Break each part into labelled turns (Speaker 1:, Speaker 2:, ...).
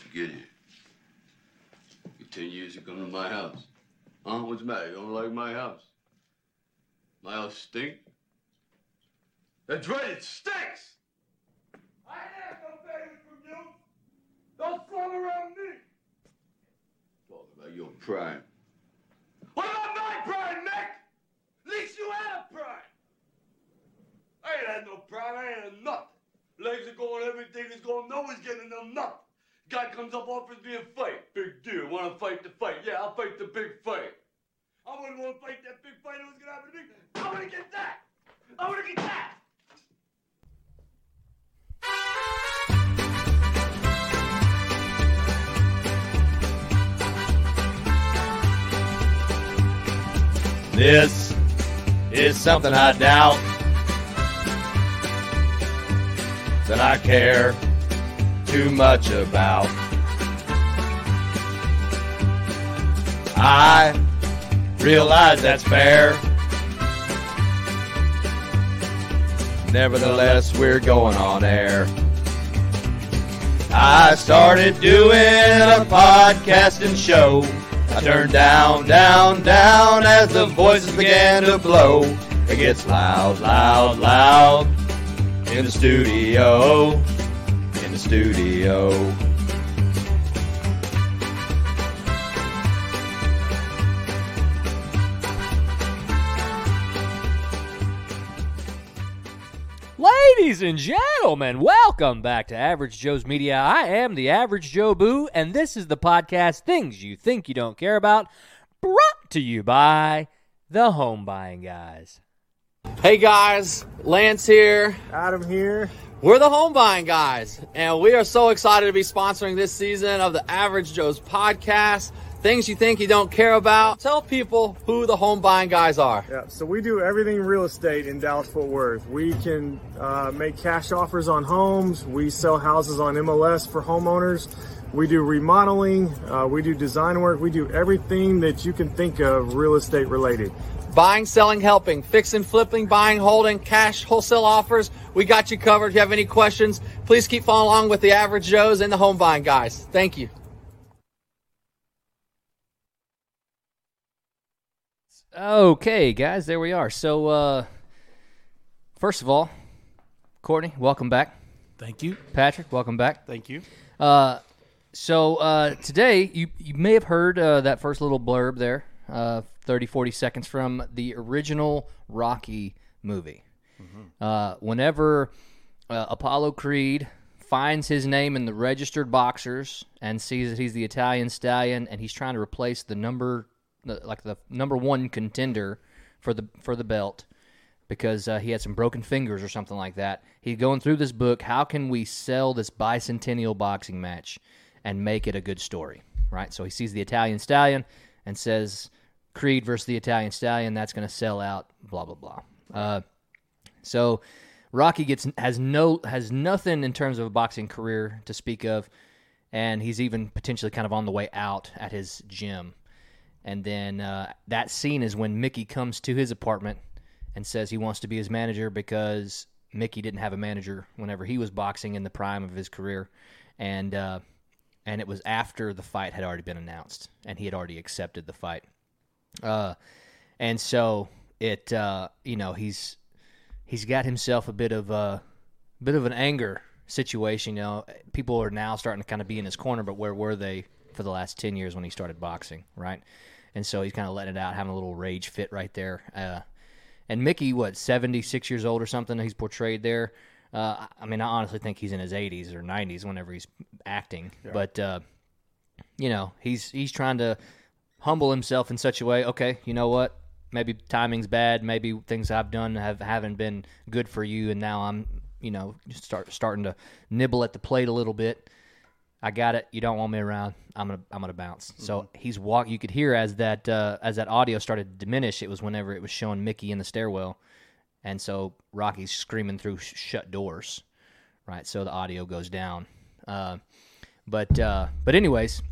Speaker 1: forget it. In ten years, you come to my house. Huh? What's the matter? You don't like my house? My house stink? That's right, it stinks! I ain't have no favors from you! Don't fall around me! Talk about your prime. What about my prime, Nick? At least you had a prime! I ain't had no prime, I ain't had nothing. Legs are going, everything is going, no one's getting them nothing. Guy comes up, offers me a fight. Big deal. Want to fight the fight? Yeah, I'll fight the big fight. I wouldn't want to fight that big fight. It was gonna happen to me. I want to get that. I want to get that.
Speaker 2: This is something I doubt that I care too much about. I realize that's fair. Nevertheless, we're going on air. I started doing a podcasting show. I turned down, down, down as the voices began to blow. It gets loud, loud, loud in the studio. In the studio.
Speaker 3: Ladies and gentlemen, welcome back to Average Joe's Media. I am the Average Joe Boo, and this is the podcast Things You Think You Don't Care About, brought to you by the Home Buying Guys.
Speaker 4: Hey guys, Lance here.
Speaker 5: Adam here.
Speaker 4: We're the home buying guys, and we are so excited to be sponsoring this season of the Average Joe's podcast. Things you think you don't care about. Tell people who the home buying guys are.
Speaker 5: Yeah, so we do everything real estate in Dallas Fort Worth. We can uh, make cash offers on homes. We sell houses on MLS for homeowners. We do remodeling. Uh, we do design work. We do everything that you can think of real estate related.
Speaker 4: Buying, selling, helping, fixing, flipping, buying, holding, cash, wholesale offers. We got you covered. If you have any questions, please keep following along with the Average Joes and the home buying guys. Thank you.
Speaker 3: Okay, guys, there we are. So, uh, first of all, Courtney, welcome back.
Speaker 6: Thank you.
Speaker 3: Patrick, welcome back.
Speaker 6: Thank you.
Speaker 3: Uh, so uh, today, you you may have heard uh, that first little blurb there, uh, 30, 40 seconds from the original Rocky movie. Uh, whenever uh, Apollo Creed finds his name in the registered boxers and sees that he's the Italian stallion and he's trying to replace the number, the, like the number one contender for the for the belt because uh, he had some broken fingers or something like that. He's going through this book. How can we sell this bicentennial boxing match and make it a good story? Right. So he sees the Italian stallion and says Creed versus the Italian stallion. That's going to sell out. Blah blah blah. Uh, so Rocky gets has no has nothing in terms of a boxing career to speak of, and he's even potentially kind of on the way out at his gym. And then uh, that scene is when Mickey comes to his apartment and says he wants to be his manager because Mickey didn't have a manager whenever he was boxing in the prime of his career, and uh, and it was after the fight had already been announced and he had already accepted the fight. Uh, and so it uh, you know he's he's got himself a bit of a bit of an anger situation. You know, people are now starting to kind of be in his corner, but where were they for the last ten years when he started boxing, right? And so he's kind of letting it out, having a little rage fit right there. Uh, and Mickey, what seventy six years old or something? He's portrayed there. Uh, I mean, I honestly think he's in his eighties or nineties whenever he's acting. But uh, you know, he's he's trying to humble himself in such a way. Okay, you know what? Maybe timing's bad. Maybe things I've done have haven't been good for you, and now I'm, you know, just start starting to nibble at the plate a little bit. I got it. You don't want me around. I'm gonna I'm gonna bounce. So he's walk. You could hear as that uh, as that audio started to diminish. It was whenever it was showing Mickey in the stairwell, and so Rocky's screaming through sh- shut doors, right? So the audio goes down. Uh, but uh, but anyways,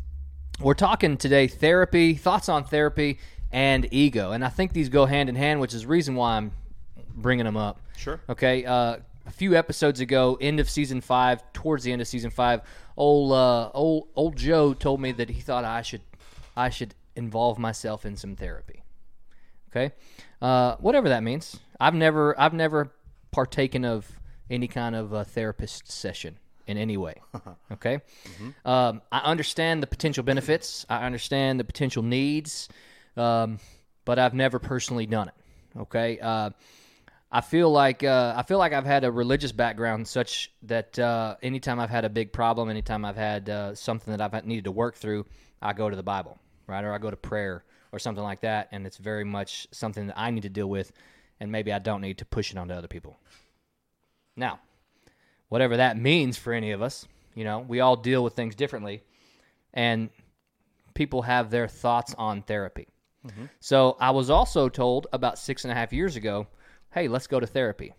Speaker 3: we're talking today therapy, thoughts on therapy, and ego, and I think these go hand in hand, which is the reason why I'm bringing them up.
Speaker 6: Sure.
Speaker 3: Okay. Uh, a few episodes ago, end of season five, towards the end of season five, old uh, old old Joe told me that he thought I should I should involve myself in some therapy. Okay, uh, whatever that means. I've never I've never partaken of any kind of a therapist session in any way. Okay, um, I understand the potential benefits. I understand the potential needs, um, but I've never personally done it. Okay, uh, I feel like uh, I feel like I've had a religious background such that uh, anytime I've had a big problem, anytime I've had uh, something that I've needed to work through, I go to the Bible, right, or I go to prayer or something like that, and it's very much something that I need to deal with, and maybe I don't need to push it onto other people. Now, whatever that means for any of us, you know, we all deal with things differently, and people have their thoughts on therapy. Mm-hmm. So I was also told about six and a half years ago, hey, let's go to therapy.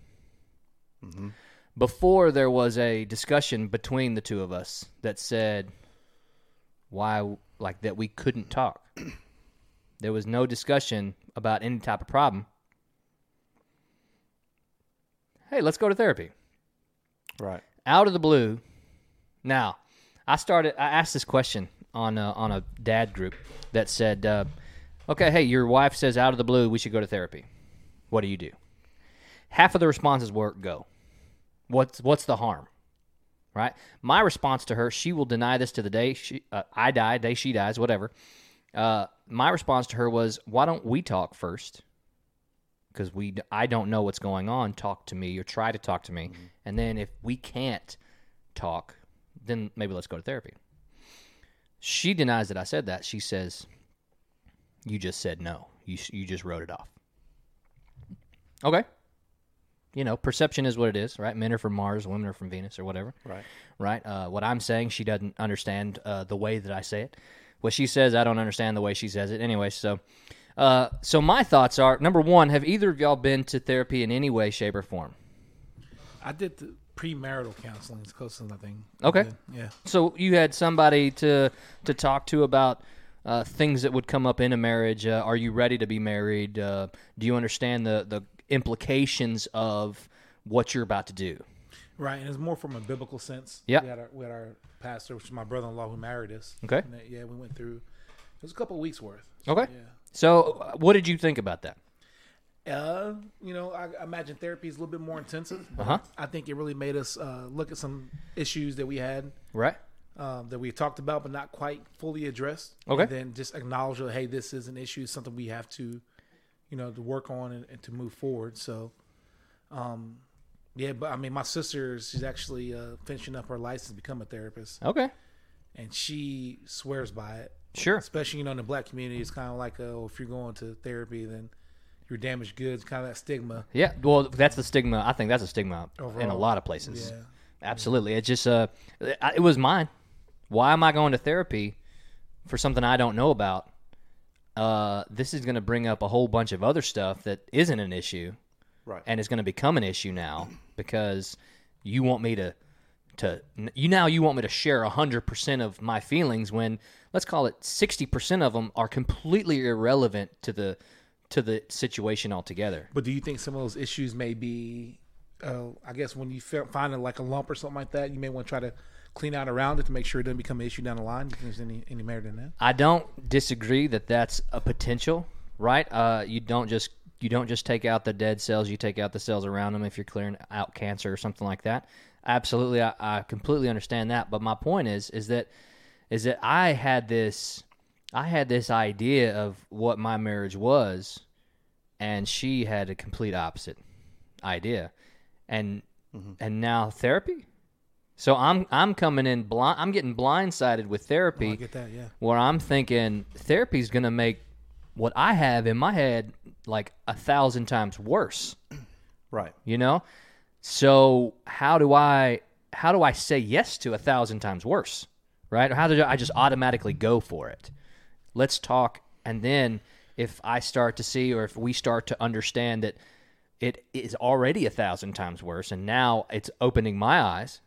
Speaker 3: Mm-hmm. Before there was a discussion between the two of us that said why, like, that we couldn't talk. there was no discussion about any type of problem. Hey, let's go to therapy
Speaker 2: Right.
Speaker 3: out of the blue. Now, I started. I asked this question on a, on a dad group that said, uh, "Okay, hey, your wife says out of the blue we should go to therapy. What do you do?" Half of the responses were go. What's what's the harm? Right. My response to her, she will deny this to the day she, uh, I die, day she dies, whatever. Uh, my response to her was, "Why don't we talk first? Because we, I don't know what's going on. Talk to me or try to talk to me, and then if we can't talk, then maybe let's go to therapy." She denies that I said that. She says, "You just said no. You you just wrote it off." Okay. You know, perception is what it is, right? Men are from Mars, women are from Venus, or whatever
Speaker 2: Right.
Speaker 3: right? Uh, what I'm saying, she doesn't understand uh, the way that I say it. What she says, I don't understand the way she says it. Anyway, so uh, so my thoughts are: number one, have either of y'all been to therapy in any way, shape, or form?
Speaker 6: I did the premarital counseling. It's close to nothing.
Speaker 3: Okay.
Speaker 6: Yeah.
Speaker 3: So you had somebody to to talk to about uh, things that would come up in a marriage. Uh, are you ready to be married? Uh, do you understand the the implications of what you're about to do?
Speaker 6: Right, and it's more from a biblical sense.
Speaker 3: Yeah.
Speaker 6: We had our, we had our pastor, which is my brother-in-law, who married us.
Speaker 3: Okay.
Speaker 6: That- yeah, we went through. It was a couple of weeks worth.
Speaker 3: Okay.
Speaker 6: Yeah.
Speaker 3: So uh, what did you think about that?
Speaker 6: Uh, you know, I, I imagine therapy is a little bit more intensive.
Speaker 3: Uh-huh.
Speaker 6: I think it really made us uh, look at some issues that we had
Speaker 3: Right.
Speaker 6: um, that we talked about, but not quite fully addressed.
Speaker 3: Okay.
Speaker 6: And then just acknowledge that hey, this is an issue, something we have to, you know, to work on and, and to move forward. So, um, yeah, but I mean, my sister, she's actually uh, finishing up her license to become a therapist,
Speaker 3: Okay.
Speaker 6: and she swears by it.
Speaker 3: Sure.
Speaker 6: Especially you know in the black community, it's kind of like, oh, if you're going to therapy, then you're damaged goods, kind of that stigma.
Speaker 3: Yeah, well, that's the stigma. I think that's a stigma in a lot of places.
Speaker 6: Yeah.
Speaker 3: Absolutely. It just uh, it was mine. Why am I going to therapy for something I don't know about? Uh, this is going to bring up a whole bunch of other stuff that isn't an issue,
Speaker 2: Right.
Speaker 3: and it's going to become an issue now because you want me to to you now you want me to share 100% of my feelings when let's call it 60% of them are completely irrelevant to the to the situation altogether.
Speaker 6: But do you think some of those issues may be, uh, I guess, when you find a, like a lump or something like that, you may want to try to clean out around it to make sure it doesn't become an issue down the line? Do you think there's any any merit in that?
Speaker 3: I don't disagree that that's a potential, right? Uh, you don't just you don't just take out the dead cells; you take out the cells around them if you're clearing out cancer or something like that. Absolutely, I, I completely understand that. But my point is, is that is that I had this I had this idea of what my marriage was, and she had a complete opposite idea, and mm-hmm. and now therapy. So I'm I'm coming in blind. I'm getting blindsided with therapy
Speaker 6: Oh, I get that, yeah.
Speaker 3: where I'm thinking therapy's going to make what I have in my head like a thousand times worse,
Speaker 2: Right.
Speaker 3: you know? So how do I how do I say yes to a thousand times worse? Right? Or how do I just automatically go for it? Let's talk and then if I start to see or if we start to understand that it is already a thousand times worse and now it's opening my eyes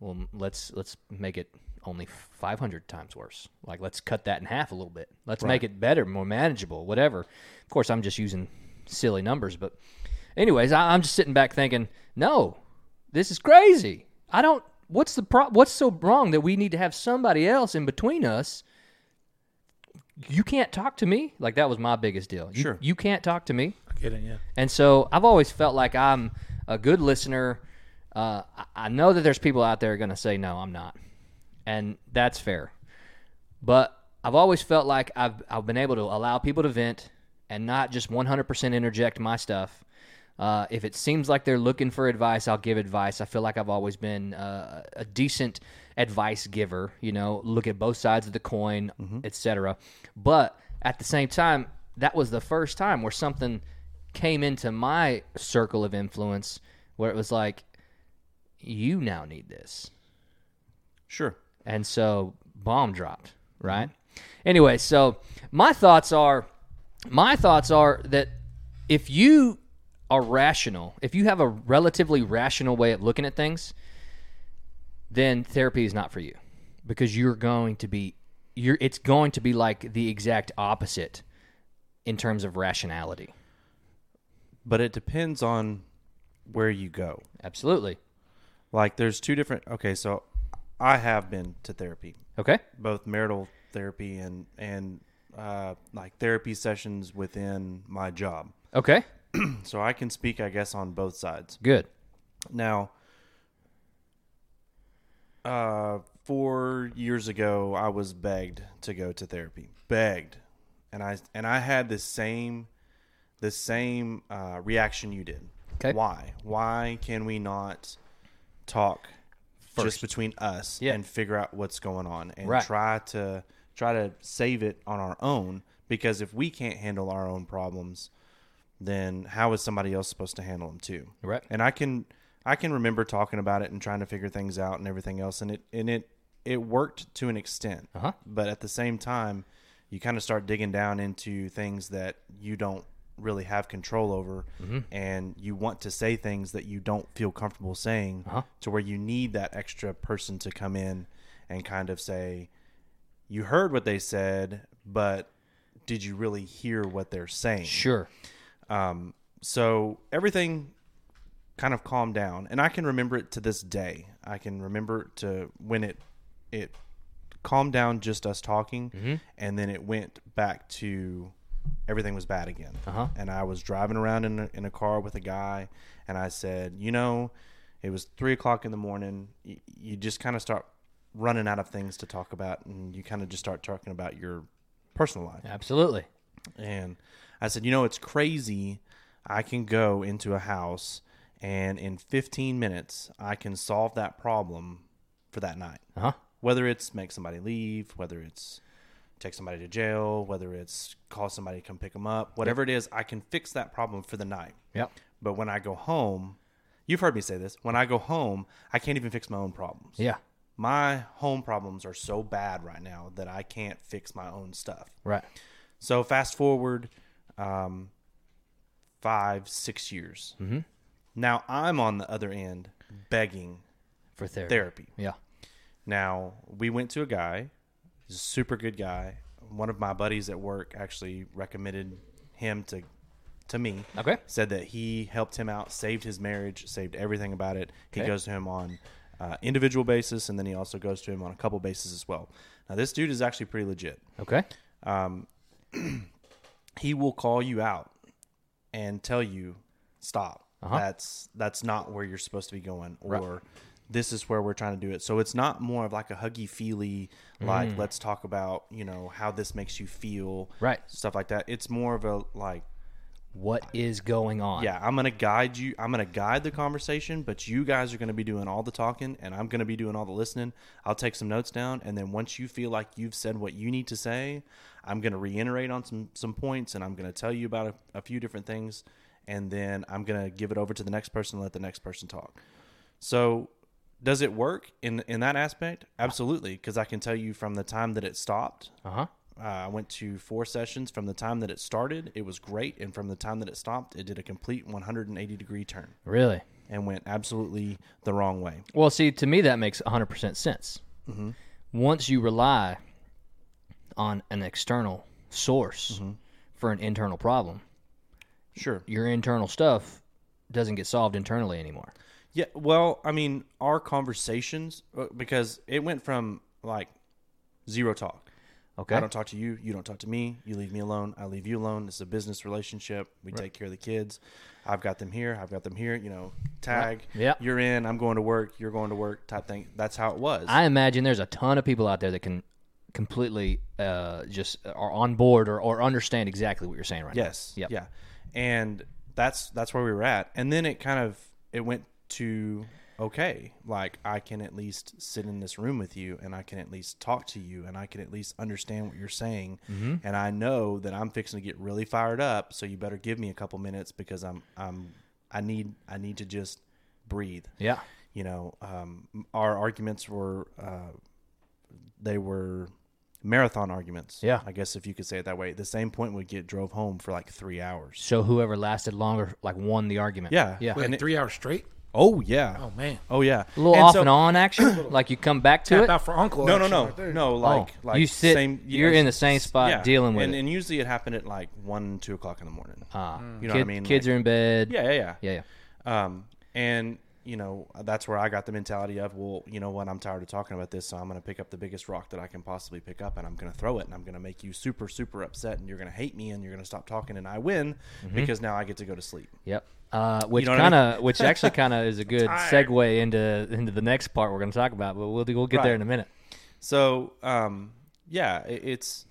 Speaker 3: well let's let's make it only 500 times worse like let's cut that in half a little bit let's make it better more manageable whatever of course i'm just using silly numbers but anyways I, i'm just sitting back thinking no this is crazy. I don't. What's the pro? What's so wrong that we need to have somebody else in between us? You can't talk to me. Like that was my biggest deal. You,
Speaker 2: Sure.
Speaker 3: You can't talk to me.
Speaker 6: I get it. Yeah.
Speaker 3: And so I've always felt like I'm a good listener. Uh, I- I know that there's people out there going to say, no, I'm not. And that's fair. But I've always felt like I've, I've been able to allow people to vent and not just 100% interject my stuff. Uh, if it seems like they're looking for advice, I'll give advice. I feel like I've always been uh, a decent advice giver. You know, look at both sides of the coin, etc. But at the same time, that was the first time where something came into my circle of influence where it was like, you now need this.
Speaker 2: Sure.
Speaker 3: And so bomb dropped, right? Anyway, so my thoughts are my thoughts are that if you are rational, if you have a relatively rational way of looking at things, then therapy is not for you because you're going to be you're it's going to be like the exact opposite in terms of rationality.
Speaker 2: But it depends on where you go.
Speaker 3: Absolutely.
Speaker 2: Like there's two different okay, so I have been to therapy.
Speaker 3: Okay?
Speaker 2: Both marital therapy and and uh, like therapy sessions within my job.
Speaker 3: Okay.
Speaker 2: So I can speak I guess on both sides.
Speaker 3: Good.
Speaker 2: Now, uh, four years ago, I was begged to go to therapy. Begged, and I and I had the same, the same uh, reaction you did.
Speaker 3: Okay.
Speaker 2: Why? Why can we not talk
Speaker 3: First.
Speaker 2: just between us
Speaker 3: Yeah.
Speaker 2: and figure out what's going on and
Speaker 3: Right.
Speaker 2: try to try to save it on our own? Because if we can't handle our own problems, then how is somebody else supposed to handle them too?
Speaker 3: Right.
Speaker 2: And I can I can remember talking about it and trying to figure things out and everything else, and it and it it worked to an extent.
Speaker 3: Uh-huh.
Speaker 2: But at the same time, you kind of start digging down into things that you don't really have control over,
Speaker 3: Mm-hmm.
Speaker 2: and you want to say things that you don't feel comfortable saying,
Speaker 3: Uh-huh.
Speaker 2: to where you need that extra person to come in and kind of say, "You heard what they said, but." Did you really hear what they're saying?
Speaker 3: Sure.
Speaker 2: Um, so everything kind of calmed down, and I can remember it to this day. I can remember to when it it calmed down, just us talking, and then it went back to everything was bad again.
Speaker 3: Uh-huh.
Speaker 2: And I was driving around in a, in a car with a guy, and I said, you know, it was three o'clock in the morning. You, you just kind of start running out of things to talk about, and you kind of just start talking about your personal life.
Speaker 3: Absolutely.
Speaker 2: And I said, you know, it's crazy. I can go into a house and in 15 minutes, I can solve that problem for that night.
Speaker 3: Uh huh.
Speaker 2: Whether it's make somebody leave, whether it's take somebody to jail, whether it's call somebody to come pick them up, whatever it is, I can fix that problem for the night.
Speaker 3: Yep.
Speaker 2: But when I go home, you've heard me say this, when I go home, I can't even fix my own problems.
Speaker 3: Yeah.
Speaker 2: My home problems are so bad right now that I can't fix my own stuff.
Speaker 3: Right.
Speaker 2: So fast forward um, five, six years. Mm-hmm. Now I'm on the other end begging
Speaker 3: For therapy.
Speaker 2: therapy.
Speaker 3: Yeah.
Speaker 2: Now we went to a guy, he's a super good guy. One of my buddies at work actually recommended him to to me.
Speaker 3: Okay.
Speaker 2: Said that he helped him out, saved his marriage, saved everything about it. He
Speaker 3: Okay.
Speaker 2: goes to him on uh, individual basis, and then he also goes to him on a couple basis as well. Now this dude is actually pretty legit.
Speaker 3: Okay.
Speaker 2: he will call you out and tell you stop
Speaker 3: Uh-huh.
Speaker 2: that's that's not where you're supposed to be going or
Speaker 3: Right.
Speaker 2: this is where we're trying to do it so it's not more of like a huggy feely like
Speaker 3: Mm.
Speaker 2: let's talk about you know how this makes you feel
Speaker 3: Right.
Speaker 2: stuff like that it's more of a like
Speaker 3: What is going on?
Speaker 2: yeah i'm gonna guide you i'm gonna guide the conversation but you guys are gonna be doing all the talking and i'm gonna be doing all the listening i'll take some notes down and then once you feel like you've said what you need to say i'm gonna reiterate on some some points and i'm gonna tell you about a, a few different things and then i'm gonna give it over to the next person and let the next person talk so does it work in in that aspect absolutely because i can tell you from the time that it stopped
Speaker 3: Uh huh.
Speaker 2: uh, I went to four sessions. From the time that it started, it was great, and from the time that it stopped, it did a complete 180 degree turn
Speaker 3: Really?
Speaker 2: and went absolutely the wrong way.
Speaker 3: Well, see, to me that makes 100% sense.
Speaker 2: Mm-hmm.
Speaker 3: Once you rely on an external source
Speaker 2: Mm-hmm.
Speaker 3: for an internal problem,
Speaker 2: Sure.
Speaker 3: your internal stuff doesn't get solved internally anymore.
Speaker 2: Yeah, well, I mean, our conversations uh, because it went from like zero talk.
Speaker 3: Okay.
Speaker 2: I don't talk to you. You don't talk to me. You leave me alone. I leave you alone. It's a business relationship. We take care of the kids. I've got them here. I've got them here. You know, tag.
Speaker 3: Yeah.
Speaker 2: You're in. I'm going to work. You're going to work. Type thing. That's how it was.
Speaker 3: I imagine there's a ton of people out there that can completely uh, just are on board or, or understand exactly what you're saying right
Speaker 2: Yes.
Speaker 3: now. Yep.
Speaker 2: Yeah. And that's that's where we were at. And then it kind of it went to okay, like I can at least sit in this room with you and I can at least talk to you and I can at least understand what you're saying.
Speaker 3: Mm-hmm.
Speaker 2: And I know that I'm fixing to get really fired up, so you better give me a couple minutes because I'm I'm I need I need to just breathe.
Speaker 3: Yeah.
Speaker 2: You know, um, our arguments were uh, they were marathon arguments.
Speaker 3: Yeah.
Speaker 2: I guess if you could say it that way. The same point would get drove home for like three hours.
Speaker 3: So whoever lasted longer, like, won the argument.
Speaker 2: Yeah.
Speaker 3: Yeah.
Speaker 6: Wait,
Speaker 2: And it-
Speaker 6: three hours straight.
Speaker 2: Oh yeah.
Speaker 6: Oh man,
Speaker 2: Oh yeah.
Speaker 3: A little
Speaker 2: And
Speaker 3: off
Speaker 2: so-
Speaker 3: and on action. like you come back to
Speaker 6: tap
Speaker 3: it.
Speaker 6: out for uncle.
Speaker 2: No, no, no,
Speaker 6: right
Speaker 2: no. Like,
Speaker 3: Oh,
Speaker 2: like
Speaker 3: you sit-
Speaker 2: Same,
Speaker 3: you're in the same spot
Speaker 2: yeah.
Speaker 3: dealing with
Speaker 2: and,
Speaker 3: it.
Speaker 2: And usually it happened at like one, two o'clock in the morning.
Speaker 3: Ah,
Speaker 2: You know
Speaker 3: kid-
Speaker 2: what I mean?
Speaker 3: Kids
Speaker 2: Like-
Speaker 3: are in bed.
Speaker 2: Yeah, yeah,
Speaker 3: Yeah. Yeah.
Speaker 2: yeah. Um, and you know that's where I got the mentality of, well, you know what? I'm tired of talking about this, so I'm going to pick up the biggest rock that I can possibly pick up, and I'm going to throw it, and I'm going to make you super, super upset, and you're going to hate me, and you're going to stop talking, and I win
Speaker 3: Mm-hmm.
Speaker 2: because now I get to go to sleep.
Speaker 3: Yep. Uh, which
Speaker 2: know what I
Speaker 3: kind
Speaker 2: mean?
Speaker 3: of, which actually kind of is a good segue into into the next part we're going to talk about, but we'll we'll get there in a minute.
Speaker 2: So, um, yeah, it, it's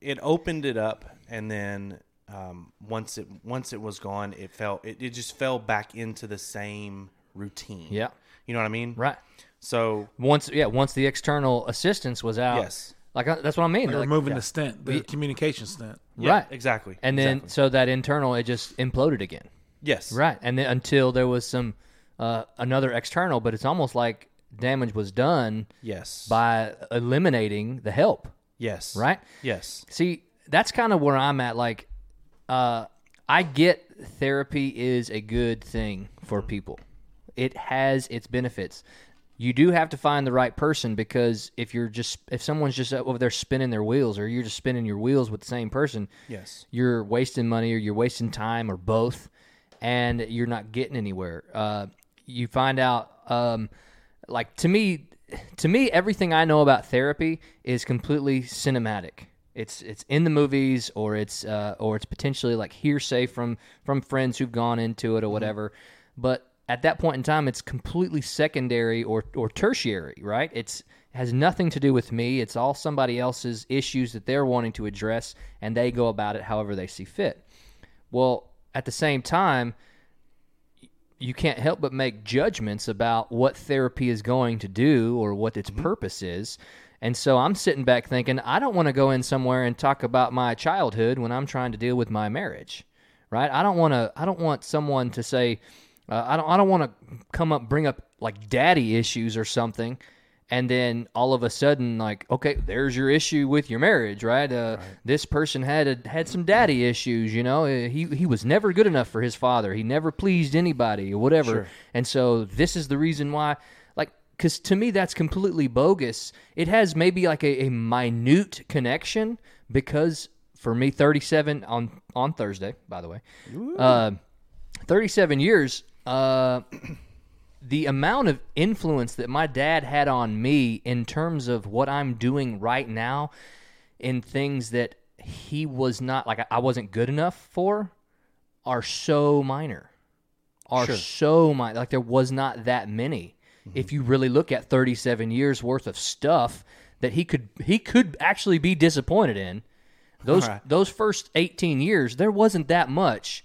Speaker 2: it opened it up, and then um, once it once it was gone, it fell. It, it just fell back into the same routine.
Speaker 3: Yeah.
Speaker 2: you know what I mean.
Speaker 3: Right.
Speaker 2: So
Speaker 3: Once, yeah, once the external assistance was out.
Speaker 2: yes,
Speaker 3: Like uh, that's what I mean.
Speaker 6: Like
Speaker 3: like-
Speaker 6: removing the stent, the
Speaker 3: We-
Speaker 6: communication stent.
Speaker 2: yeah,
Speaker 3: Right.
Speaker 2: exactly.
Speaker 3: and then
Speaker 2: Exactly.
Speaker 3: so that internal, it just imploded again.
Speaker 2: yes,
Speaker 3: Right. And then until there was some uh, another external, but it's almost like damage was done
Speaker 2: yes,
Speaker 3: by eliminating the help.
Speaker 2: yes,
Speaker 3: Right.
Speaker 2: yes,
Speaker 3: See, that's kind of where I'm at. Like, uh, I get therapy is a good thing for people. It has its benefits. You do have to find the right person because if you're just if someone's just over there spinning their wheels or you're just spinning your wheels with the same person,
Speaker 2: yes,
Speaker 3: you're wasting money or you're wasting time or both, and you're not getting anywhere. Uh, you find out, um, like to me, to me, everything I know about therapy is completely cinematic. It's it's in the movies or it's uh, or it's potentially like hearsay from from friends who've gone into it or whatever. But at that point in time, it's completely secondary or or tertiary, right? It's it has nothing to do with me. It's all somebody else's issues that they're wanting to address, and they go about it however they see fit. Well, at the same time, you can't help but make judgments about what therapy is going to do or what its purpose is. And so I'm sitting back thinking, I don't want to go in somewhere and talk about my childhood when I'm trying to deal with my marriage, right? I don't want to. I don't want someone to say, uh, I don't. I don't want to come up, bring up like daddy issues or something, and then all of a sudden, like, okay, there's your issue with your marriage, right? Uh, This person had a, had some daddy issues, you know. Uh, He he was never good enough for his father. He never pleased anybody or whatever. And so this is the reason why, like, because to me that's completely bogus. It has maybe like a, a minute connection because for me, 37 on on Thursday, by the way, uh, 37 years. Uh, the amount of influence that my dad had on me in terms of what I'm doing right now in things that he was not like I wasn't good enough for are so minor. Are so minor. Like there was not that many. Mm-hmm. If you really look at 37 years worth of stuff that he could he could actually be disappointed in. Those
Speaker 2: Alright.
Speaker 3: those first 18 years there wasn't that much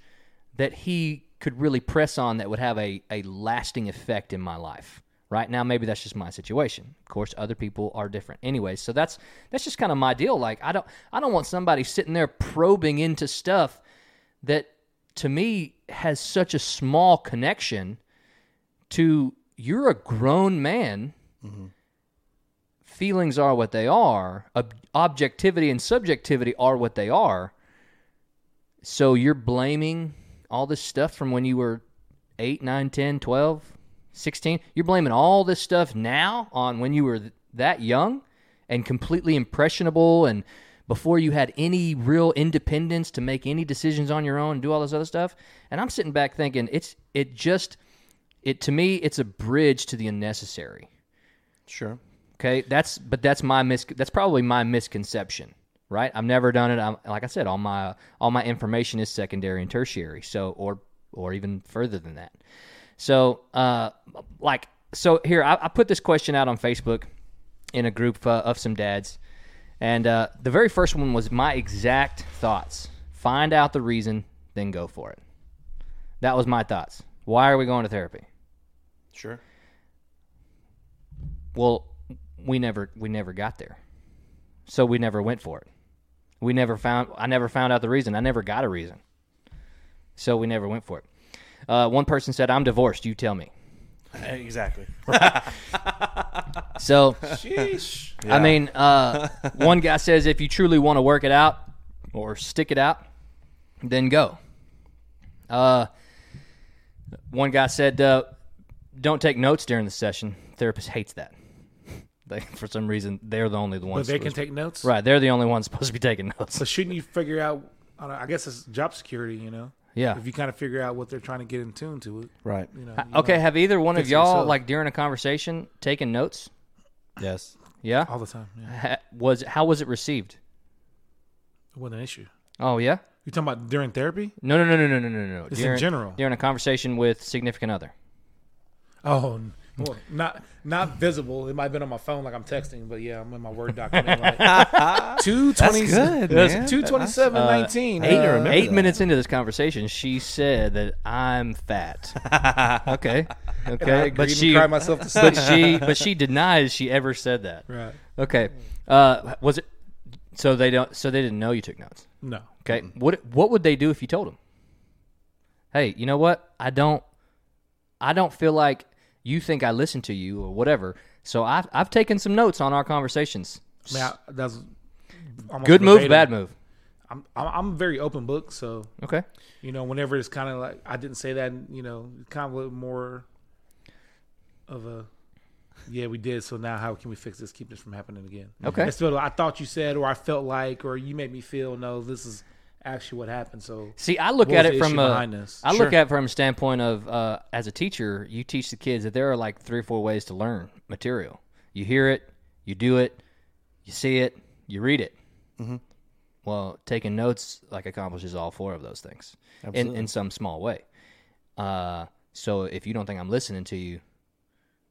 Speaker 3: that he could really press on that would have a, a lasting effect in my life. Right now, maybe that's just my situation. Of course, other people are different. Anyways, so that's that's just kind of my deal. Like I don't I don't want somebody sitting there probing into stuff that to me has such a small connection to you're a grown man. Mm-hmm. Feelings are what they are. Ob- objectivity and subjectivity are what they are. So you're blaming all this stuff from when you were 8, 9, 10, 12, 16. You're blaming all this stuff now on when you were th- that young and completely impressionable and before you had any real independence to make any decisions on your own and do all this other stuff. And I'm sitting back thinking it's it just it to me it's a bridge to the unnecessary.
Speaker 2: Sure.
Speaker 3: Okay, that's but that's my mis that's probably my misconception, right? I've never done it. I'm, like I said, all my all my information is secondary and tertiary, so or or even further than that. So, uh, like, so here I, I put this question out on Facebook in a group uh, of some dads, and uh, the very first one was my exact thoughts. Find out the reason, then go for it. That was my thoughts. Why are we going to therapy?
Speaker 2: Sure.
Speaker 3: Well, we never we never got there. So we never went for it. We never found I never found out the reason. I never got a reason. So we never went for it. Uh, one person said, "I'm divorced. You tell me."
Speaker 2: Exactly.
Speaker 3: So
Speaker 6: Sheesh.
Speaker 3: I mean, uh, one guy says, "If you truly want to work it out or stick it out, then go." Uh, one guy said, uh, "Don't take notes during the session." Therapist hates that. They, for some reason, they're the only the
Speaker 6: But they can take notes.
Speaker 3: Right, they're the only ones supposed to be taking notes.
Speaker 6: So shouldn't you figure out? I, don't know, I guess it's job security. You know.
Speaker 3: Yeah.
Speaker 6: If you kind of figure out what they're trying to get in tune to it.
Speaker 2: Right.
Speaker 6: You know. You
Speaker 3: Okay,
Speaker 6: know,
Speaker 3: have either one of y'all
Speaker 6: yourself.
Speaker 3: like during a conversation taken notes?
Speaker 2: Yes.
Speaker 3: Yeah.
Speaker 6: all the time. Yeah.
Speaker 3: Ha- was how was it received?
Speaker 6: It wasn't an issue.
Speaker 3: Oh yeah.
Speaker 6: You talking about during therapy?
Speaker 3: No no no no no no no no.
Speaker 6: Just in general.
Speaker 3: during a conversation with significant other.
Speaker 6: Oh, n- well, not not visible. It might have been on my phone, like I'm texting, but yeah, I'm in my word document. Like, two twenty,
Speaker 2: good, man.
Speaker 6: two twenty seven nineteen.
Speaker 3: Eight,
Speaker 6: uh,
Speaker 3: eight
Speaker 2: that.
Speaker 3: minutes into this conversation, she said that I'm fat. okay, okay,
Speaker 6: agreed
Speaker 3: but she,
Speaker 6: cried myself to
Speaker 3: but she, but she denies she ever said that.
Speaker 6: Right.
Speaker 3: Okay, uh, was it? So they don't. So they didn't know you took notes.
Speaker 6: No.
Speaker 3: Okay. What what would they do if you told them? Hey, you know what? I don't I don't feel like you think I listen to you or whatever. So I've I've taken some notes on our conversations.
Speaker 6: I mean, I, that's
Speaker 3: Good move, bad move.
Speaker 6: I'm, I'm very open book, so
Speaker 3: Okay.
Speaker 6: you know, whenever it's kind of like I didn't say that, you know, kind of a little more of a yeah, we did. So now, how can we fix this? Keep this from happening again.
Speaker 3: Okay.
Speaker 6: Instead of I thought you said, or I felt like, or you made me feel. No, this is actually what happened. So
Speaker 3: See, I look at it from a? I
Speaker 6: Sure.
Speaker 3: look at it from a standpoint of uh, as a teacher, you teach the kids that there are like three or four ways to learn material. You hear it, you do it, you see it, you read it.
Speaker 6: Mm-hmm.
Speaker 3: Well, taking notes like accomplishes all four of those things in in some small way. Uh, so if you don't think I'm listening to you,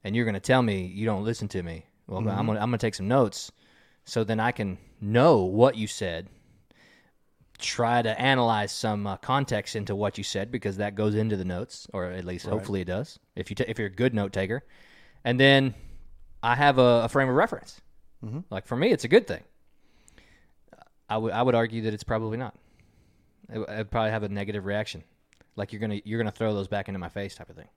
Speaker 3: and you're going to tell me you don't listen to me, well,
Speaker 6: Mm-hmm.
Speaker 3: I'm going to I'm going to take some notes, so then I can know what you said try to analyze some uh, context into what you said because that goes into the notes, or at least hopefully it does. If you ta if you're a good note taker, and then I have a, a frame of reference. Like for me, it's a good thing. I would I would argue that it's probably not. It, I'd probably have a negative reaction, like you're gonna you're gonna throw those back into my face type of thing.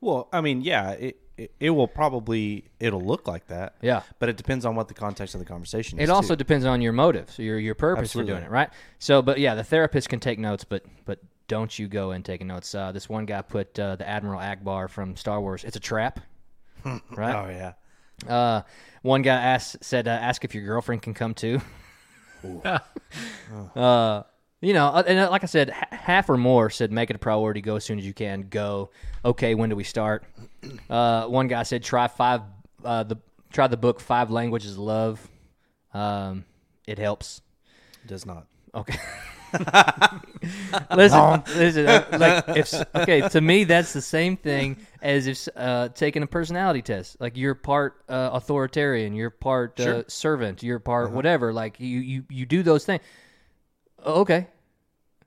Speaker 2: Well, I mean, yeah, it, it it will probably it'll look like that.
Speaker 3: Yeah.
Speaker 2: But it depends on what the context of the conversation is.
Speaker 3: It also
Speaker 2: too.
Speaker 3: depends on your motives, your your purpose for doing it, right? So, but yeah, the therapist can take notes, but but don't you go and take notes. Uh, this one guy put uh, the Admiral Ackbar from Star Wars. It's a trap, right?
Speaker 2: Oh yeah.
Speaker 3: Uh, one guy asked said, uh, "Ask if your girlfriend can come too." uh, you know, uh, and uh, like I said, half or more said, "Make it a priority. Go as soon as you can. Go." Okay, when do we start? Uh, one guy said, "Try five. Uh, the try the book Five Languages of Love. Um, it helps."
Speaker 2: It does not.
Speaker 3: Okay. listen, listen. uh, Like if okay, to me that's the same thing as if uh, taking a personality test. Like you're part uh, authoritarian, you're part uh, servant, you're part whatever. Like you, you you do those things. Okay,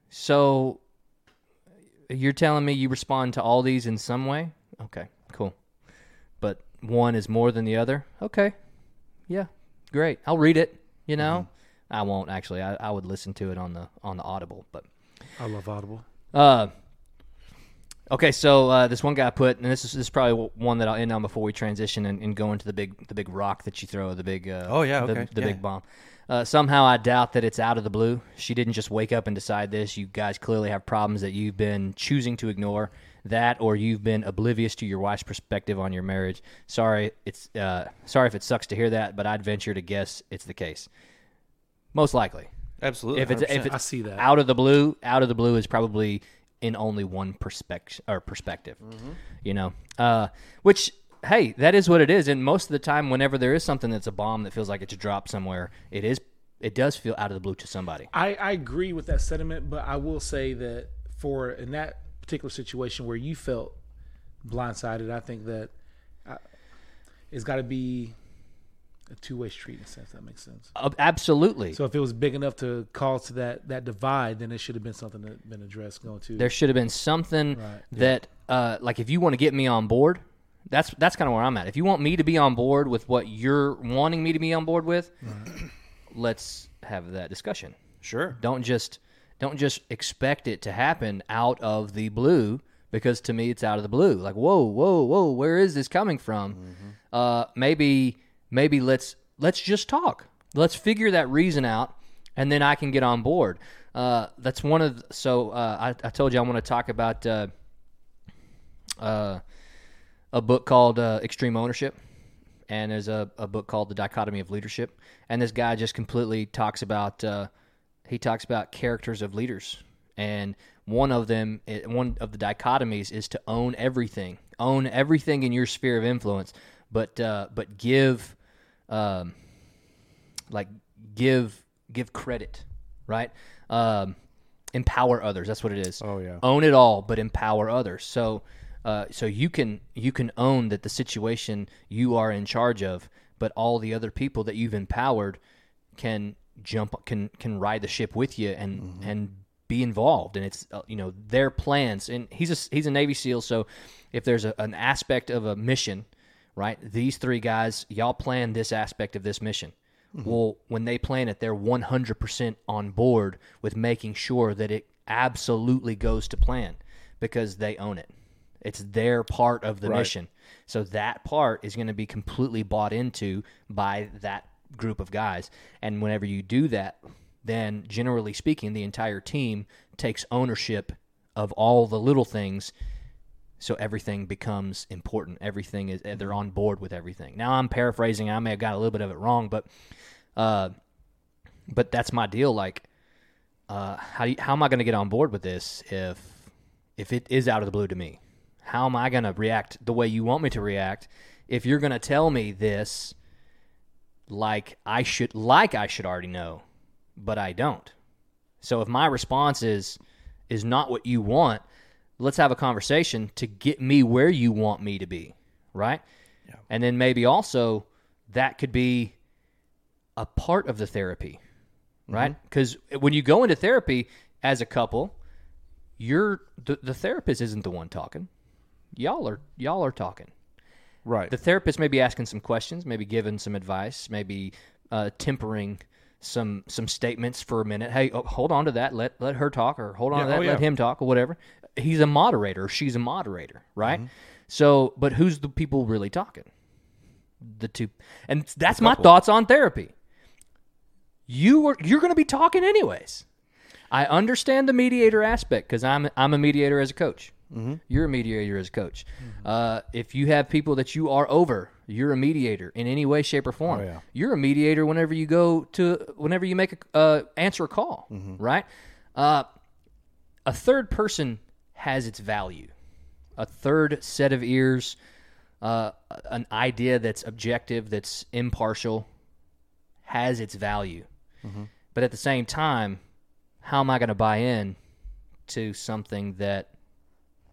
Speaker 3: so you're telling me you respond to all these in some way? Okay, cool. But one is more than the other. Okay, yeah, great. I'll read it. You know, I won't actually. I, I would listen to it on the on the Audible, but
Speaker 6: I love Audible.
Speaker 3: uh, okay. So uh, this one guy put, and this is this is probably one that I'll end on before we transition and, and go into the big the big rock that you throw, the big uh,
Speaker 2: Oh, yeah,
Speaker 3: the,
Speaker 2: okay,
Speaker 3: the
Speaker 2: yeah.
Speaker 3: big bomb. Uh, somehow I doubt that it's out of the blue. She didn't just wake up and decide this. You guys clearly have problems that you've been choosing to ignore. That or you've been oblivious to your wife's perspective on your marriage. Sorry, it's uh, sorry if it sucks to hear that, but I'd venture to guess it's the case. Most likely
Speaker 2: Absolutely.
Speaker 3: if it's if
Speaker 2: 100%.
Speaker 3: it's
Speaker 6: I see that.
Speaker 3: out of the blue, out of the blue is probably in only one perspective or perspective. You know, uh, which hey, that is what it is. And most of the time, whenever there is something that's a bomb that feels like it's dropped somewhere, it is. It does feel out of the blue to somebody.
Speaker 6: I, I agree with that sentiment, but I will say that for in that particular situation where you felt blindsided, I think that uh, it's got to be a two way street in a sense. That makes sense.
Speaker 3: Uh, absolutely.
Speaker 6: So if it was big enough to cause to that that divide, then it should have been something that been addressed going to.
Speaker 3: there should have been something
Speaker 6: Right.
Speaker 3: that uh, like if you want to get me on board that's that's kind of where i'm at. If you want me to be on board with what you're wanting me to be on board with let's have that discussion.
Speaker 2: Sure.
Speaker 3: don't just don't just expect it to happen out of the blue because to me it's out of the blue. Like whoa whoa whoa where is this coming from? Uh, maybe maybe let's let's just talk. Let's figure that reason out and then i can get on board. Uh, that's one of the, so uh, I, I told you i want to talk about uh, uh, a book called uh, extreme ownership and there's a, a book called the dichotomy of leadership and this guy just completely talks about uh, he talks about characters of leaders and one of them one of the dichotomies is to own everything own everything in your sphere of influence but uh, but give um, like give give credit right? Um, empower others that's what it is.
Speaker 2: Oh, yeah.
Speaker 3: own it all but empower others. So uh, so you can you can own that the situation you are in charge of but all the other people that you've empowered can jump can can ride the ship with you and and be involved. And it's uh, you know their plans. And he's a he's a navy seal so if there's a, an aspect of a mission right these three guys y'all plan this aspect of this mission. Well when they plan it they're 100% on board with making sure that it absolutely goes to plan because they own it it's their part of the mission. So that part is going to be completely bought into by that group of guys. And whenever you do that then generally speaking the entire team takes ownership of all the little things so everything becomes important. Everything is they're on board with everything. Now i'm paraphrasing i may have got a little bit of it wrong but uh but that's my deal like uh how you, how am i going to get on board with this if if it is out of the blue to me how am i going to react the way you want me to react? If you're going to tell me this like i should like i should already know but i don't. So if my response is is not what you want let's have a conversation to get me where you want me to be right? Yeah. and then maybe also that could be a part of the therapy mm-hmm. right? Because when you go into therapy as a couple you're the, the therapist isn't the one talking y'all are y'all are talking
Speaker 2: Right.
Speaker 3: the therapist may be asking some questions, maybe giving some advice, maybe uh, tempering some some statements for a minute. Hey, oh, hold on to that. Let let her talk, or hold on
Speaker 2: Yeah,
Speaker 3: to that.
Speaker 2: oh,
Speaker 3: Let him talk, or whatever. He's a moderator. Or she's a moderator, right?
Speaker 2: Mm-hmm.
Speaker 3: So, but who's the people really talking? The two, and that's my thoughts on therapy. You are you're going to be talking anyways. I understand the mediator aspect because I'm I'm a mediator as a coach.
Speaker 2: Mm-hmm.
Speaker 3: You're a mediator as a coach. Uh, if you have people that you are over, you're a mediator in any way, shape, or form.
Speaker 2: Oh, yeah.
Speaker 3: You're a mediator whenever you go to whenever you make a uh, answer a call,
Speaker 2: Mm-hmm.
Speaker 3: right? Uh, a third person has its value. A third set of ears, uh, an idea that's objective, that's impartial, has its value. But at the same time, how am I going to buy in to something that,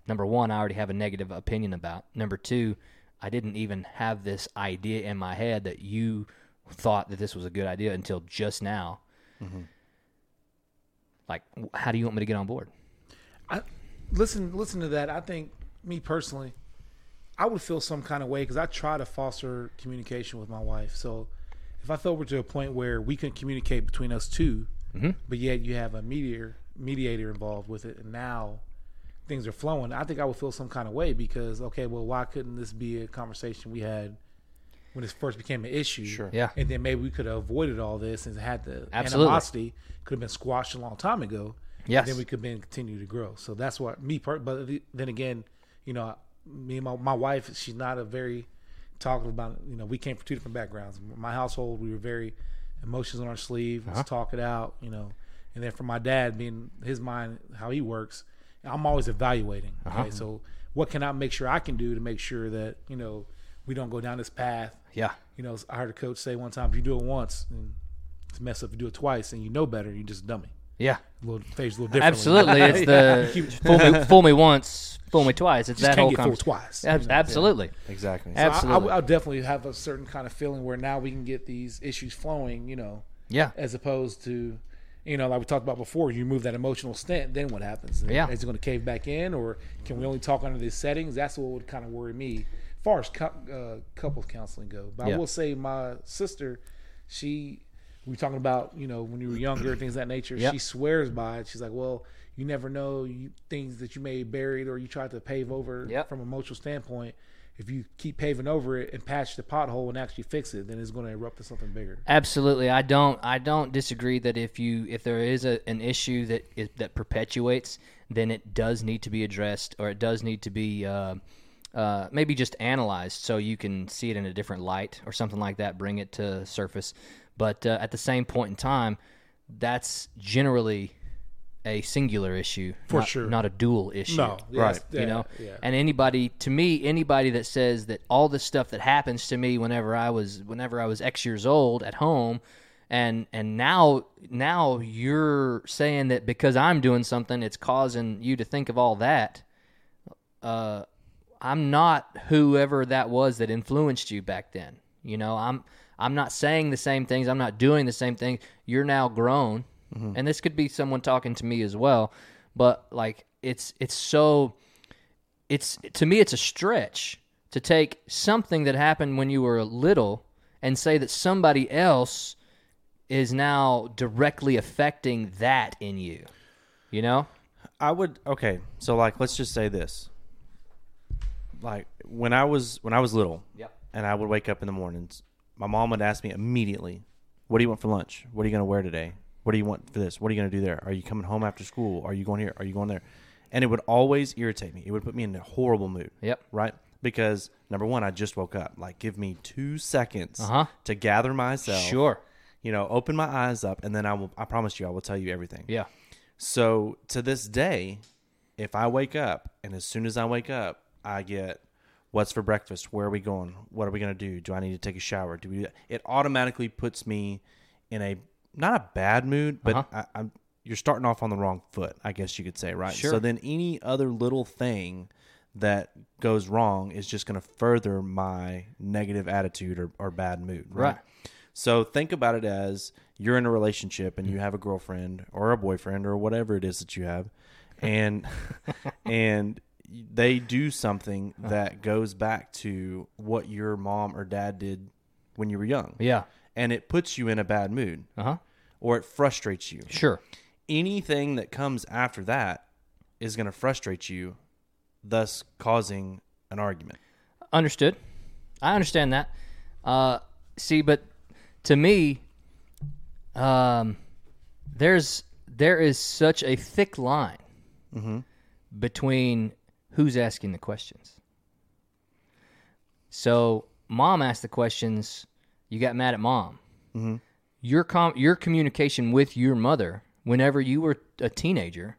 Speaker 3: number one, I already have a negative opinion about? Number two, I didn't even have this idea in my head that you thought that this was a good idea until just now. Mm-hmm. Like, how do you want me to get on board?
Speaker 6: I, listen, listen to that. I think me personally, I would feel some kind of way because I try to foster communication with my wife. So if I felt we're to a point where we can communicate between us 2 mm-hmm. but yet you have a mediator mediator involved with it, and now things are flowing, I think I would feel some kind of way because okay, well, why couldn't this be a conversation we had when this first became an issue?
Speaker 2: Sure.
Speaker 3: Yeah.
Speaker 6: and then maybe we could have avoided all this and had the
Speaker 3: Absolutely.
Speaker 6: animosity could have been squashed a long time ago.
Speaker 3: Yes.
Speaker 6: then we could then continue to grow. So that's what me. Per- but then again, you know, me and my, my wife, she's not a very talkative about. You know, we came from two different backgrounds. My household, we were very emotions on our sleeve. Let's uh-huh. talk it out. You know, and then for my dad, being his mind, how he works, I'm always evaluating.
Speaker 3: Uh-huh.
Speaker 6: Okay, so what can I make sure I can do to make sure that you know we don't go down this path?
Speaker 3: Yeah.
Speaker 6: You know, I heard a coach say one time, if you do it once and it's messed up, if you do it twice and you know better, you just dummy.
Speaker 3: Yeah.
Speaker 6: A little phase a little differently.
Speaker 3: Absolutely. It's the fool, me, fool me once, fool me twice. It's
Speaker 6: Just
Speaker 3: that
Speaker 6: can't
Speaker 3: whole
Speaker 6: get fooled
Speaker 3: conversation.
Speaker 6: twice.
Speaker 3: Ab-
Speaker 6: you know?
Speaker 3: Absolutely.
Speaker 2: Exactly.
Speaker 6: So I- I,
Speaker 3: Absolutely.
Speaker 6: I, definitely have a certain kind of feeling where now we can get these issues flowing, you know,
Speaker 3: Yeah.
Speaker 6: as opposed to, you know, like we talked about before, you move that emotional stent, then what happens?
Speaker 3: Yeah.
Speaker 6: Is it going to cave back in or can we only talk under these settings? That's what would kind of worry me as far as uh, couples counseling go. But
Speaker 3: Yeah.
Speaker 6: I will say my sister, she, we were talking about, you know, when you were younger, things of that nature,
Speaker 3: Yep.
Speaker 6: she swears by it. She's like, well, you never know you, things that you may have buried or you tried to pave over
Speaker 3: Yep.
Speaker 6: from an emotional standpoint. If you keep paving over it and patch the pothole and actually fix it, then it's going to erupt to something bigger.
Speaker 3: Absolutely, I don't. I don't disagree that if you if there is a, an issue that is, that perpetuates, then it does need to be addressed, or it does need to be uh, uh, maybe just analyzed so you can see it in a different light, or something like that. Bring it to surface, but uh, at the same point in time, that's generally a singular issue,
Speaker 6: For
Speaker 3: not,
Speaker 6: sure.
Speaker 3: not a dual issue.
Speaker 6: No, yes,
Speaker 2: Right.
Speaker 6: yeah,
Speaker 3: you know?
Speaker 6: yeah.
Speaker 3: and anybody to me anybody that says that all the stuff that happens to me whenever i was whenever i was x years old at home and and now now you're saying that because i'm doing something it's causing you to think of all that uh i'm not whoever that was that influenced you back then. You know i'm i'm not saying the same things. I'm not doing the same thing. You're now grown Mm-hmm. and this could be someone talking to me as well but like it's it's so it's to me it's a stretch to take something that happened when you were little and say that somebody else is now directly affecting that in you you know
Speaker 2: I would okay. So like, let's just say this. Like when I was when I was little,
Speaker 3: Yep.
Speaker 2: and I would wake up in the mornings, my mom would ask me immediately, "What do you want for lunch? What are you going to wear today? What do you want for this? What are you going to do there? Are you coming home after school? Are you going here? Are you going there?" And it would always irritate me. It would put me in a horrible mood.
Speaker 3: Yep.
Speaker 2: Right. Because number one, I just woke up. Like, give me two seconds
Speaker 3: Uh-huh.
Speaker 2: to gather myself.
Speaker 3: sure
Speaker 2: You know, open my eyes up, and then I will. I promise you, I will tell you everything.
Speaker 3: yeah
Speaker 2: So to this day, if I wake up and as soon as I wake up, I get what's for breakfast? Where are we going? What are we going to do? Do I need to take a shower? Do we? Do that? It automatically puts me in a not a bad mood, but
Speaker 3: Uh-huh.
Speaker 2: I, I'm you're starting off on the wrong foot. I guess you could say, right?
Speaker 3: Sure.
Speaker 2: So then any other little thing that goes wrong is just going to further my negative attitude or, or bad mood, right?
Speaker 3: Right.
Speaker 2: So think about it as you're in a relationship and you have a girlfriend or a boyfriend or whatever it is that you have, and and they do something that goes back to what your mom or dad did when you were young,
Speaker 3: yeah
Speaker 2: and it puts you in a bad mood
Speaker 3: uh-huh
Speaker 2: or it frustrates you.
Speaker 3: sure
Speaker 2: Anything that comes after that is going to frustrate you, thus causing an argument.
Speaker 3: Understood. I understand that. Uh, see, but to me, um, there's there is such a thick line between who's asking the questions. So, mom asked the questions. You got mad at mom. Your com- your communication with your mother, whenever you were a teenager,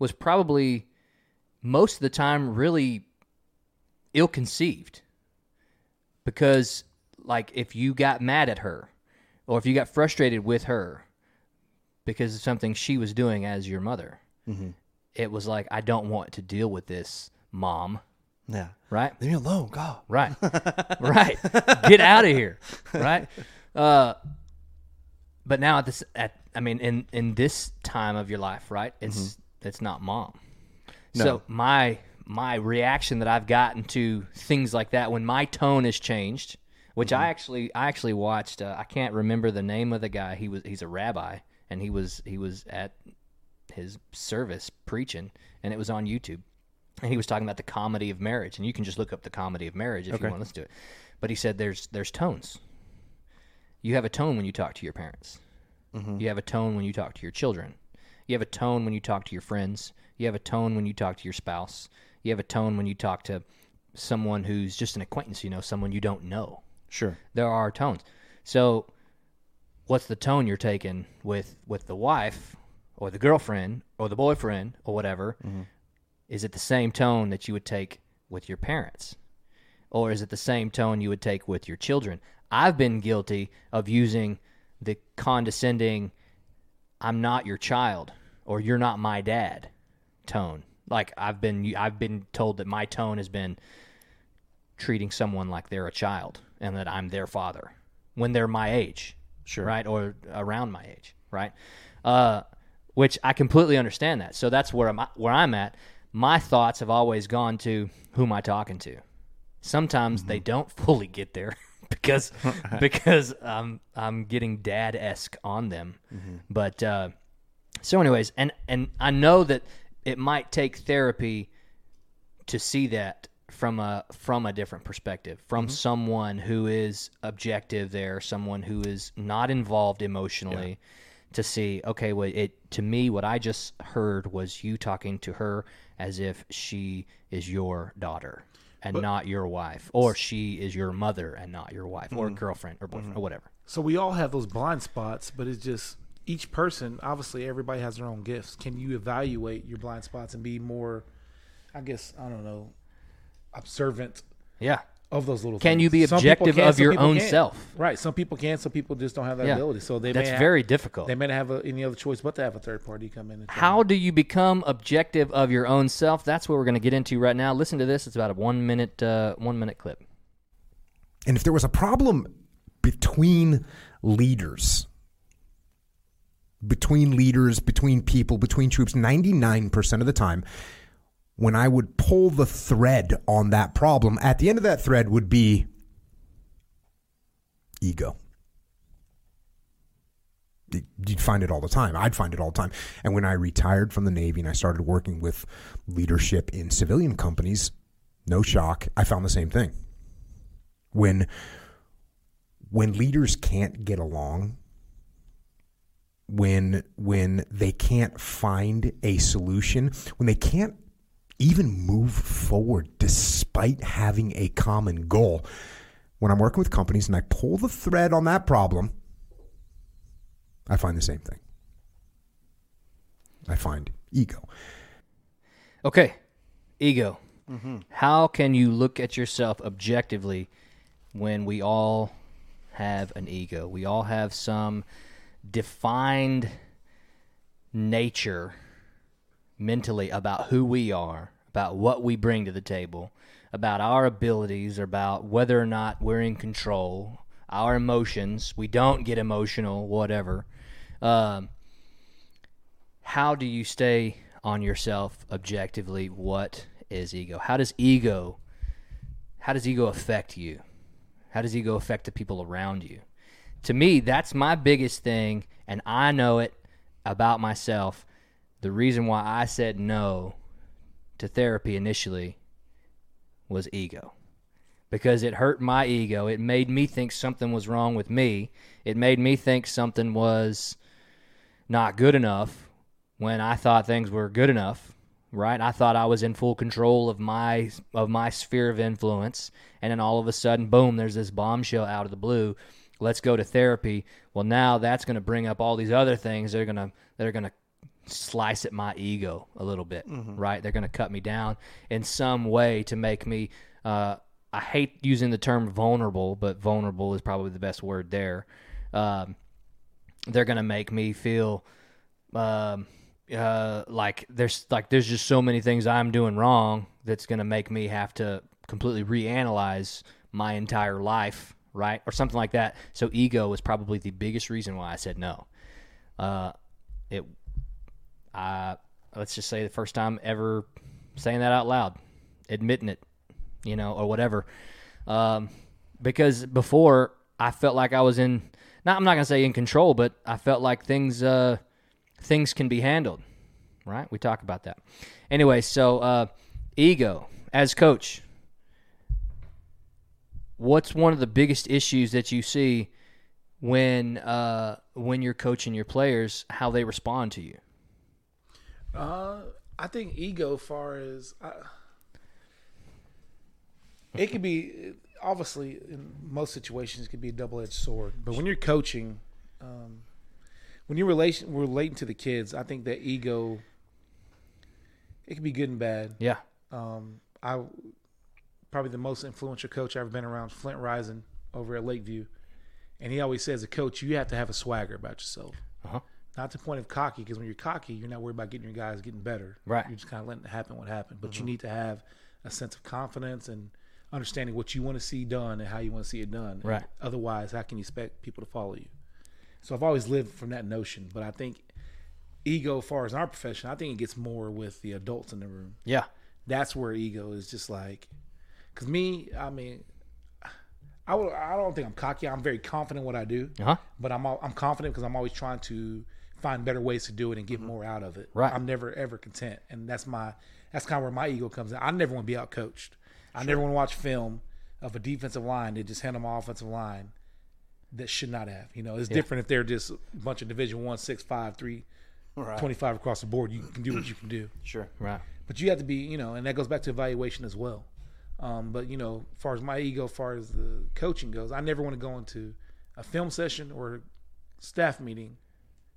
Speaker 3: was probably most of the time really ill conceived because like if you got mad at her or if you got frustrated with her because of something she was doing as your mother it was like i don't want to deal with this mom.
Speaker 2: Yeah.
Speaker 3: right?
Speaker 2: Leave me alone, God.
Speaker 3: right. Right. Get out of here. Right? Uh but now at this at i mean in in this time of your life right it's it's not mom. So my my reaction that i've gotten to things like that when my tone has changed which i actually i actually watched uh, i can't remember the name of the guy. He was he's a rabbi and he was he was at his service preaching and it was on youtube. And he was talking about the comedy of marriage and you can just look up the comedy of marriage if you want to listen to it. But he said there's there's tones you have a tone when you talk to your parents mm-hmm. you have a tone when you talk to your children you have a tone when you talk to your friends you have a tone when you talk to your spouse you have a tone when you talk to someone who's just an acquaintance you know someone you don't know
Speaker 2: Sure.
Speaker 3: there are tones. So, what's the tone you're taking with with the wife or the girlfriend or the boyfriend or whatever? Mm-hmm. is it the same tone that you would take with your parents? Or is it the same tone you would take with your children? I've been guilty of using the condescending, I'm not your child, or you're not my dad tone. Like I've been I've been told that my tone has been treating someone like they're a child and that I'm their father when they're my age,
Speaker 2: Sure.
Speaker 3: right, or around my age, right? Uh, which I completely understand that. So that's where I'm where I'm at. My thoughts have always gone to who am I talking to. Sometimes they don't fully get there because because I'm I'm getting dad esque on them, but. Uh, so, anyways, and and I know that it might take therapy to see that from a from a different perspective, from someone who is objective there, someone who is not involved emotionally, to see okay, well, it to me what I just heard was you talking to her as if she is your daughter and not your wife, or she is your mother and not your wife, or mm-hmm. girlfriend or boyfriend mm-hmm. or whatever.
Speaker 6: So we all have those blind spots, but it's just each person. Obviously, everybody has their own gifts. Can you evaluate your blind spots and be more, I guess, I don't know, observant
Speaker 3: Yeah.
Speaker 6: Of those little? Things.
Speaker 3: Can
Speaker 6: things.
Speaker 3: you be
Speaker 6: Some
Speaker 3: objective
Speaker 6: can,
Speaker 3: of your own
Speaker 6: can't.
Speaker 3: self?
Speaker 6: Right. Some people can. Some people just don't have that
Speaker 3: Yeah.
Speaker 6: ability. So they
Speaker 3: That's
Speaker 6: may have,
Speaker 3: very difficult.
Speaker 6: They may not have a, any other choice but to have a third party come in. And
Speaker 3: How do you become objective of your own self? That's what we're going to get into right now. Listen to this. It's about a one minute uh, one minute clip.
Speaker 7: And if there was a problem between leaders, between leaders, between people, between troops, 99% of the time, when I would pull the thread on that problem, at the end of that thread would be ego. You'd find it all the time. I'd find it all the time. And when I retired from the Navy and I started working with leadership in civilian companies, no shock, I found the same thing when when leaders can't get along when when they can't find a solution when they can't even move forward despite having a common goal when i'm working with companies and i pull the thread on that problem i find the same thing i find ego
Speaker 3: Okay, ego. Mm-hmm. How can you look at yourself objectively when we all have an ego? We all have some defined nature mentally about who we are, about what we bring to the table, about our abilities, about whether or not we're in control, our emotions. We don't get emotional, whatever. Um, how do you stay on yourself objectively? What is ego? How does ego how does ego affect you? How does ego affect the people around you? To me, that's my biggest thing, and I know it about myself. The reason why I said no to therapy initially was ego. Because it hurt my ego. It made me think something was wrong with me. It made me think something was not good enough when I thought things were good enough, right? I thought I was in full control of my of my sphere of influence, and then all of a sudden, boom, there's this bombshell out of the blue. Let's go to therapy. Well, now that's going to bring up all these other things that are going to that are going to slice at my ego a little bit, right? They're going to cut me down in some way to make me. Uh, I hate using the term vulnerable, but vulnerable is probably the best word there. Um, they're going to make me feel um, uh, like there's like there's just so many things I'm doing wrong that's gonna make me have to completely reanalyze my entire life, right, or something like that. So ego was probably the biggest reason why I said no. Uh, it, I let's just say the first time ever saying that out loud, admitting it, you know, or whatever. Um, because before I felt like I was in, not I'm not gonna say in control, but I felt like things uh, things can be handled. Right? We talk about that. Anyway, so uh, ego as coach. What's one of the biggest issues that you see when uh, when you're coaching your players? How they respond to you?
Speaker 6: Uh, I think ego, far as I, it could be, obviously, in most situations, it could be a double edged sword. But when you're coaching, um, when you're relation relating to the kids, I think that ego, it can be good and bad.
Speaker 3: Yeah.
Speaker 6: Um, I probably the most influential coach I've ever been around, Flint Rising over at Lakeview, and he always says, "A coach, you have to have a swagger about yourself."
Speaker 3: Uh-huh.
Speaker 6: Not to the point of cocky, because when you're cocky, you're not worried about getting your guys getting better.
Speaker 3: Right.
Speaker 6: You're just kind of letting it happen what happened. But you need to have a sense of confidence and understanding what you want to see done and how you want to see it done.
Speaker 3: Right.
Speaker 6: Otherwise, how can you expect people to follow you? So I've always lived from that notion. But I think ego, as far as our profession, I think it gets more with the adults in the room
Speaker 3: Yeah.
Speaker 6: that's where ego is just like because me i mean i would i don't think i'm cocky i'm very confident in what i do
Speaker 3: Uh huh.
Speaker 6: but i'm i'm confident because i'm always trying to find better ways to do it and get more out of it.
Speaker 3: Right.
Speaker 6: i'm never ever content. And that's my that's kind of where my ego comes in. I never want to be out coached i never want to watch film of a defensive line that just handle my offensive line that should not have you know? It's different if they're just a bunch of division one six five three 25 across the board you can do what you can do.
Speaker 2: Sure.
Speaker 3: Right.
Speaker 6: but you have to be, you know, and that goes back to evaluation as well. Um, but you know, as far as my ego, as far as the coaching goes, I never want to go into a film session or staff meeting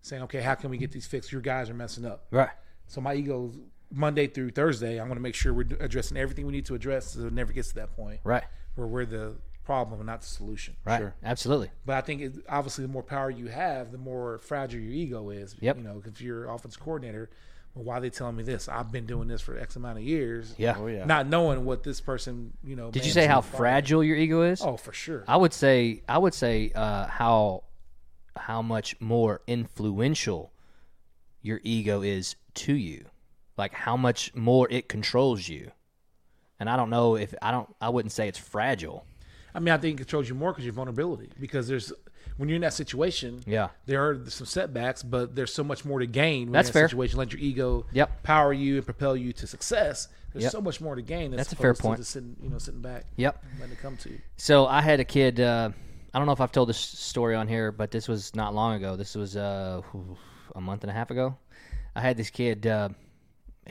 Speaker 6: saying, "Okay, how can we get these fixed? Your guys are messing up."
Speaker 3: Right.
Speaker 6: So my ego, Monday through Thursday, I'm going to make sure we're addressing everything we need to address, so it never gets to that point
Speaker 3: Right.
Speaker 6: where we're the problem and not the solution.
Speaker 3: Right. Absolutely.
Speaker 6: But I think it, obviously the more power you have, the more fragile your ego is.
Speaker 3: Yep.
Speaker 6: You know, if you're offense coordinator, well, why are they telling me this? I've been doing this for X amount of years.
Speaker 3: Yeah.
Speaker 2: Oh yeah.
Speaker 6: Not knowing what this person, you know.
Speaker 3: Did you say how fragile your ego is?
Speaker 6: Oh, for sure.
Speaker 3: I would say I would say uh, how how much more influential your ego is to you, like how much more it controls you. And I don't know if I don't I wouldn't say it's fragile.
Speaker 6: I mean, I think it controls you more because your vulnerability. Because there's when you're in that situation,
Speaker 3: Yeah.
Speaker 6: there are some setbacks, but there's so much more to gain. When
Speaker 3: That's
Speaker 6: in
Speaker 3: fair.
Speaker 6: Situation let your ego
Speaker 3: Yep.
Speaker 6: power you and propel you to success. There's
Speaker 3: Yep.
Speaker 6: so much more to gain. Than
Speaker 3: That's a fair point.
Speaker 6: Sitting, you know, sitting back,
Speaker 3: Yep.
Speaker 6: letting it come to you.
Speaker 3: So I had a kid. Uh, I don't know if I've told this story on here, but this was not long ago. This was uh, a month and a half ago. I had this kid. Uh,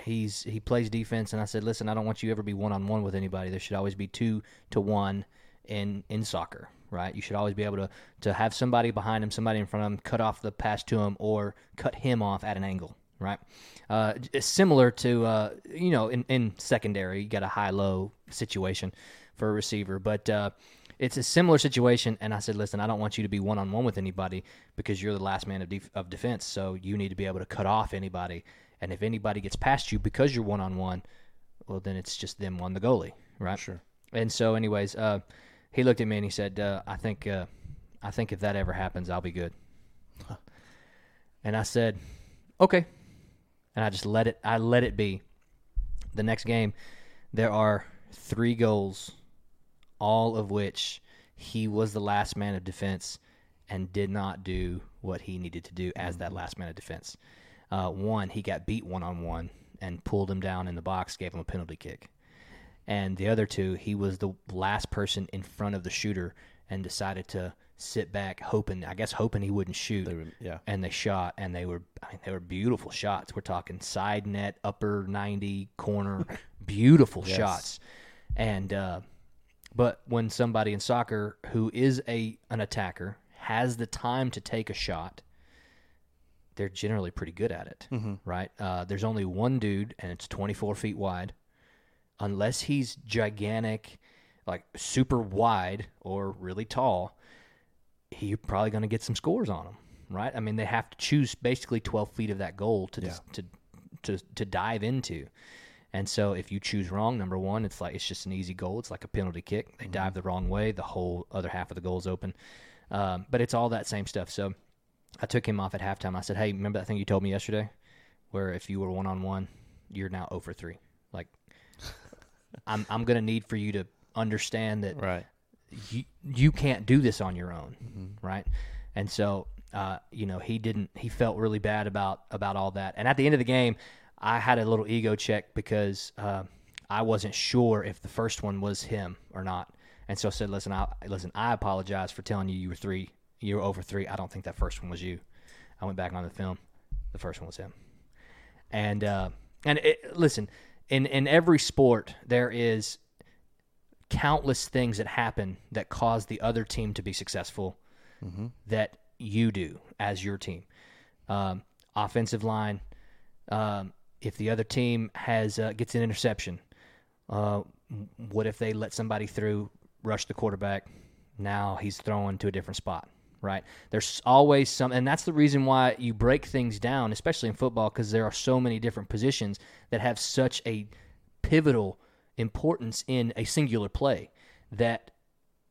Speaker 3: he's he plays defense, and I said, "Listen, I don't want you ever be one on one with anybody. There should always be two to one in in soccer, right? You should always be able to to have somebody behind him, somebody in front of him, cut off the pass to him, or cut him off at an angle." Right, uh, similar to uh, you know in, in secondary, you got a high low situation for a receiver, but uh, it's a similar situation. And I said, listen, I don't want you to be one on one with anybody because you're the last man of, def- of defense. So you need to be able to cut off anybody. And if anybody gets past you because you're one on one, well, then it's just them on the goalie, right? Sure. And so, anyways, uh, he looked at me and he said, uh, "I think, uh, I think if that ever happens, I'll be good." And I said, "Okay." And I just let it. I let it be. The next game, there are three goals all of which he was the last man of defense and did not do what he needed to do as that last man of defense. Uh, one, he got beat one on one and pulled him down in the box, gave him a penalty kick. And the other two, he was the last person in front of the shooter and decided to sit back, hoping, I guess, hoping he wouldn't shoot.
Speaker 2: Would- yeah.
Speaker 3: And they shot, and they were, I mean, they were beautiful shots. We're talking side net, upper ninety, corner, beautiful shots. And uh, but when somebody in soccer who is a an attacker has the time to take a shot, they're generally pretty good at it, right? Uh, there's only one dude, and it's 24 feet wide. Unless he's gigantic, like super wide or really tall, he- you're probably going to get some scores on him, right? I mean, they have to choose basically 12 feet of that goal to dis- to to to dive into. And so if you choose wrong, number one, it's like it's just an easy goal. It's like a penalty kick. They dive the wrong way, the whole other half of the goal is open. Um, but it's all that same stuff. So I took him off at halftime. I said, "Hey, remember that thing you told me yesterday, where if you were one on one, you're now 0 for three. Like, I'm I'm gonna need for you to understand that
Speaker 2: Right.
Speaker 3: you you can't do this on your own, right? And so, uh, you know, he didn't. He felt really bad about about all that. And at the end of the game, I had a little ego check because uh, I wasn't sure if the first one was him or not. And so I said, "Listen, I listen. I apologize for telling you you were three. You were over three. I don't think that first one was you." I went back on the film. The first one was him. And uh, and it, listen, in in every sport there is countless things that happen that cause the other team to be successful that you do as your team. Um, offensive line, um, if the other team has uh, gets an interception, uh, what if they let somebody through, rush the quarterback? Now he's throwing to a different spot, right? There's always some, and that's the reason why you break things down, especially in football, because there are so many different positions that have such a pivotal importance in a singular play that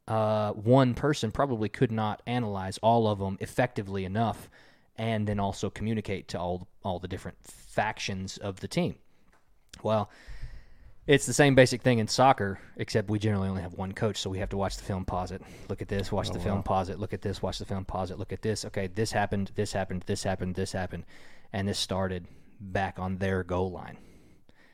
Speaker 3: uh, one person probably could not analyze all of them effectively enough, and then also communicate to all all the different factions of the team. Well, it's the same basic thing in soccer, except we generally only have one coach, so we have to watch the film, pause it, look at this, watch oh, the film, pause it, look at this, watch the film, pause it, look at this. Okay, this happened, this happened, this happened, this happened, and this started back on their goal line.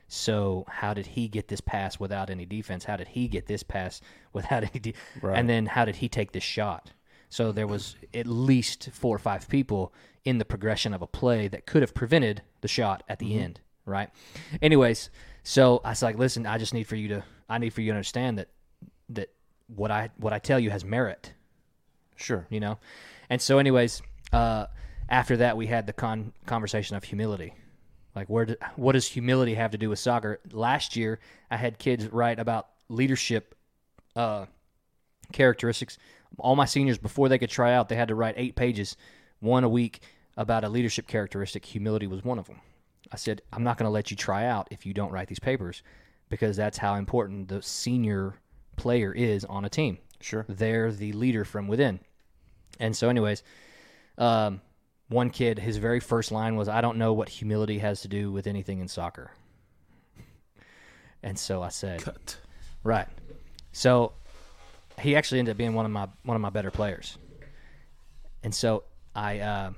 Speaker 3: So how did he get this pass without any defense? How did he get this pass without any? De- And then how did he take this shot? So there was at least four or five people in the progression of a play that could have prevented the shot at the end, right? Anyways, so I was like, listen, I just need for you to, I need for you to understand that that what I what I tell you has merit
Speaker 2: Sure.
Speaker 3: you know. And so, anyways, uh, after that, we had the con- conversation of humility. Like, where do, what does humility have to do with soccer? Last year, I had kids write about leadership uh, characteristics. All my seniors, before they could try out, they had to write eight pages, one a week, about a leadership characteristic. Humility was one of them. I said, I'm not going to let you try out if you don't write these papers because that's how important the senior player is on a team.
Speaker 2: Sure.
Speaker 3: They're the leader from within. And so, anyways, um, one kid, his very first line was, I don't know what humility has to do with anything in soccer. And so I said,
Speaker 6: Cut.
Speaker 3: Right. So he actually ended up being one of my one of my better players. And so I uh,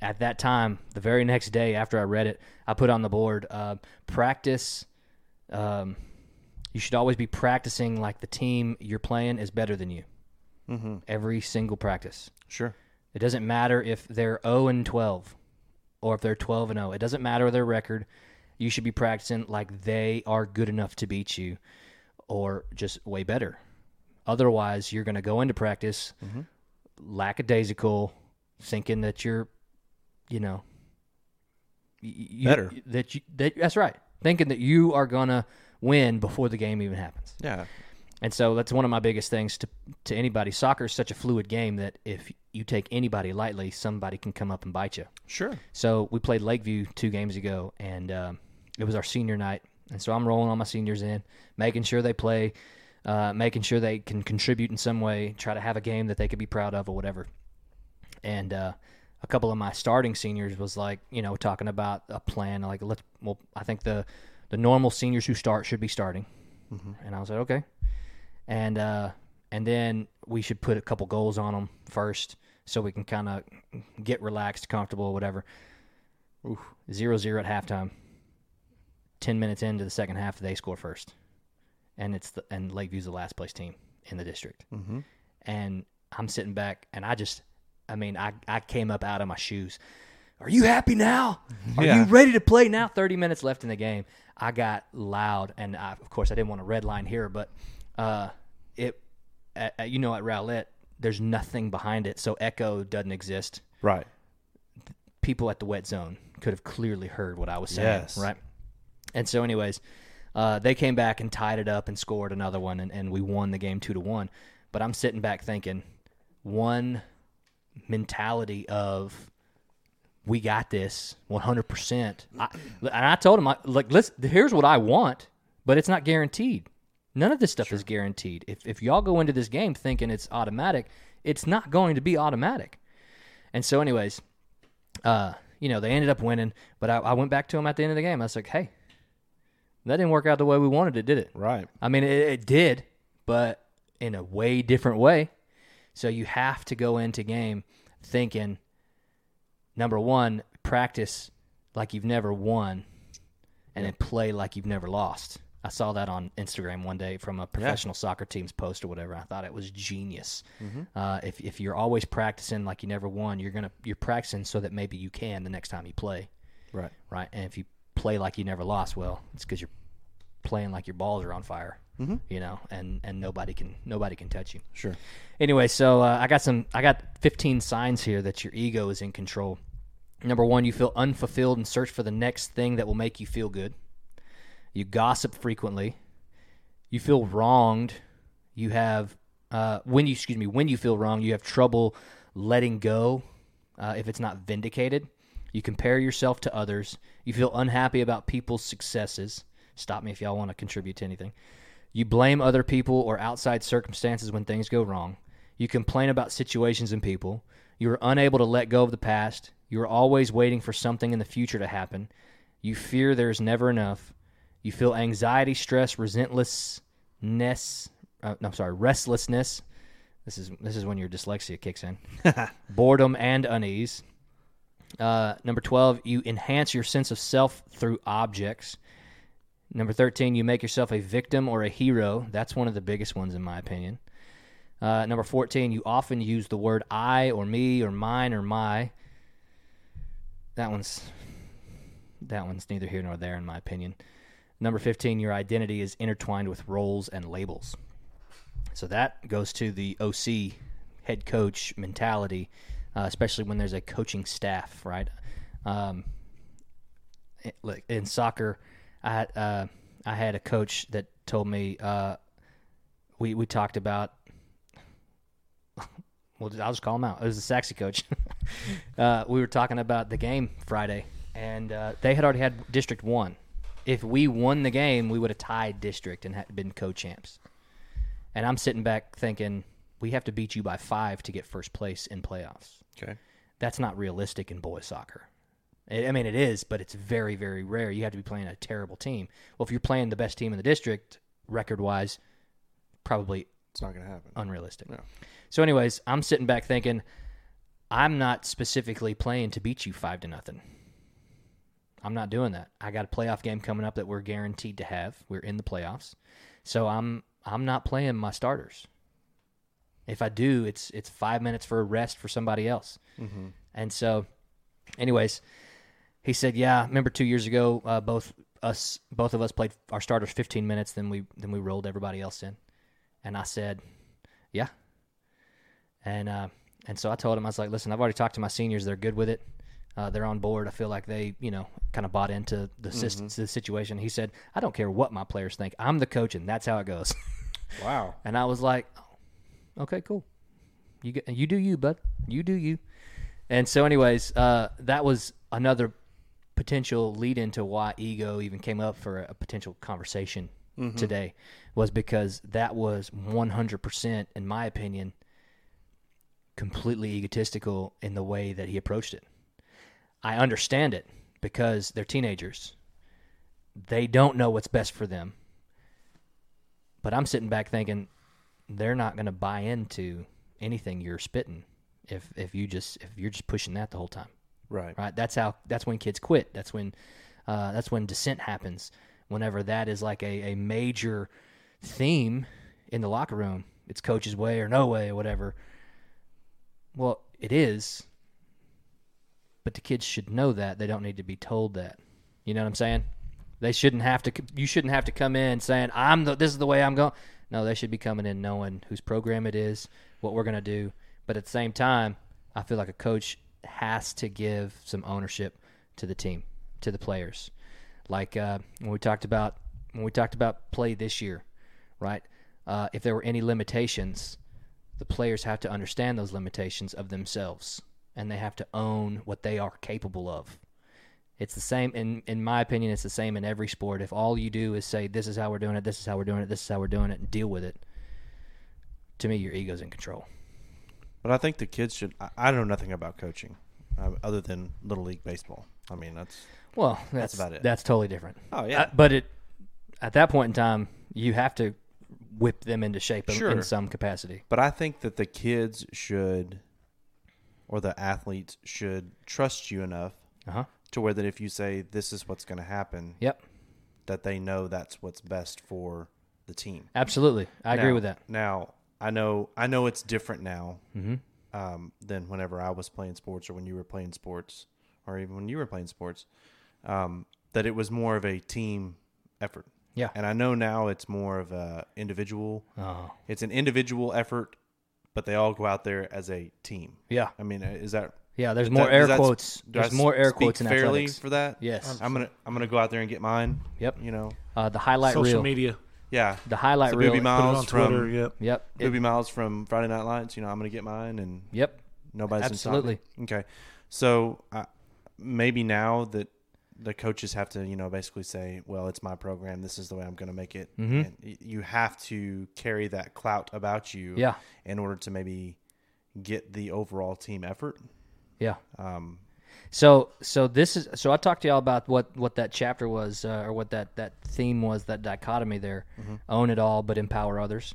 Speaker 3: at that time, the very next day after I read it, I put on the board uh, practice. Um, you should always be practicing like the team you're playing is better than you. Mm-hmm. Every single practice.
Speaker 2: Sure.
Speaker 3: It doesn't matter if they're 0 and 12 or if they're 12 and 0. It doesn't matter their record. You should be practicing like they are good enough to beat you or just way better. Otherwise, you're going to go into practice lackadaisical, thinking that you're, you know, you,
Speaker 2: Better.
Speaker 3: That you that that's right. Thinking that you are going to win before the game even happens.
Speaker 2: Yeah.
Speaker 3: And so that's one of my biggest things to to anybody. Soccer is such a fluid game that if you take anybody lightly, somebody can come up and bite you.
Speaker 2: Sure.
Speaker 3: So we played Lakeview two games ago, and um, it was our senior night. And so I'm rolling all my seniors in, making sure they play, uh, making sure they can contribute in some way, try to have a game that they could be proud of or whatever. And uh, a couple of my starting seniors was like, you know, talking about a plan. Like, let's. Well, I think the the normal seniors who start should be starting. And I was like, okay. And uh, and then we should put a couple goals on them first, so we can kind of get relaxed, comfortable, whatever. Oof. Zero zero at halftime. Ten minutes into the second half, they score first, and it's the and Lakeview's the last place team in the district. Mm-hmm. And I'm sitting back, and I just, I mean, I I came up out of my shoes. Are you happy now? Are
Speaker 2: Yeah.
Speaker 3: you ready to play now? Thirty minutes left in the game. I got loud, and I, of course I didn't want to red line here, but uh, it, at, at- you know, at Rowlett, there's nothing behind it, so echo doesn't exist
Speaker 2: Right.
Speaker 3: people at the wet zone could have clearly heard what I was saying,
Speaker 2: Yes.
Speaker 3: right? And so, anyways, uh, they came back and tied it up and scored another one, and, and we won the game two to one. But I'm sitting back thinking, one mentality of we got this 100%. I, and I told him, I, like, let's, here's what I want, but it's not guaranteed. None of this stuff is guaranteed. If, if y'all go into this game thinking it's automatic, it's not going to be automatic. And so, anyways, uh, you know, they ended up winning, but I, I went back to him at the end of the game. I was like, hey, that didn't work out the way we wanted it, did it?
Speaker 2: Right.
Speaker 3: I mean, it, it did, but in a way different way. So you have to go into game thinking, number one, practice like you've never won, and then play like you've never lost. I saw that on Instagram one day from a professional soccer team's post or whatever. I thought it was genius. Uh, if if you're always practicing like you never won, you're gonna you're practicing so that maybe you can the next time you play
Speaker 2: Right.
Speaker 3: right? And if you play like you never lost, well, it's because you're playing like your balls are on fire, mm-hmm. you know, and and nobody can nobody can touch you.
Speaker 2: Sure.
Speaker 3: Anyway, so uh, I got some I got 15 signs here that your ego is in control. Number one, you feel unfulfilled and search for the next thing that will make you feel good. You gossip frequently. You feel wronged. You have uh, when you excuse me when you feel wrong, you have trouble letting go uh, if it's not vindicated. You compare yourself to others. You feel unhappy about people's successes. Stop me if y'all want to contribute to anything. You blame other people or outside circumstances when things go wrong. You complain about situations and people. You are unable to let go of the past. You are always waiting for something in the future to happen. You fear there's never enough. You feel anxiety, stress, resentlessness. Uh, no, I'm sorry, restlessness. This is this is when your dyslexia kicks in. Boredom and unease. Uh, number 12, you enhance your sense of self through objects. Number 13, you make yourself a victim or a hero. That's one of the biggest ones, in my opinion. Uh, number 14, you often use the word I or me or mine or my. That one's that one's neither here nor there in my opinion. Number 15, your identity is intertwined with roles and labels. So that goes to the OC head coach mentality, uh, especially when there's a coaching staff, right? Um, in soccer, I had, uh, I had a coach that told me uh, we we talked about. Well, I'll just call him out. It was the Sachse coach. uh, we were talking about the game Friday, and uh, they had already had District One. If we won the game, we would have tied District and had been co-champs. And I'm sitting back thinking, we have to beat you by five to get first place in playoffs.
Speaker 2: Okay.
Speaker 3: That's not realistic in boys soccer. I I mean, it is, but it's very, very rare. You have to be playing a terrible team. Well, if you're playing the best team in the district, record wise, probably
Speaker 2: It's not going to happen.
Speaker 3: unrealistic.
Speaker 2: No.
Speaker 3: So, anyways, I'm sitting back thinking, I'm not specifically playing to beat you five to nothing. I'm not doing that. I got a playoff game coming up that we're guaranteed to have. We're in the playoffs, so I'm I'm not playing my starters. If I do, it's it's five minutes for a rest for somebody else. And so, anyways, he said, "Yeah, remember two years ago, uh, both us, both of us played our starters 15 minutes, then we then we rolled everybody else in." And I said, "Yeah." And uh, and so I told him, I was like, "Listen, I've already talked to my seniors; they're good with it. Uh, they're on board. I feel like they, you know, kind of bought into the, sys- the situation." He said, "I don't care what my players think. I'm the coach, and that's how it goes."
Speaker 2: Wow.
Speaker 3: And I was like, okay, cool. You get, you do you, bud. You do you. And so, anyways, uh, that was another potential lead into why ego even came up for a potential conversation today, was because that was 100%, in my opinion, completely egotistical in the way that he approached it. I understand it because they're teenagers. They don't know what's best for them. But I'm sitting back thinking they're not going to buy into anything you're spitting if if you just if you're just pushing that the whole time.
Speaker 2: Right.
Speaker 3: Right? That's how that's when kids quit. That's when uh, that's when dissent happens. Whenever that is like a, a major theme in the locker room, it's coach's way or no way or whatever. Well, it is, but the kids should know that. They don't need to be told that. You know what I'm saying? They shouldn't have to. You shouldn't have to come in saying, "I'm the. This is the way I'm going." No, they should be coming in knowing whose program it is, what we're going to do. But at the same time, I feel like a coach has to give some ownership to the team, to the players. Like uh, when we talked about when we talked about play this year, right? Uh, if there were any limitations, the players have to understand those limitations of themselves, and they have to own what they are capable of. It's the same in in my opinion. It's the same in every sport. If all you do is say, "This is how we're doing it. This is how we're doing it. This is how we're doing it," and deal with it, to me, your ego's in control.
Speaker 2: But I think the kids should. I, I know nothing about coaching, uh, other than little league baseball. I mean, that's
Speaker 3: Well, that's,
Speaker 2: about it.
Speaker 3: That's totally different.
Speaker 2: Oh, yeah.
Speaker 3: Uh, but it at that point in time, you have to whip them into shape in- in some capacity.
Speaker 2: But I think that the kids should, or the athletes should trust you enough
Speaker 3: Uh huh.
Speaker 2: To where that if you say this is what's going to happen,
Speaker 3: Yep.
Speaker 2: that they know that's what's best for the team.
Speaker 3: Absolutely, I agree with that.
Speaker 2: Now I know I know it's different now
Speaker 3: Mm-hmm.
Speaker 2: um, than whenever I was playing sports or when you were playing sports or even when you were playing sports. Um, that it was more of a team effort.
Speaker 3: Yeah.
Speaker 2: And I know now it's more of a individual.
Speaker 3: Oh,
Speaker 2: It's an individual effort, but they all go out there as a team.
Speaker 3: yeah,
Speaker 2: I mean, uh, is that
Speaker 3: Yeah, there's more
Speaker 2: that-
Speaker 3: air
Speaker 2: does that s-
Speaker 3: quotes. There's more air
Speaker 2: speak
Speaker 3: quotes in
Speaker 2: fairly
Speaker 3: athletics.
Speaker 2: for that.
Speaker 3: Yes.
Speaker 2: I'm gonna I'm gonna go out there and get mine.
Speaker 3: Yep.
Speaker 2: You know,
Speaker 3: Uh, the highlight
Speaker 6: Social
Speaker 3: reel.
Speaker 6: media.
Speaker 2: yeah.
Speaker 3: The highlight
Speaker 2: So
Speaker 3: reel.
Speaker 2: Boobie
Speaker 6: Put it on
Speaker 2: Miles from
Speaker 6: Twitter. Yep.
Speaker 3: Yep. it-
Speaker 2: Miles from Friday Night Lights. You know, I'm gonna get mine, and
Speaker 3: yep.
Speaker 2: nobody's gonna stop me.
Speaker 3: Absolutely.
Speaker 2: okay. So uh, maybe now that the coaches have to, you know, basically say, "Well, it's my program. This is the way I'm going to make it."
Speaker 3: Mhm.
Speaker 2: And you have to carry that clout about you,
Speaker 3: Yeah.
Speaker 2: in order to maybe get the overall team effort.
Speaker 3: Yeah.
Speaker 2: Um,
Speaker 3: So so this is so I talked to y'all about what what that chapter was uh, or what that that theme was that dichotomy there own it all but empower others.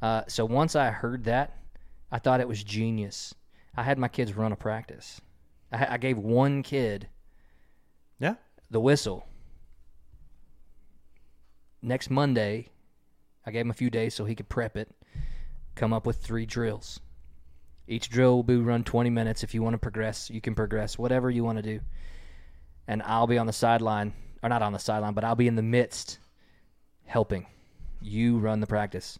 Speaker 3: Uh, so once I heard that, I thought it was genius. I had my kids run a practice. I, I gave one kid
Speaker 2: yeah.
Speaker 3: the whistle. Next Monday, I gave him a few days so he could prep it. Come up with three drills. Each drill will be run 20 minutes. If you want to progress, you can progress, whatever you want to do. And I'll be on the sideline, or not on the sideline, but I'll be in the midst helping you run the practice.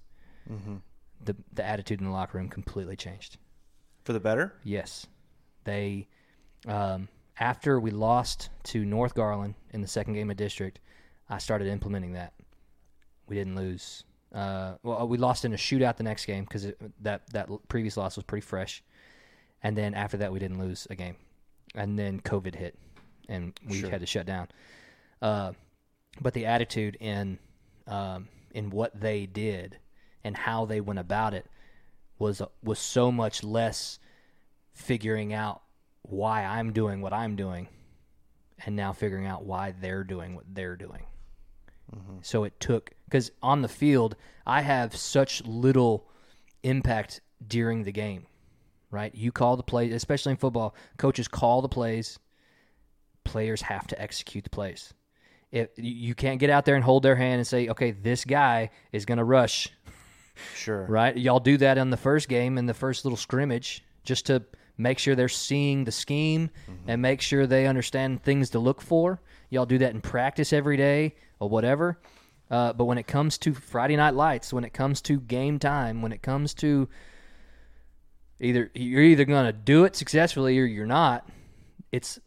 Speaker 3: The, the attitude in the locker room completely changed.
Speaker 2: For the better.
Speaker 3: Yes, they. Um, after we lost to North Garland in the second game of district, I started implementing that. We didn't lose. Uh, well, we lost in a shootout the next game because that that previous loss was pretty fresh, and then after that we didn't lose a game, and then COVID hit, and we
Speaker 2: Sure.
Speaker 3: had to shut down. Uh, but the attitude in um, in what they did and how they went about it was was so much less figuring out why I'm doing what I'm doing and now figuring out why they're doing what they're doing. Mm-hmm. So it took cuz on the field I have such little impact during the game. Right? You call the plays, especially in football, coaches call the plays, players have to execute the plays. If you you can't get out there and hold their hand and say, "Okay, this guy is going to rush
Speaker 2: Sure.
Speaker 3: right? Y'all do that in the first game in the first little scrimmage just to make sure they're seeing the scheme mm-hmm. and make sure they understand things to look for. Y'all do that in practice every day or whatever. Uh, but when it comes to Friday Night Lights, when it comes to game time, when it comes to either you're either going to do it successfully or you're not, it's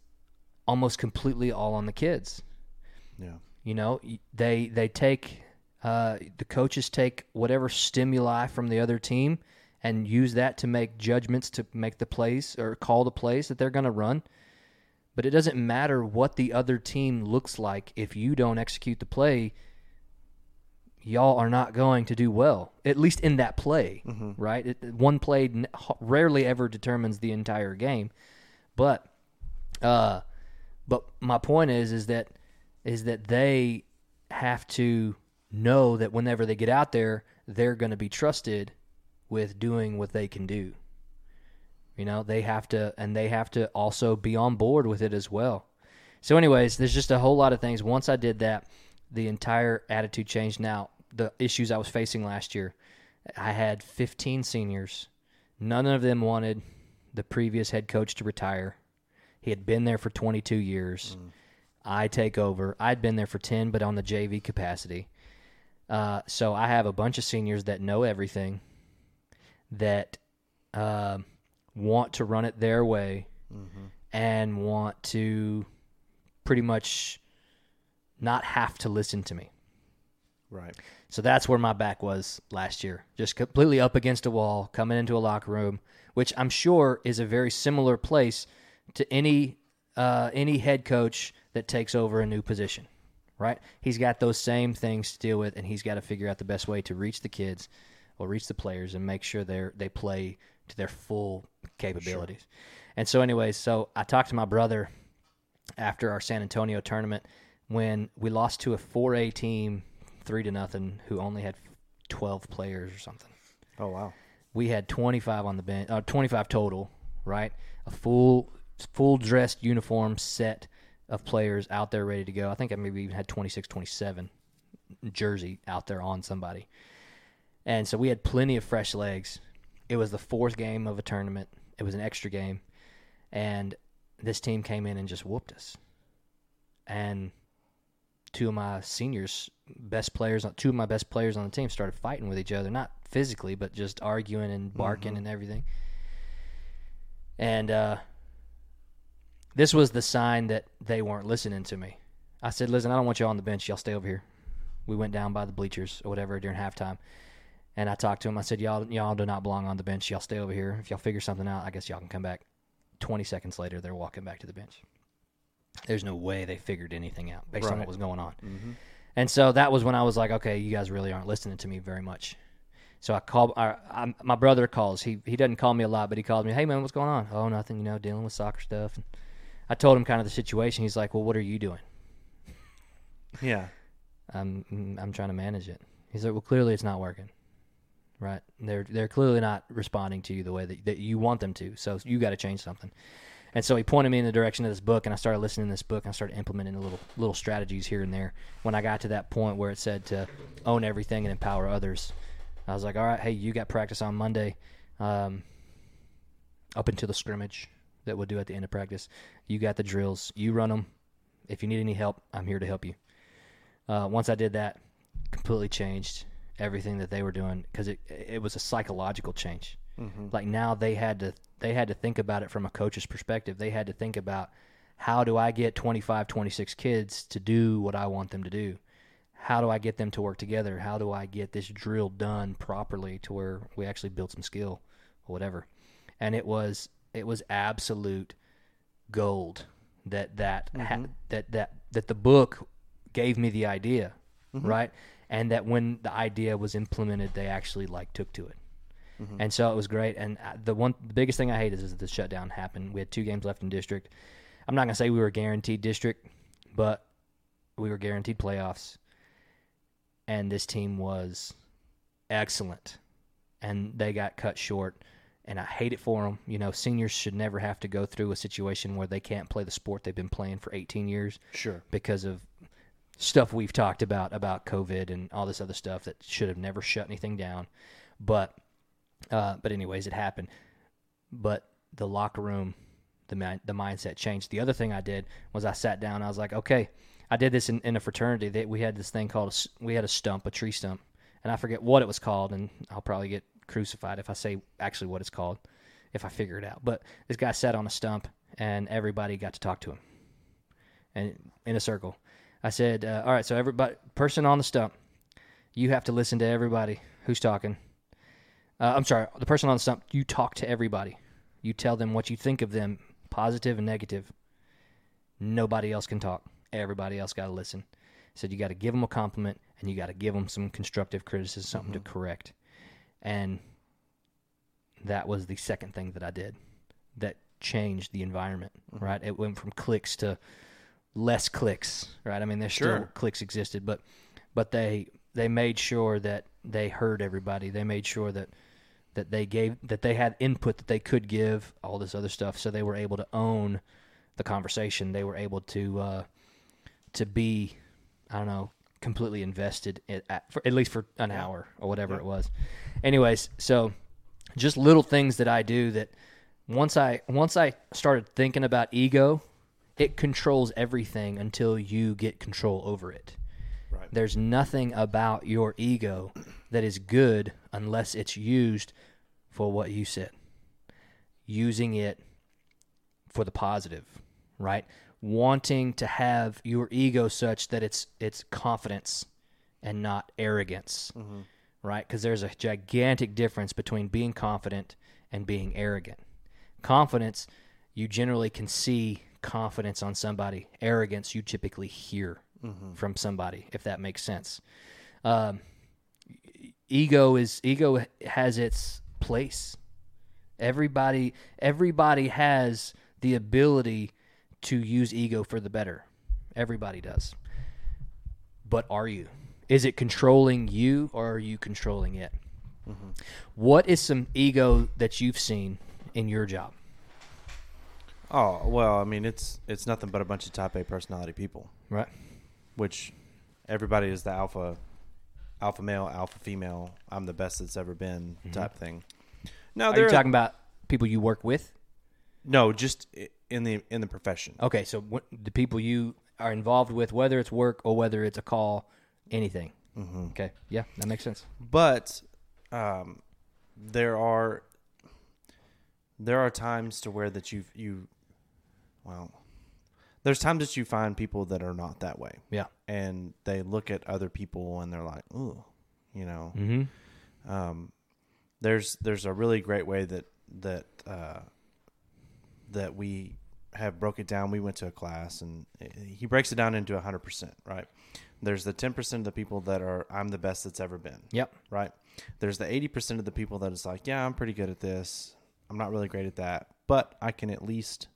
Speaker 3: almost completely all on the kids.
Speaker 2: Yeah.
Speaker 3: You know, they they take uh, the coaches take whatever stimuli from the other team and use that to make judgments to make the plays or call the plays that they're going to run. But it doesn't matter what the other team looks like if you don't execute the play. Y'all are not going to do well, at least in that play, right? It, one play n- rarely ever determines the entire game, but uh, but my point is is that is that they have to know that whenever they get out there, they're going to be trusted with doing what they can do. You know, they have to, and they have to also be on board with it as well. So, anyways, there's just a whole lot of things. Once I did that, the entire attitude changed. Now, the issues I was facing last year, I had 15 seniors. None of them wanted the previous head coach to retire. He had been there for 22 years. I take over. I'd been there for 10, but on the JV capacity. Uh, so I have a bunch of seniors that know everything, that uh, want to run it their way, and want to pretty much not have to listen to me.
Speaker 2: Right.
Speaker 3: So that's where my back was last year. Just completely up against a wall, coming into a locker room, which I'm sure is a very similar place to any uh, any head coach that takes over a new position. Right? He's got those same things to deal with, and he's got to figure out the best way to reach the kids or reach the players and make sure they they play to their full capabilities. And so, anyways, so I talked to my brother after our San Antonio tournament when we lost to a 4A team three to nothing who only had 12 players or something.
Speaker 2: Oh wow.
Speaker 3: We had 25 on the bench, uh, 25 total, right? A full full dressed uniform set of players out there ready to go. I think I maybe even had 26, 27 jersey out there on somebody. And so we had plenty of fresh legs. It was the fourth game of a tournament. It was an extra game. And this team came in and just whooped us. And two of my seniors, best players, two of my best players on the team started fighting with each other, not physically, but just arguing and barking and everything. And uh, this was the sign that they weren't listening to me. I said, "Listen, I don't want y'all on the bench. Y'all stay over here." We went down by the bleachers or whatever during halftime, and I talked to him. I said, "Y'all, y'all do not belong on the bench. Y'all stay over here. If y'all figure something out, I guess y'all can come back." Twenty seconds later, they're walking back to the bench. There's no way they figured anything out based on what was going on. Mm-hmm. And so that was when I was like, okay, you guys really aren't listening to me very much. So I called. I, I, my brother calls. He he doesn't call me a lot, but he calls me. Hey man, what's going on? Oh, nothing. You know, dealing with soccer stuff. And I told him kind of the situation. He's like, well, what are you doing?
Speaker 2: Yeah.
Speaker 3: I'm I'm trying to manage it. He's like, well, clearly it's not working. Right? They're they're clearly not responding to you the way that, that you want them to. So you got to change something. And so he pointed me in the direction of this book, and I started listening to this book, and I started implementing little little strategies here and there. When I got to that point where it said to own everything and empower others, I was like, all right, hey, you got practice on Monday, um, up until the scrimmage that we'll do at the end of practice. You got the drills, you run them. If you need any help, I'm here to help you. Uh, once I did that, completely changed everything that they were doing because it it was a psychological change. Mm-hmm. Like now they had to they had to think about it from a coach's perspective. They had to think about how do I get 25, 26 kids to do what I want them to do? How do I get them to work together? How do I get this drill done properly to where we actually build some skill or whatever? And it was it was absolute gold that that ha- mm-hmm. that that that the book gave me the idea, mm-hmm. right? And that when the idea was implemented, they actually like took to it. And so it was great. And uh, the one, the biggest thing I hate is, is the shutdown happened. We had two games left in district. I'm not gonna say we were guaranteed district, but we were guaranteed playoffs. And this team was excellent, and they got cut short. And I hate it for them. You know, seniors should never have to go through a situation where they can't play the sport they've been playing for 18 years
Speaker 2: Sure.
Speaker 3: because of stuff we've talked about about COVID and all this other stuff that should have never shut anything down. But uh, but anyways, it happened. But the locker room, the the mindset changed. The other thing I did was I sat down. I was like, okay, I did this in, in a fraternity. That we had this thing called a we had a stump, a tree stump, and I forget what it was called, and I'll probably get crucified if I say actually what it's called, if I figure it out. But this guy sat on a stump, and everybody got to talk to him, and in a circle. I said, uh, all right, so everybody, person on the stump, you have to listen to everybody who's talking. Uh, I'm sorry, the person on the stump, you talk to everybody. You tell them what you think of them, positive and negative. Nobody else can talk. Everybody else got to listen. Said you got to give them a compliment and you got to give them some constructive criticism, something to correct. And that was the second thing that I did that changed the environment, right? It went from cliques to less cliques, right? I mean, there's still cliques existed, but but they they made sure that they heard everybody. They made sure that that they gave that they had input that they could give all this other stuff, so they were able to own the conversation. They were able to uh, to be, I don't know, completely invested in, at, for, at least for an hour or whatever it was. Anyways, so just little things that I do that once I once I started thinking about ego, it controls everything until you get control over it.
Speaker 2: Right.
Speaker 3: There's nothing about your ego that is good unless it's used for what you said. Using it for the positive, right? Wanting to have your ego such that it's it's confidence and not arrogance, mm-hmm. right? Because there's a gigantic difference between being confident and being arrogant. Confidence, you generally can see confidence on somebody. Arrogance, you typically hear from somebody, if that makes sense. Um, ego is ego has its place. Everybody everybody has the ability to use ego for the better. Everybody does. But are you? Is it controlling you or are you controlling it? What is some ego that you've seen in your job?
Speaker 2: Oh well, I mean it's it's nothing but a bunch of type A personality people,
Speaker 3: Right.
Speaker 2: which everybody is the alpha, alpha male, alpha female. I'm the best that's ever been type thing. No,
Speaker 3: Are
Speaker 2: they're
Speaker 3: you talking about people you work with?
Speaker 2: no, just in the in the profession.
Speaker 3: Okay, so what, the people you are involved with, whether it's work or whether it's a call, anything. Mm-hmm. Okay, yeah, that makes sense.
Speaker 2: but um, there are there are times to where that you you well there's times that you find people that are not that way,
Speaker 3: Yeah.
Speaker 2: and they look at other people and they're like, "Ooh," you know.
Speaker 3: Mm-hmm.
Speaker 2: Um, there's there's a really great way that that uh, that we have broke it down. We went to a class and he breaks it down into hundred percent. Right. There's the ten percent of the people that are I'm the best that's ever been.
Speaker 3: Yep.
Speaker 2: Right. There's the eighty percent of the people that is like, yeah, I'm pretty good at this. I'm not really great at that, but I can at least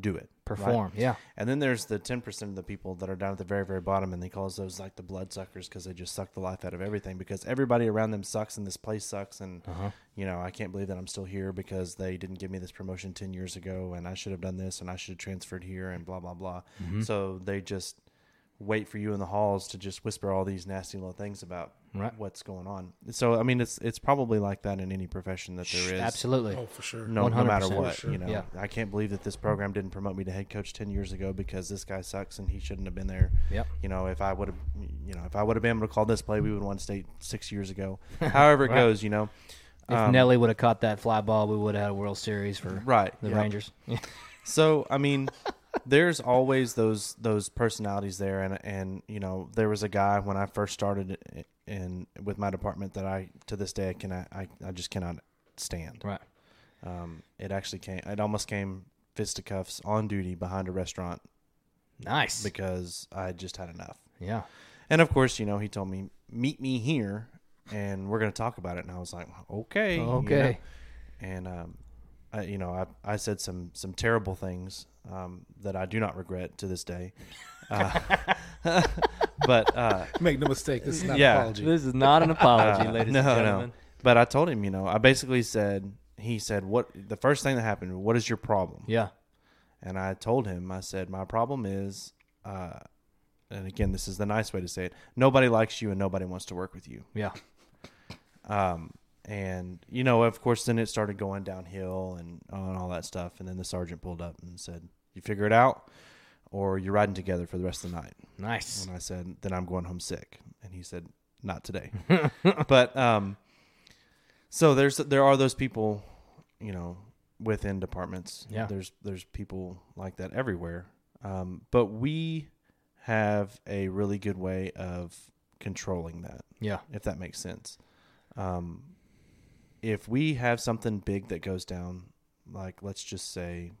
Speaker 2: do it. right?
Speaker 3: Perform. Yeah.
Speaker 2: And then there's the 10% of the people that are down at the very, very bottom, and they call those like the bloodsuckers because they just suck the life out of everything because everybody around them sucks and this place sucks. And, uh-huh. you know, I can't believe that I'm still here because they didn't give me this promotion 10 years ago and I should have done this and I should have transferred here and blah, blah, blah. Mm-hmm. So they just wait for you in the halls to just whisper all these nasty little things about
Speaker 3: Right.
Speaker 2: what's going on. So, I mean, it's it's probably like that in any profession that there is
Speaker 3: Absolutely.
Speaker 6: Oh, for sure.
Speaker 2: no, no matter what.
Speaker 6: Sure.
Speaker 2: You know,
Speaker 3: Yeah.
Speaker 2: I can't believe that this program didn't promote me to head coach ten years ago because this guy sucks and he shouldn't have been there.
Speaker 3: Yep.
Speaker 2: You know, if I would have, you know, if I would have been able to call this play, we would have won state six years ago. However it
Speaker 3: Right.
Speaker 2: goes, you know.
Speaker 3: If
Speaker 2: Um,
Speaker 3: Nelly would have caught that fly ball, we would have had a World Series for
Speaker 2: Right.
Speaker 3: the
Speaker 2: yeah.
Speaker 3: Rangers.
Speaker 2: So I mean, there's always those those personalities there, and and you know, there was a guy when I first started in with my department that I to this day I cannot I, I just cannot stand.
Speaker 3: right.
Speaker 2: Um, it actually came. It almost came fisticuffs on duty behind a restaurant
Speaker 3: Nice.
Speaker 2: because I just had enough.
Speaker 3: yeah.
Speaker 2: And of course, you know, he told me, meet me here and we're going to talk about it. And I was like, okay. you know.
Speaker 3: Okay.
Speaker 2: And, um, I, you know, I, I said some, some terrible things, um, that I do not regret to this day. Uh, but, uh,
Speaker 6: Make no mistake, this is not
Speaker 2: Yeah.
Speaker 6: an apology.
Speaker 3: This is not an apology,
Speaker 2: uh,
Speaker 3: ladies
Speaker 2: no,
Speaker 3: and gentlemen.
Speaker 2: No. But I told him, you know, I basically said, he said, what, the first thing that happened, what is your problem?
Speaker 3: Yeah.
Speaker 2: And I told him, I said, my problem is, uh, and again, this is the nice way to say it. Nobody likes you and nobody wants to work with you.
Speaker 3: Yeah.
Speaker 2: Um, and you know, of course, then it started going downhill and on all that stuff. And then the sergeant pulled up and said, "You figure it out, or you're riding together for the rest of the night."
Speaker 3: Nice.
Speaker 2: And I said, "Then I'm going home sick." And he said, "Not today." but um, so there's there are those people, you know, within departments.
Speaker 3: Yeah.
Speaker 2: There's there's people like that everywhere. Um, but we have a really good way of controlling that
Speaker 3: Yeah.
Speaker 2: if that makes sense. Um, if we have something big that goes down, like let's just say,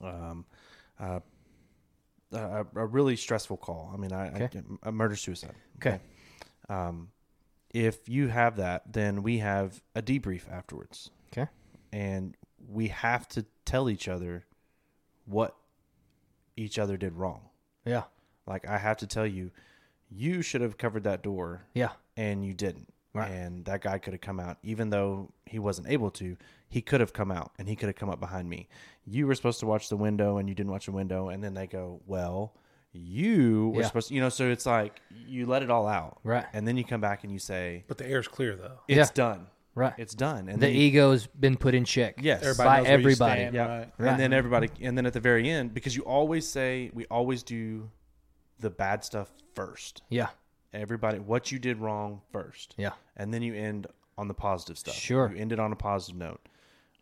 Speaker 2: um, uh, a, a really stressful call. I mean, I, I
Speaker 3: Okay.
Speaker 2: a murder suicide.
Speaker 3: Okay.
Speaker 2: Um, if you have that, then we have a debrief afterwards,
Speaker 3: Okay.
Speaker 2: and we have to tell each other what each other did wrong.
Speaker 3: Yeah.
Speaker 2: Like I have to tell you, you should have covered that door
Speaker 3: Yeah.
Speaker 2: and you didn't.
Speaker 3: Right.
Speaker 2: And that guy could have come out, even though he wasn't able to. He could have come out, and he could have come up behind me. You were supposed to watch the window, and you didn't watch the window. And then they go, "Well, you were
Speaker 3: Yeah.
Speaker 2: supposed to," you know. So it's like you let it all out,
Speaker 3: Right.
Speaker 2: And then you come back and you say,
Speaker 6: But the air's clear though.
Speaker 2: "It's
Speaker 3: Yeah.
Speaker 2: done,
Speaker 3: Right.
Speaker 2: It's done." And
Speaker 3: the
Speaker 2: then you-
Speaker 3: ego's been put in check.
Speaker 2: yes,
Speaker 6: Everybody
Speaker 3: By
Speaker 6: knows where you
Speaker 3: everybody.
Speaker 6: stand,
Speaker 2: yeah.
Speaker 6: right?
Speaker 3: Right.
Speaker 2: And then everybody, and then at the very end, because you always say, we always do the bad stuff first.
Speaker 3: Yeah.
Speaker 2: Everybody, what you did wrong first.
Speaker 3: Yeah.
Speaker 2: and then you end on the positive stuff.
Speaker 3: Sure.
Speaker 2: you end it on a positive note.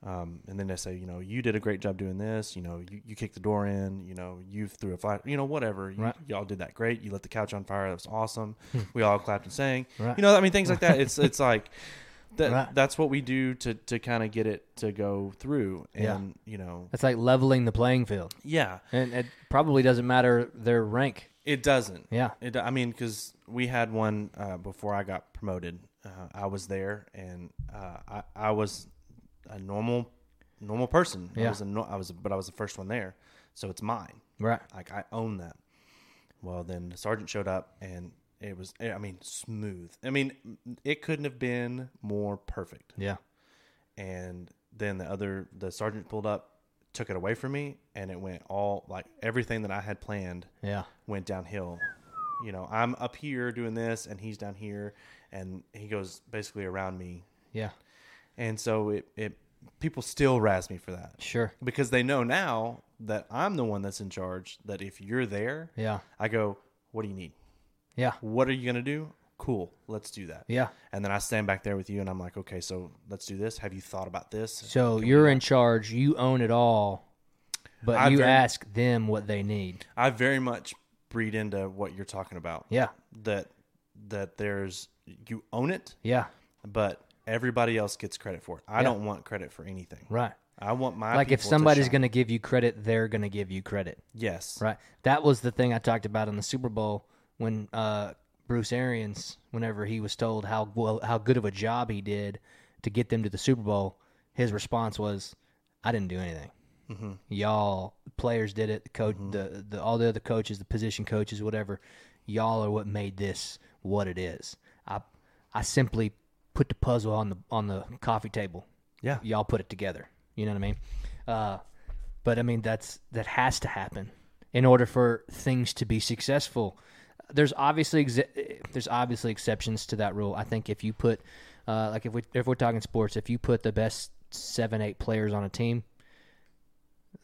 Speaker 2: Um, and then they say, you know, you did a great job doing this. You know, you, you kicked the door in. You know, you threw a flat. You know, whatever. You,
Speaker 3: Right.
Speaker 2: Y'all did that great. You lit the couch on fire. That was awesome. we all clapped and sang.
Speaker 3: Right.
Speaker 2: You know, I mean, things like that. It's it's like that.
Speaker 3: Right.
Speaker 2: That's what we do to to kind of get it to go through. And
Speaker 3: Yeah.
Speaker 2: you know,
Speaker 3: it's like leveling the playing field.
Speaker 2: yeah,
Speaker 3: And it probably doesn't matter their rank.
Speaker 2: It doesn't.
Speaker 3: Yeah.
Speaker 2: It, I mean, because we had one uh, before I got promoted. Uh, I was there, and uh, I, I was a normal, normal person. I
Speaker 3: Yeah.
Speaker 2: was a, no- I was, but I was the first one there, so it's mine.
Speaker 3: Right.
Speaker 2: Like I own that. Well, then the sergeant showed up, and it was, I mean, smooth. I mean, it couldn't have been more perfect.
Speaker 3: Yeah.
Speaker 2: And then the other, the sergeant pulled up, took it away from me, and it went all like everything that I had planned
Speaker 3: Yeah.
Speaker 2: went downhill. You know, I'm up here doing this, and he's down here, and he goes basically around me,
Speaker 3: Yeah.
Speaker 2: and so it it people still razz me for that
Speaker 3: Sure.
Speaker 2: because they know now that I'm the one that's in charge. That if you're there,
Speaker 3: Yeah.
Speaker 2: I go, what do you need?
Speaker 3: Yeah.
Speaker 2: What are you gonna do? Cool, let's do that.
Speaker 3: Yeah.
Speaker 2: And then I stand back there with you, and I'm like, okay, so let's do this. Have you thought about this?
Speaker 3: So you're in charge. You own it all. but
Speaker 2: I
Speaker 3: you
Speaker 2: very-
Speaker 3: ask them what they need.
Speaker 2: I very much breed into what you're talking about.
Speaker 3: Yeah,
Speaker 2: That that there's you own it,
Speaker 3: yeah,
Speaker 2: but everybody else gets credit for it. I
Speaker 3: Yeah.
Speaker 2: don't want credit for anything.
Speaker 3: right.
Speaker 2: I want my
Speaker 3: like if somebody's going to give you credit, they're going to give you credit.
Speaker 2: yes,
Speaker 3: Right. That was the thing I talked about in the Super Bowl when uh, Bruce Arians, whenever he was told how well how good of a job he did to get them to the Super Bowl, his response was, "I didn't do anything. Y'all players did it. The coach, the, the all the other coaches, the position coaches, whatever. Y'all are what made this what it is. I I simply put the puzzle on the on the coffee table.
Speaker 2: Yeah.
Speaker 3: y'all put it together. You know what I mean? Uh, but I mean that's that has to happen in order for things to be successful. There's obviously exe- there's obviously exceptions to that rule. I think if you put uh, like if we if we're talking sports, if you put the best seven eight players on a team,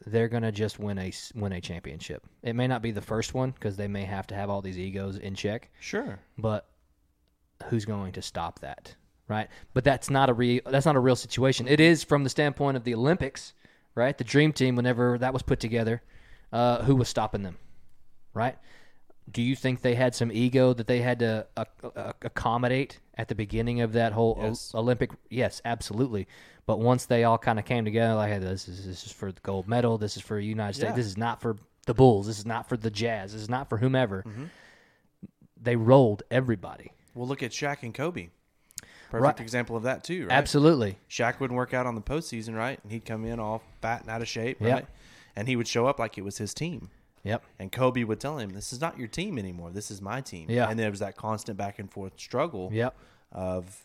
Speaker 3: they're gonna just win a win a championship. It may not be the first one because they may have to have all these egos in check,
Speaker 2: Sure.
Speaker 3: but who's going to stop that right but that's not a real that's not a real situation it is from the standpoint of the olympics right the dream team whenever that was put together uh, who was stopping them right do you think they had some ego that they had to uh, uh, accommodate at the beginning of that whole o- olympic yes absolutely but once they all kind of came together like hey, this is this is for the gold medal this is for the united states
Speaker 2: Yeah.
Speaker 3: this is not for the bulls this is not for the jazz this is not for whomever
Speaker 2: Mm-hmm.
Speaker 3: they rolled everybody
Speaker 2: Well, look at Shaq and Kobe. Perfect
Speaker 3: Right.
Speaker 2: example of that too, right?
Speaker 3: Absolutely.
Speaker 2: Shaq wouldn't work out on the postseason, right? And he'd come in all fat and out of shape, right? And he would show up like it was his team.
Speaker 3: Yep.
Speaker 2: And Kobe would tell him, "This is not your team anymore. This is my team."
Speaker 3: Yeah.
Speaker 2: And there was that constant back and forth struggle
Speaker 3: Yep.
Speaker 2: of,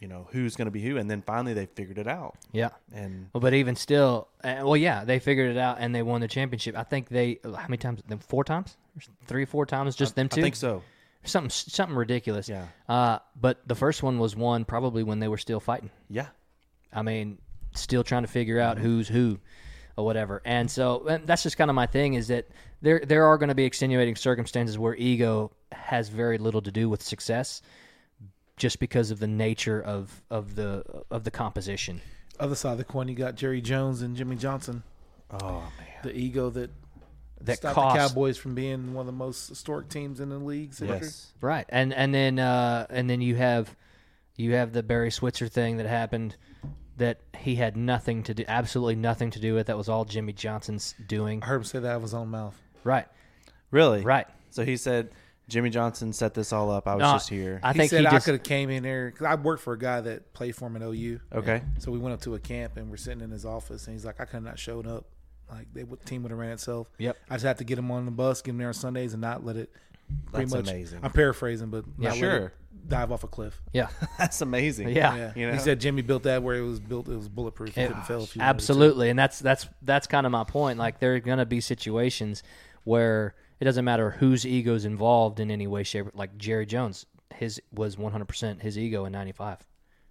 Speaker 2: you know, who's going to be who. And then finally they figured it out.
Speaker 3: Yeah.
Speaker 2: And
Speaker 3: Well, but even still, uh, well, yeah, they figured it out and they won the championship. I think they how many times? Them four times, three or four times, just them two.
Speaker 2: I think so.
Speaker 3: Something something ridiculous.
Speaker 2: Yeah.
Speaker 3: Uh, but the first one was won probably when they were still fighting.
Speaker 2: Yeah.
Speaker 3: I mean, still trying to figure out who's who or whatever. And so and that's just kind of my thing is that there there are going to be extenuating circumstances where ego has very little to do with success just because of the nature of of the of the composition.
Speaker 6: Other side of the coin, you got Jerry Jones and Jimmy Johnson.
Speaker 2: Oh man.
Speaker 6: The ego that
Speaker 3: That
Speaker 6: stopped
Speaker 3: cost
Speaker 6: the Cowboys from being one of the most historic teams in the league's history.
Speaker 2: Yes.
Speaker 3: Right, and and then uh, and then you have you have the Barry Switzer thing that happened that he had nothing to do, absolutely nothing to do with. That was all Jimmy Johnson's doing.
Speaker 6: I heard him say that out of his own mouth.
Speaker 3: Right,
Speaker 2: Really?
Speaker 3: right.
Speaker 2: So he said Jimmy Johnson set this all up. I was
Speaker 3: No,
Speaker 2: just here.
Speaker 3: I
Speaker 6: he
Speaker 3: think
Speaker 6: said
Speaker 3: he
Speaker 6: I
Speaker 3: just
Speaker 6: could have came in there because I worked for a guy that played for him at OU.
Speaker 2: okay.
Speaker 6: So we went up to a camp and we're sitting in his office and he's like, I could have not showed up. Like they would team would have ran itself.
Speaker 3: Yep.
Speaker 6: I just had to get him on the bus, get him there on Sundays, and not let it. Pretty
Speaker 2: That's
Speaker 6: much.
Speaker 2: amazing.
Speaker 6: I'm paraphrasing, but
Speaker 3: Yeah,
Speaker 2: sure.
Speaker 6: dive off a cliff.
Speaker 3: yeah,
Speaker 2: That's amazing.
Speaker 3: yeah.
Speaker 6: Yeah.
Speaker 2: You know?
Speaker 6: He said Jimmy built that where it was built. It was bulletproof. It couldn't fail. If you wanted it to.
Speaker 3: Absolutely, and that's that's that's kind of my point. Like there are going to be situations where it doesn't matter whose ego's involved in any way, shape. Like Jerry Jones, his was 100 percent his ego in '95.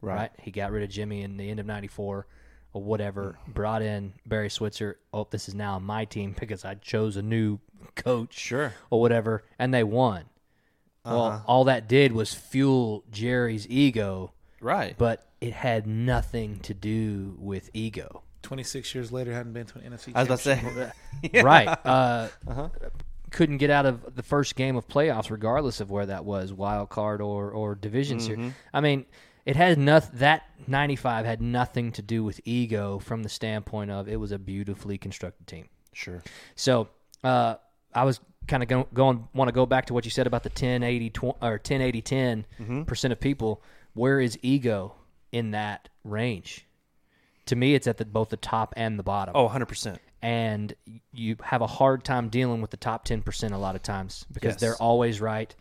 Speaker 2: Right.
Speaker 3: He got rid of Jimmy in the end of '94 or whatever. Brought in Barry Switzer. Oh, this is now my team because I chose a new coach.
Speaker 2: Sure.
Speaker 3: Or whatever, and they won. Well, uh-huh. all that did was fuel Jerry's ego,
Speaker 2: Right.
Speaker 3: but it had nothing to do with ego.
Speaker 6: 26 years later, hadn't been to an NFC.
Speaker 2: I was about to
Speaker 6: championship.
Speaker 2: say.
Speaker 3: right. Uh, uh-huh. Couldn't get out of the first game of playoffs, regardless of where that was, wild card or or division series. Mm-hmm. I mean, it had nothing. That ninety five had nothing to do with ego from the standpoint of it was a beautifully constructed team.
Speaker 2: Sure.
Speaker 3: So uh, I was kind of go, going want to go back to what you said about the 10 80 tw- or 10 80 10 percent of people. Where is ego in that range? To me, it's at the, both the top and the bottom
Speaker 2: Oh, 100%.
Speaker 3: and you have a hard time dealing with the top 10% a lot of times because
Speaker 2: Yes.
Speaker 3: they're always right.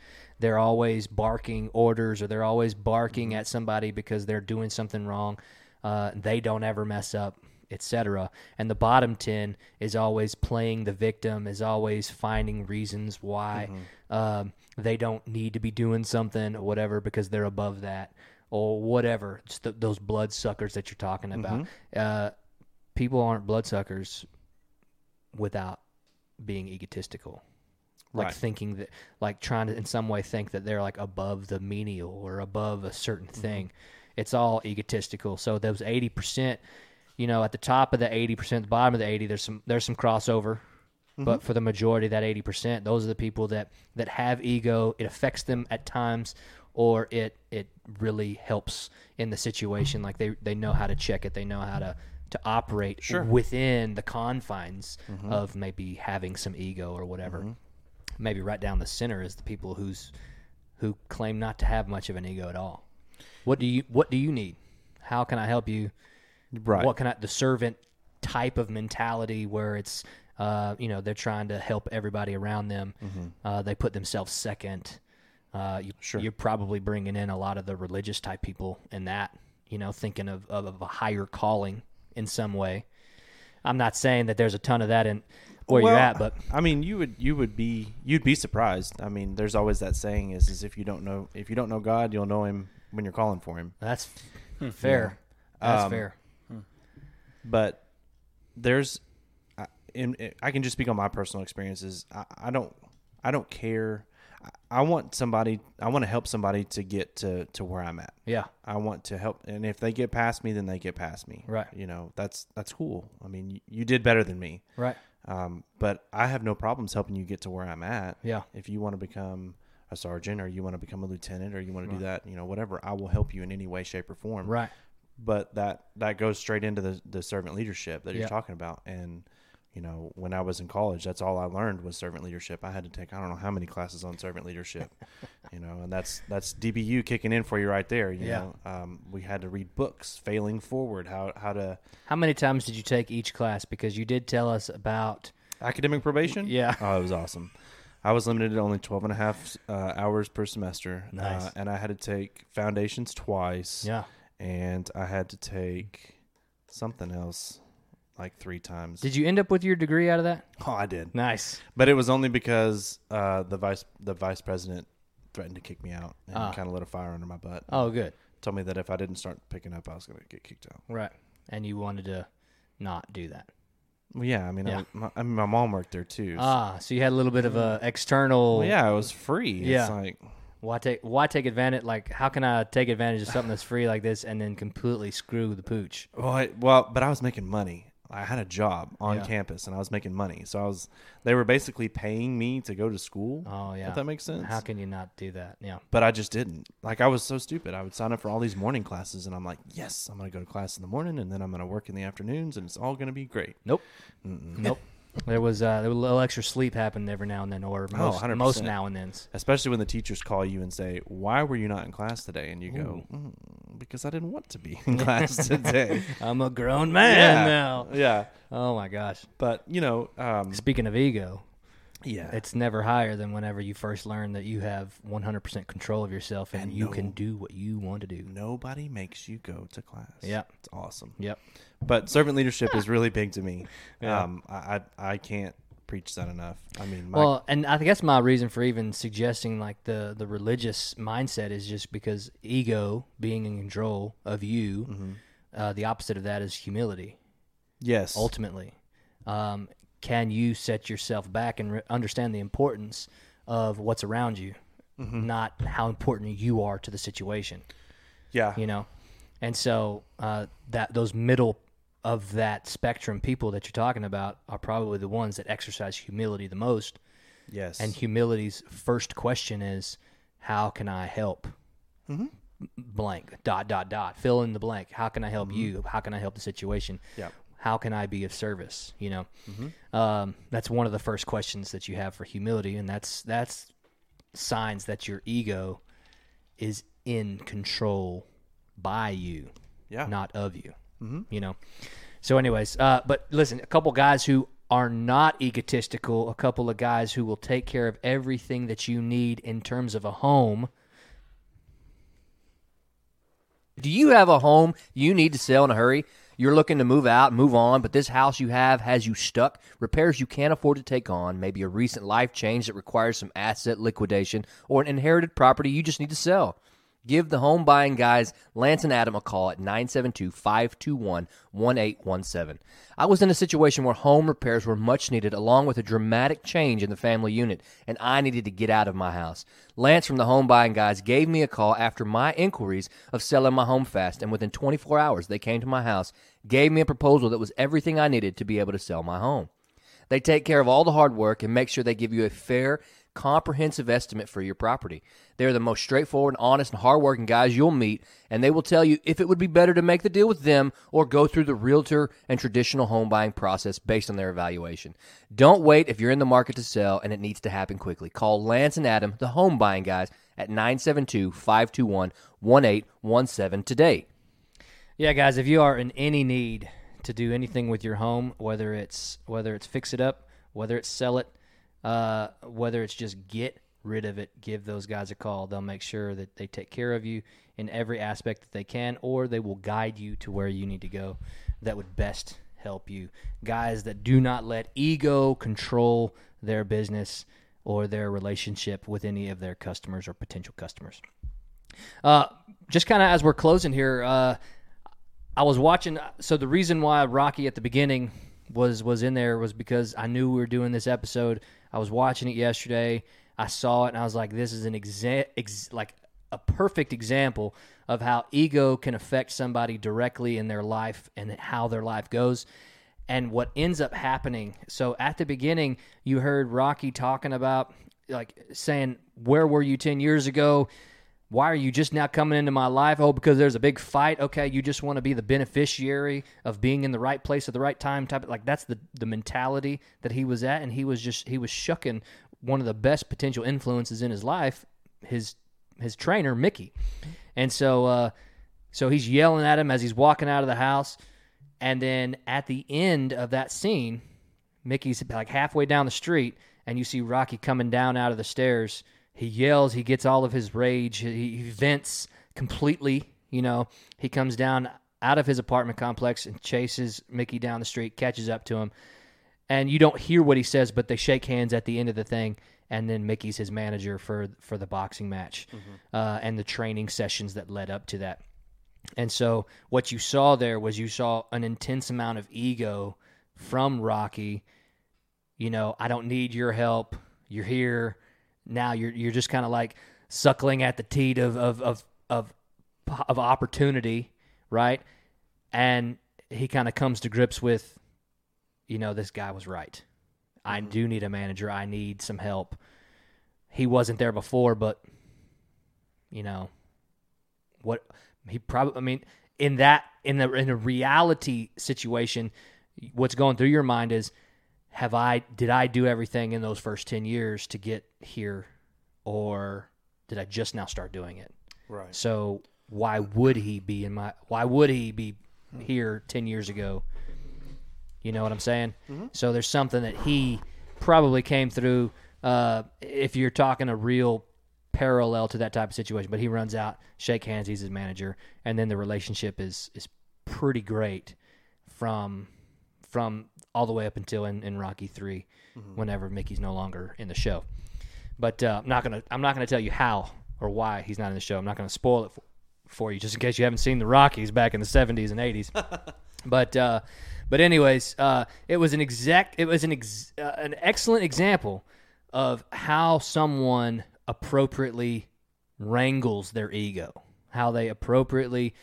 Speaker 3: They're always barking orders or they're always barking
Speaker 2: Mm-hmm.
Speaker 3: at somebody because they're doing something wrong. Uh, they don't ever mess up, etc. And the bottom 10 is always playing the victim, is always finding reasons why
Speaker 2: Mm-hmm.
Speaker 3: um, they don't need to be doing something or whatever because they're above that or whatever. Just th- those bloodsuckers that you're talking about.
Speaker 2: Mm-hmm.
Speaker 3: Uh, people aren't bloodsuckers without being egotistical. Like
Speaker 2: Right.
Speaker 3: thinking that, like trying to in some way think that they're like above the menial or above a certain
Speaker 2: Mm-hmm.
Speaker 3: thing. It's all egotistical. So those eighty percent, you know, at the top of the eighty percent, the bottom of the eighty, there's some there's some crossover. But mm-hmm. for the majority, that eighty percent, those are the people that that have ego. It affects them at times, or it it really helps in the situation. Like they they know how to check it. They know how to to operate within the confines mm-hmm. of maybe having some ego or whatever. Mm-hmm. Maybe right down the center is the people who's who claim not to have much of an ego at all. What do you What do you need? How can I help you?
Speaker 2: Right.
Speaker 3: What can I? The servant type of mentality where it's, uh, you know, they're trying to help everybody around them. Uh, they put themselves second. Uh, you,
Speaker 2: Sure.
Speaker 3: You're probably bringing in a lot of the religious type people in that. You know, thinking of, of, of a higher calling in some way. I'm not saying that there's a ton of that in where you're
Speaker 2: Well,
Speaker 3: at, but
Speaker 2: I mean, you would you would be you'd be surprised. I mean, there's always that saying is is if you don't know if you don't know God, you'll know Him when you're calling for Him.
Speaker 3: that's fair. That's
Speaker 2: Um,
Speaker 3: fair.
Speaker 2: But there's, I- in, I can just speak on my personal experiences. I, I don't I don't care. I, I want somebody. I want to help somebody to get to to where I'm at.
Speaker 3: Yeah.
Speaker 2: I want to help, and if they get past me, then they get past me.
Speaker 3: Right.
Speaker 2: You know, that's that's cool. I mean, you, you did better than me.
Speaker 3: Right.
Speaker 2: Um, but I have no problems helping you get to where I'm at.
Speaker 3: Yeah.
Speaker 2: If you want to become a sergeant or you want to become a lieutenant or you want to do that, you know, whatever, I will help you in any way, shape, or form.
Speaker 3: Right.
Speaker 2: But that that goes straight into the the servant leadership that
Speaker 3: Yeah.
Speaker 2: you're talking about. And you know, when I was in college, that's all I learned was servant leadership. I had to take I don't know how many classes on servant leadership. you know, and that's that's DBU kicking in for you right there. You
Speaker 3: Yeah.
Speaker 2: know, um, we had to read books, failing forward, how how to
Speaker 3: How many times did you take each class? Because you did tell us about.
Speaker 2: academic probation.
Speaker 3: Yeah.
Speaker 2: Oh, it was awesome. I was limited to only 12 and a half uh, hours per semester.
Speaker 3: Nice.
Speaker 2: Uh, and I had to take foundations twice.
Speaker 3: Yeah.
Speaker 2: And I had to take something else like three times.
Speaker 3: Did you end up with your degree out of that?
Speaker 2: oh, I did.
Speaker 3: Nice.
Speaker 2: But it was only because uh, the vice the vice president threatened to kick me out and
Speaker 3: Ah.
Speaker 2: kind of lit a fire under my butt.
Speaker 3: Oh, good.
Speaker 2: Told me that if I didn't start picking up, I was going to get kicked out.
Speaker 3: Right. And you wanted to not do that.
Speaker 2: Well, yeah, I mean,
Speaker 3: Yeah.
Speaker 2: I, my, I mean, my mom worked there too. so-
Speaker 3: Ah, so you had a little bit of a external.
Speaker 2: well, yeah, it was free.
Speaker 3: Yeah.
Speaker 2: It's like,
Speaker 3: Why take Why take advantage? Like, how can I take advantage of something that's free like this and then completely screw the pooch?
Speaker 2: Well, I, well, but I was making money. I had a job on
Speaker 3: Yeah.
Speaker 2: campus, and I was making money. So I was. They were basically paying me to go to school.
Speaker 3: Oh yeah.
Speaker 2: If that makes sense.
Speaker 3: How can you not do that? Yeah.
Speaker 2: but I just didn't. Like I was so stupid. I would sign up for all these morning classes, and I'm like, yes, I'm gonna go to class in the morning, and then I'm gonna work in the afternoons, and it's all gonna be great.
Speaker 3: Nope. Nope. There was uh, there was a little extra sleep happened every now and then, or most,
Speaker 2: 100%.
Speaker 3: most now and then.
Speaker 2: Especially when the teachers call you and say, "Why were you not in class today?" And you go, mm, "Because I didn't want to be in class today."
Speaker 3: I'm a grown man
Speaker 2: yeah,
Speaker 3: now.
Speaker 2: yeah.
Speaker 3: Oh my gosh.
Speaker 2: But you know, um,
Speaker 3: Speaking of ego,
Speaker 2: yeah,
Speaker 3: it's never higher than whenever you first learn that you have 100% control of yourself and,
Speaker 2: And
Speaker 3: you
Speaker 2: no-
Speaker 3: can do what you want to do.
Speaker 2: nobody makes you go to class.
Speaker 3: Yep.
Speaker 2: it's awesome.
Speaker 3: Yep.
Speaker 2: But servant leadership is really big to me.
Speaker 3: Yeah.
Speaker 2: Um, I, I I can't preach that enough. I mean, my,
Speaker 3: Well, and I guess my reason for even suggesting like the the religious mindset is just because ego being in control of you,
Speaker 2: Mm-hmm.
Speaker 3: uh, the opposite of that is humility.
Speaker 2: yes,
Speaker 3: Ultimately, um, can you set yourself back and re- understand the importance of what's around you,
Speaker 2: Mm-hmm.
Speaker 3: not how important you are to the situation?
Speaker 2: yeah,
Speaker 3: you know and so uh, that those middle of that spectrum people that you're talking about are probably the ones that exercise humility the most
Speaker 2: yes,
Speaker 3: and humility's first question is how can i help
Speaker 2: Mm-hmm.
Speaker 3: blank dot dot dot fill in the blank how can i help you how can i help the situation
Speaker 2: Mm-hmm. Yeah.
Speaker 3: how can i be of service you know
Speaker 2: Mm-hmm.
Speaker 3: um, that's one of the first questions that you have for humility and that's that's signs that your ego is in control by you
Speaker 2: yeah,
Speaker 3: not of you. Mm-hmm. You know. So, anyways, uh, but listen, a couple guys who are not egotistical, a couple of guys who will take care of everything that you need in terms of a home.
Speaker 8: Do you have a home you need to sell in a hurry? You're looking to move out, move on, but this house you have has you stuck. Repairs you can't afford to take on, maybe a recent life change that requires some asset liquidation, or an inherited property you just need to sell. Give the home buying guys Lance and Adam a call at 972 521 1817. I was in a situation where home repairs were much needed, along with a dramatic change in the family unit, and I needed to get out of my house. Lance from the home buying guys gave me a call after my inquiries of selling my home fast, and within 24 hours, they came to my house gave me a proposal that was everything I needed to be able to sell my home. They take care of all the hard work and make sure they give you a fair, comprehensive estimate for your property. They're the most straightforward, honest, and hardworking guys you'll meet, and they will tell you if it would be better to make the deal with them or go through the realtor and traditional home buying process based on their evaluation. Don't wait if you're in the market to sell and it needs to happen quickly. Call Lance and Adam, the home buying guys, at 972 521 1817 today.
Speaker 3: Yeah, guys, if you are in any need to do anything with your home, whether it's whether it's fix it up, whether it's sell it, uh, whether it's just get rid of it, give those guys a call. They'll make sure that they take care of you in every aspect that they can, or they will guide you to where you need to go that would best help you. Guys that do not let ego control their business or their relationship with any of their customers or potential customers. Uh, just kind of as we're closing here, uh, I was watching. So the reason why Rocky at the beginning was was in there was because I knew we were doing this episode. I was watching it yesterday. I saw it and I was like, "This is an exa- ex- like a perfect example of how ego can affect somebody directly in their life and how their life goes." And what ends up happening. So at the beginning, you heard Rocky talking about like saying, "Where were you ten years ago?" Why are you just now coming into my life? Oh, because there's a big fight. Okay, you just want to be the beneficiary of being in the right place at the right time. Type of, like that's the the mentality that he was at, and he was just he was shucking one of the best potential influences in his life, his his trainer Mickey, and so uh, so he's yelling at him as he's walking out of the house, and then at the end of that scene, Mickey's like halfway down the street, and you see Rocky coming down out of the stairs he yells, he gets all of his rage, he, he vents completely. You know, he comes down out of his apartment complex and chases Mickey down the street, catches up to him. And you don't hear what he says, but they shake hands at the end of the thing. And then Mickey's his manager for for the boxing match uh, and the training sessions that led up to that. And so what you saw there was you saw an intense amount of ego from Rocky. You know, I don't need your help. You're here now. You're you're just kind of like suckling at the teat of of of of, of opportunity, right? And he kind of comes to grips with, you know, this guy was right. I mm-hmm. do need a manager. I need some help. He wasn't there before, but you know, what he probably I mean in that in the in a reality situation what's going through your mind is have I did I do everything in those first 10 years to get here or did I just now start doing it?
Speaker 6: Right.
Speaker 3: so why would he be in my why would he be hmm. here 10 years ago? You know what I'm saying? Mm-hmm. So there's something that he probably came through uh, if you're talking a real parallel to that type of situation but he runs out shake hands he's his manager and then the relationship is is pretty great from from all the way up until in, in Rocky 3 mm-hmm. whenever Mickey's no longer in the show but uh, I'm not gonna I'm not gonna tell you how or why he's not in the show. I'm not gonna spoil it for, for you, just in case you haven't seen the Rockies back in the 70s and 80s. but uh, but anyways, uh, it was an exact it was an ex, uh, an excellent example of how someone appropriately wrangles their ego, how they appropriately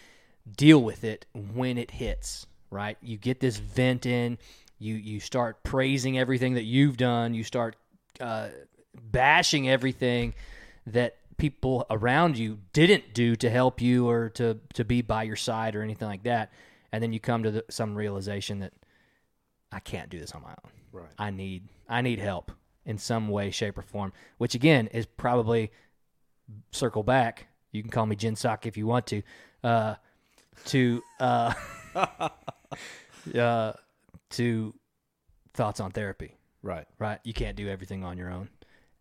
Speaker 3: deal with it when it hits. Right, you get this vent in. You you start praising everything that you've done. You start uh, bashing everything that people around you didn't do to help you or to to be by your side or anything like that and then you come to the, some realization that I can't do this on my own.
Speaker 6: Right.
Speaker 3: I need I need help in some way shape or form, which again is probably circle back. You can call me Jin Sock if you want to. Uh to uh uh to thoughts on therapy
Speaker 6: Right.
Speaker 3: right? You can't do everything on your own.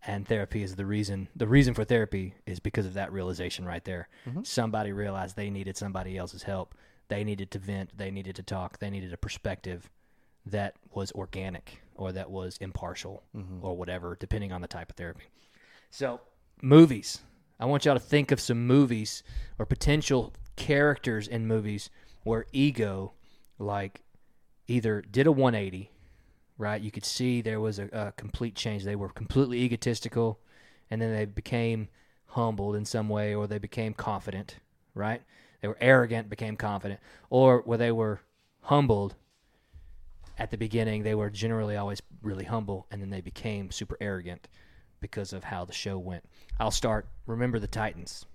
Speaker 3: And therapy is the reason. The reason for therapy is because of that realization right there. Mm-hmm. Somebody realized they needed somebody else's help. They needed to vent. They needed to talk. They needed a perspective that was organic or that was impartial mm-hmm. or whatever, depending on the type of therapy. So, movies. I want y'all to think of some movies or potential characters in movies where ego, like, either did a 180 right? You could see there was a, a complete change. They were completely egotistical, and then they became humbled in some way, or they became confident, right? They were arrogant, became confident, or where they were humbled. At the beginning, they were generally always really humble, and then they became super arrogant because of how the show went. I'll start. Remember the Titans.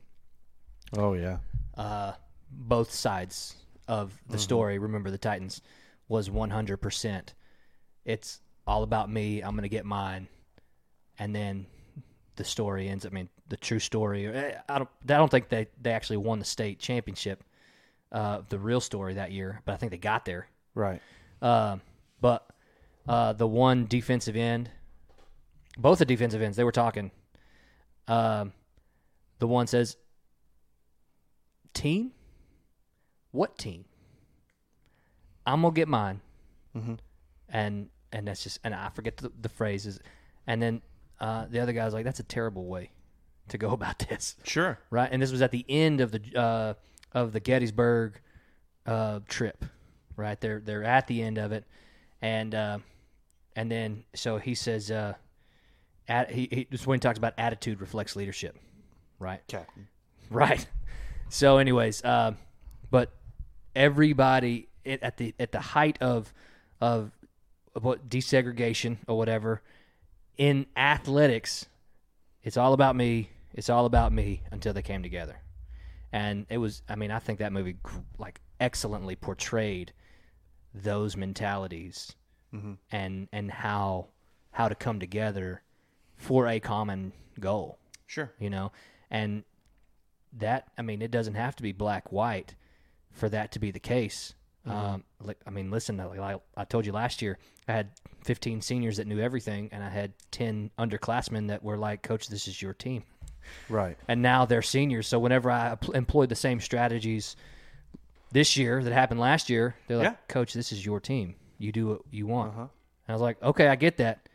Speaker 2: Oh yeah.
Speaker 3: Uh, both sides of the story. Remember the Titans was 100%. It's all about me. I'm going to get mine, and then the story ends. I mean, the true story. eh, I don't. I don't think they they actually won the state championship. Uh, the real story that year, but I think they got there.
Speaker 2: Right.
Speaker 3: Uh, but uh, the one defensive end, both the defensive ends, they were talking. Um, the one says, "Team, what team? I'm gonna get mine." And and that's just and I forget the, the phrases, and then uh, the other guy's like, "That's a terrible way to go about this."
Speaker 2: Sure.
Speaker 3: right? And this was at the end of the uh, of the Gettysburg uh, trip, right? They're they're at the end of it, and uh, and then so he says, uh, at, he, he this when he talks about attitude reflects leadership, right?
Speaker 2: Captain.
Speaker 3: Right. So, anyways, uh, but everybody at the at the height of of what desegregation or whatever in athletics, it's all about me. It's all about me until they came together, and it was. I mean, I think that movie like excellently portrayed those mentalities mm-hmm. and and how how to come together for a common goal
Speaker 2: Sure.
Speaker 3: you know and that i mean it doesn't have to be black white for that to be the case um, like, i mean listen like I, I told you last year i had 15 seniors that knew everything and i had 10 underclassmen that were like coach this is your team
Speaker 2: Right.
Speaker 3: and now they're seniors so whenever i pl- employed the same strategies this year that happened last year they're like
Speaker 2: Yeah.
Speaker 3: coach this is your team you do what you want and i was like okay i get that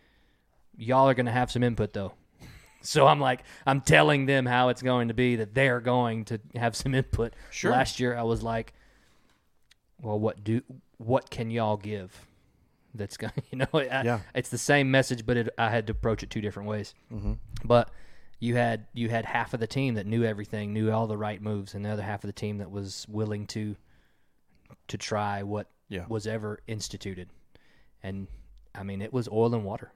Speaker 3: y'all are going to have some input though so I'm like, I'm telling them how it's going to be that they're going to have some input.
Speaker 2: Sure.
Speaker 3: Last year I was like, well, what do what can y'all give? That's going, you know, I,
Speaker 2: Yeah.
Speaker 3: it's the same message, but it, I had to approach it two different ways. Mm-hmm. But you had you had half of the team that knew everything, knew all the right moves, and the other half of the team that was willing to to try what
Speaker 2: Yeah.
Speaker 3: was ever instituted. And I mean, it was oil and water.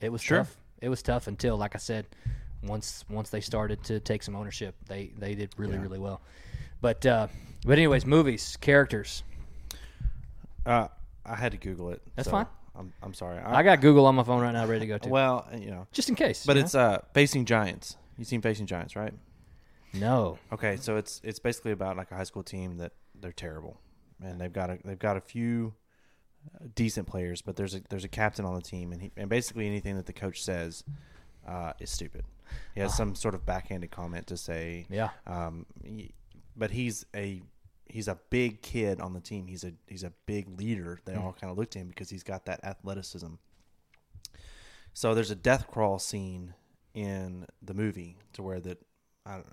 Speaker 3: It was
Speaker 2: Sure.
Speaker 3: tough. It was tough until, like I said, once once they started to take some ownership, they they did really really well. But uh, but anyways, movies, characters.
Speaker 2: Uh, I had to Google it.
Speaker 3: That's
Speaker 2: so
Speaker 3: fine.
Speaker 2: I'm, I'm sorry.
Speaker 3: I got Google on my phone right now, ready to go to.
Speaker 2: well, you know,
Speaker 3: just in case.
Speaker 2: but it's uh facing giants. You seen Facing Giants, right?
Speaker 3: no.
Speaker 2: Okay, so it's it's basically about like a high school team that they're terrible, and they've got a they've got a few uh, decent players, but there's a there's a captain on the team, and he and basically anything that the coach says uh, is stupid. He has some sort of backhanded comment to say,
Speaker 3: Yeah.
Speaker 2: um, he- but he's a he's a big kid on the team. He's a he's a big leader. They mm. all kind of look to him because he's got that athleticism. So there's a death crawl scene in the movie to where that I don't know.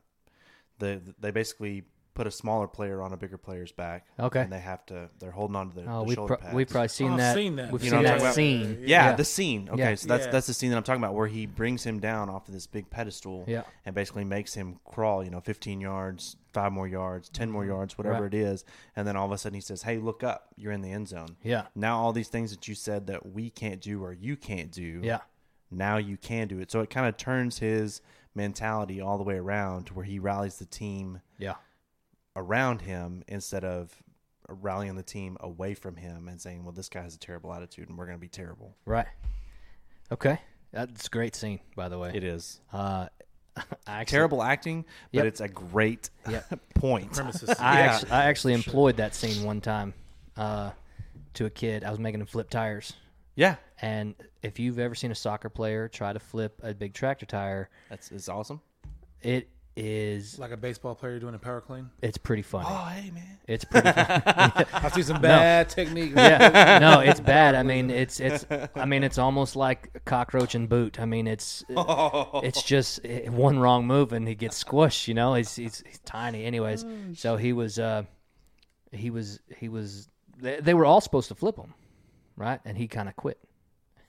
Speaker 2: The they basically put a smaller player on a bigger player's back.
Speaker 3: Okay.
Speaker 2: And they have to they're holding on to their,
Speaker 3: Oh,
Speaker 2: their
Speaker 3: we've
Speaker 2: shoulder
Speaker 3: pro-
Speaker 2: pads.
Speaker 3: we've probably seen
Speaker 6: I've
Speaker 3: that.
Speaker 6: seen that.
Speaker 3: We've
Speaker 2: You
Speaker 3: seen
Speaker 2: know what I'm
Speaker 3: that
Speaker 2: talking about?
Speaker 3: scene.
Speaker 2: yeah, the scene. Okay,
Speaker 3: Yeah.
Speaker 2: so that's
Speaker 6: Yeah.
Speaker 2: that's the scene that I'm talking about where he brings him down off of this big pedestal
Speaker 3: Yeah.
Speaker 2: and basically makes him crawl, you know, 15 yards, 5 more yards, 10 more yards, whatever
Speaker 3: Right.
Speaker 2: it is, and then all of a sudden he says, "Hey, look up. You're in the end zone."
Speaker 3: Yeah.
Speaker 2: Now all these things that you said that we can't do or you can't do,
Speaker 3: Yeah.
Speaker 2: now you can do it. So it kind of turns his mentality all the way around to where he rallies the team
Speaker 3: Yeah.
Speaker 2: around him instead of rallying the team away from him and saying, "Well, this guy has a terrible attitude and we're going to be terrible."
Speaker 3: Right. Okay. That's a great scene, by the way.
Speaker 2: It is
Speaker 3: Uh, actually,
Speaker 2: terrible acting, but
Speaker 3: Yep.
Speaker 2: it's a great
Speaker 3: Yep.
Speaker 2: point.
Speaker 6: Premises.
Speaker 3: I
Speaker 2: Yeah.
Speaker 3: actually, I actually employed that scene one time uh, to a kid. I was making him flip tires,
Speaker 2: Yeah,
Speaker 3: and if you've ever seen a soccer player try to flip a big tractor tire,
Speaker 2: that's it's awesome.
Speaker 3: it is
Speaker 6: like a baseball player doing a power clean.
Speaker 3: it's pretty funny.
Speaker 2: Oh, hey man,
Speaker 3: It's pretty. funny.
Speaker 6: I've seen some bad technique.
Speaker 3: yeah, no, it's bad. I mean, it's it's. I mean, it's almost like cockroach and boot. I mean, it's it's just eh, one wrong move and he gets squished. You know, he's he's, he's tiny. Anyways, so he was uh, he was he was. They, they were all supposed to flip him, right? And he kind of quit,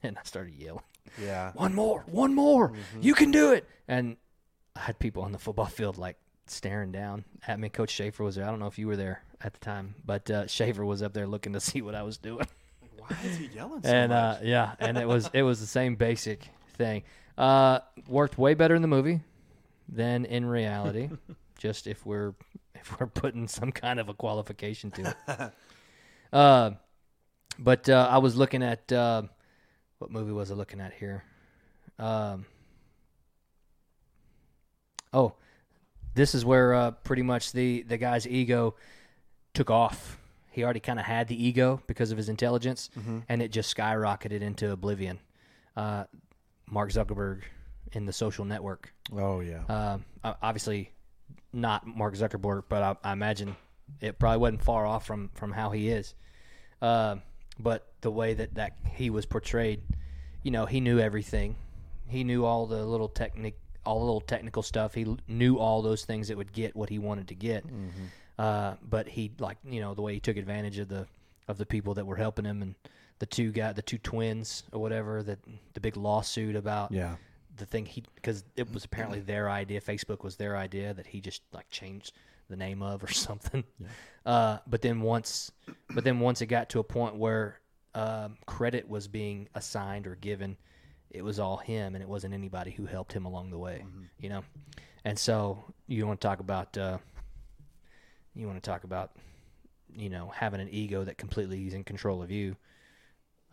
Speaker 3: and I started yelling,
Speaker 2: yeah,
Speaker 3: "One more, one more, you can do it!" And I had people on the football field like staring down at me. Coach Schaefer was there. I don't know if you were there at the time, but uh, Shaver was up there looking to see what I was doing.
Speaker 2: Why is he yelling so
Speaker 3: and uh, yeah, and it was it was the same basic thing. Uh, worked way better in the movie than in reality. just if we're if we're putting some kind of a qualification to it. uh, but uh, I was looking at uh, what movie was I looking at here? Um, oh, this is where uh, pretty much the the guy's ego took off. He already kind of had the ego because of his intelligence, and it just skyrocketed into oblivion. Uh, Mark Zuckerberg in the social network.
Speaker 2: oh yeah.
Speaker 3: Um, obviously, not Mark Zuckerberg, but I, I imagine it probably wasn't far off from from how he is. Uh, but the way that that he was portrayed, you know, he knew everything. He knew all the little technic, all the little technical stuff. He knew all those things that would get what he wanted to get. Uh, but he like you know the way he took advantage of the of the people that were helping him and the two guy the two twins or whatever that the big lawsuit about
Speaker 2: Yeah.
Speaker 3: the thing he because it was apparently their idea facebook was their idea that he just like changed the name of or something uh, but then once but then once it got to a point where um, credit was being assigned or given it was all him and it wasn't anybody who helped him along the way you know? And so you want to talk about uh, you want to talk about you know having an ego that completely is in control of you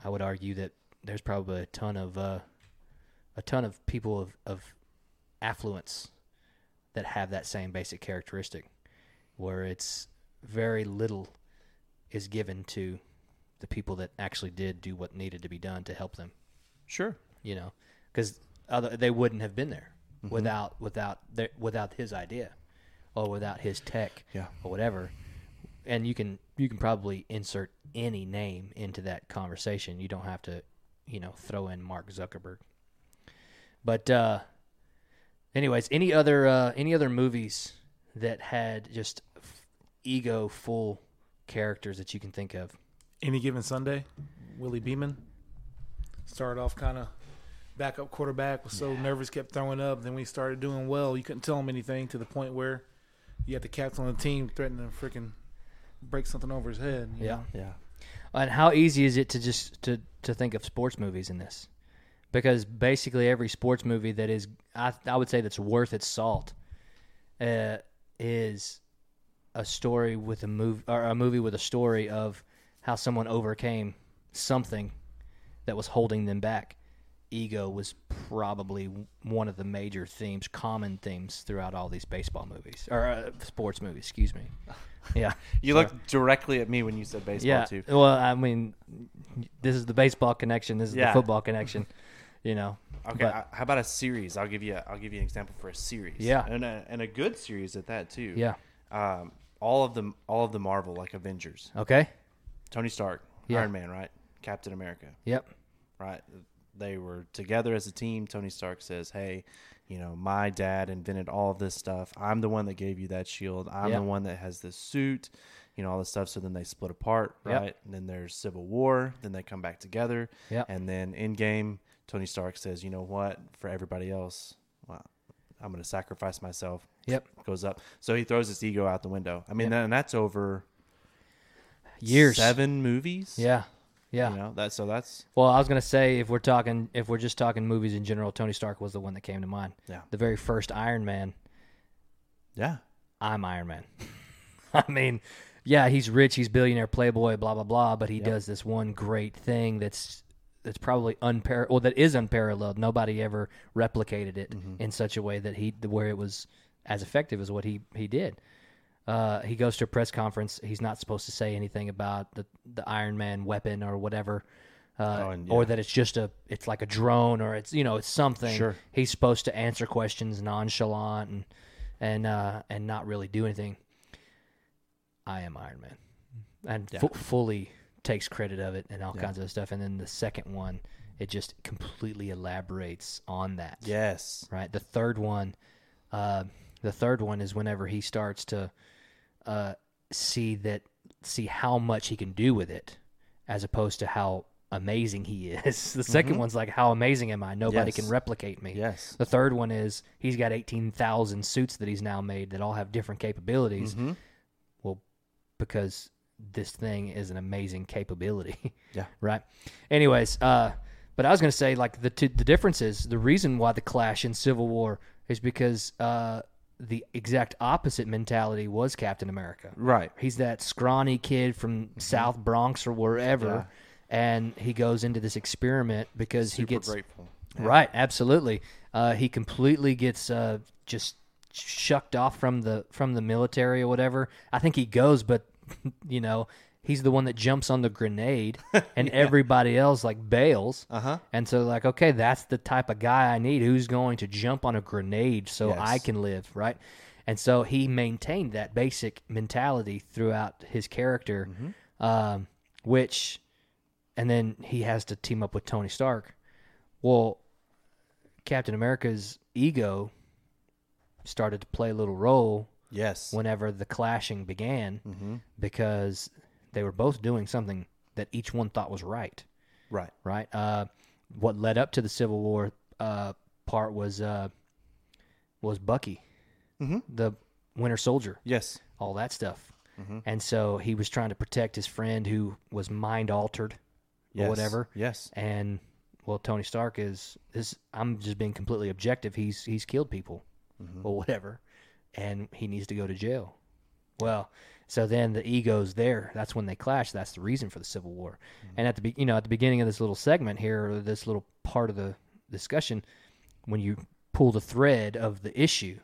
Speaker 3: i would argue that there's probably a ton of uh, a ton of people of, of affluence that have that same basic characteristic where it's very little is given to the people that actually did do what needed to be done to help them.
Speaker 2: Sure.
Speaker 3: You know because they wouldn't have been there without without their, without his idea or without his tech
Speaker 2: Yeah.
Speaker 3: or whatever. And you can you can probably insert any name into that conversation. You don't have to you know throw in mark zuckerberg. But uh anyways any other uh any other movies that had just f- ego full characters that you can think of?
Speaker 6: Any given Sunday, Willie Beamen? Started off kind of backup quarterback. Was so nervous, kept throwing up. Then we started doing well. You couldn't tell him anything to the point where you had the captain on the team threatening to freaking break something over his head. you
Speaker 3: Yeah.
Speaker 6: know?
Speaker 2: Yeah.
Speaker 3: And how easy is it to just to to think of sports movies in this? Because basically every sports movie that is, I I would say that's worth its salt, uh, is a story with a movie or a movie with a story of how someone overcame something that was holding them back. Ego was probably one of the major themes, common themes throughout all these baseball movies or uh, sports movies. Excuse me. Yeah.
Speaker 2: You looked directly at me when you said baseball
Speaker 3: Yeah.
Speaker 2: too.
Speaker 3: Well, I mean, this is the baseball connection. This is
Speaker 2: Yeah.
Speaker 3: the football connection. You know.
Speaker 2: Okay,
Speaker 3: But-
Speaker 2: I- how about a series? I'll give you. A, I'll give you an example for a series.
Speaker 3: Yeah.
Speaker 2: and a, and a good series at that too.
Speaker 3: Yeah.
Speaker 2: Um, all of them, all of the Marvel, like Avengers,
Speaker 3: Okay.
Speaker 2: Tony Stark,
Speaker 3: Yeah.
Speaker 2: Iron Man, right? Captain America,
Speaker 3: Yep.
Speaker 2: right? They were together as a team. Tony Stark says, "Hey, you know, my dad invented all of this stuff. I'm the one that gave you that shield. I'm
Speaker 3: Yeah.
Speaker 2: the one that has this suit. You know, all this stuff." So then they split apart,
Speaker 3: Yep.
Speaker 2: right? And then there's Civil War. Then they come back together.
Speaker 3: Yep.
Speaker 2: And then in game, Tony Stark says, "You know what? For everybody else, well, I'm going to sacrifice myself."
Speaker 3: Yep.
Speaker 2: Goes up. So he throws his ego out the window. I mean, and that's over
Speaker 3: Years.
Speaker 2: seven movies.
Speaker 3: Yeah. Yeah.
Speaker 2: You know that. So that's
Speaker 3: Well, I was gonna say if we're talking if we're just talking movies in general, Tony Stark was the one that came to mind.
Speaker 2: Yeah.
Speaker 3: The very first Iron Man.
Speaker 2: yeah.
Speaker 3: I'm Iron Man. I mean, yeah, he's rich, he's billionaire, playboy, blah blah blah, but he does this one great thing that's that's probably unparalleled. Well, that is unparalleled. Nobody ever replicated it mm-hmm. in such a way that he where it was as effective as what he he did. Uh, he goes to a press conference. He's not supposed to say anything about the the Iron Man weapon or whatever, uh,
Speaker 2: Oh, and
Speaker 3: or that it's just a it's like a drone or it's you know it's something.
Speaker 2: Sure.
Speaker 3: He's supposed to answer questions nonchalant and and uh, and not really do anything. I am Iron Man, and fu- fully takes credit of it and all kinds of stuff. And then the second one, it just completely elaborates on that
Speaker 2: Yes.
Speaker 3: right? The third one, uh, the third one is whenever he starts to uh, see that, see how much he can do with it, as opposed to how amazing he is. The 2nd one's like, how amazing am I? Nobody
Speaker 2: Yes.
Speaker 3: can replicate me.
Speaker 2: Yes.
Speaker 3: The third one is he's got eighteen thousand suits that he's now made that all have different capabilities.
Speaker 2: Mm-hmm.
Speaker 3: Well, because this thing is an amazing capability.
Speaker 2: Yeah.
Speaker 3: right. Anyways, uh, but I was going to say like the t- the difference is the reason why the clash in Civil War is because uh, the exact opposite mentality was Captain America.
Speaker 2: Right.
Speaker 3: He's that scrawny kid from South Bronx or wherever,
Speaker 2: Yeah.
Speaker 3: and he goes into this experiment because he gets
Speaker 2: grateful.
Speaker 3: right. Absolutely, uh, he completely gets uh, just shucked off from the from the military or whatever. I think he goes, but you know. He's the one that jumps on the grenade, and everybody else like bails.
Speaker 2: Uh-huh.
Speaker 3: And so, like, okay, that's the type of guy I need. Who's going to jump on a grenade so
Speaker 2: Yes.
Speaker 3: I can live, right? And so he maintained that basic mentality throughout his character, um, which, and then he has to team up with Tony Stark. Well, Captain America's ego started to play a little role
Speaker 2: Yes.
Speaker 3: whenever the clashing began because they were both doing something that each one thought was right
Speaker 2: right.
Speaker 3: right? Uh, what led up to the Civil War uh, part was uh, was Bucky, the Winter Soldier,
Speaker 2: Yes.
Speaker 3: all that stuff, and so he was trying to protect his friend who was mind altered or whatever,
Speaker 2: Yes.
Speaker 3: and well, Tony Stark is this. I'm just being completely objective. He's he's killed people or whatever, and he needs to go to jail. Well, so then the egos there. That's when they clash. That's the reason for the Civil War. Mm-hmm. And at the be, you know at the beginning of this little segment here, or this little part of the discussion, when you pull the thread of the issue,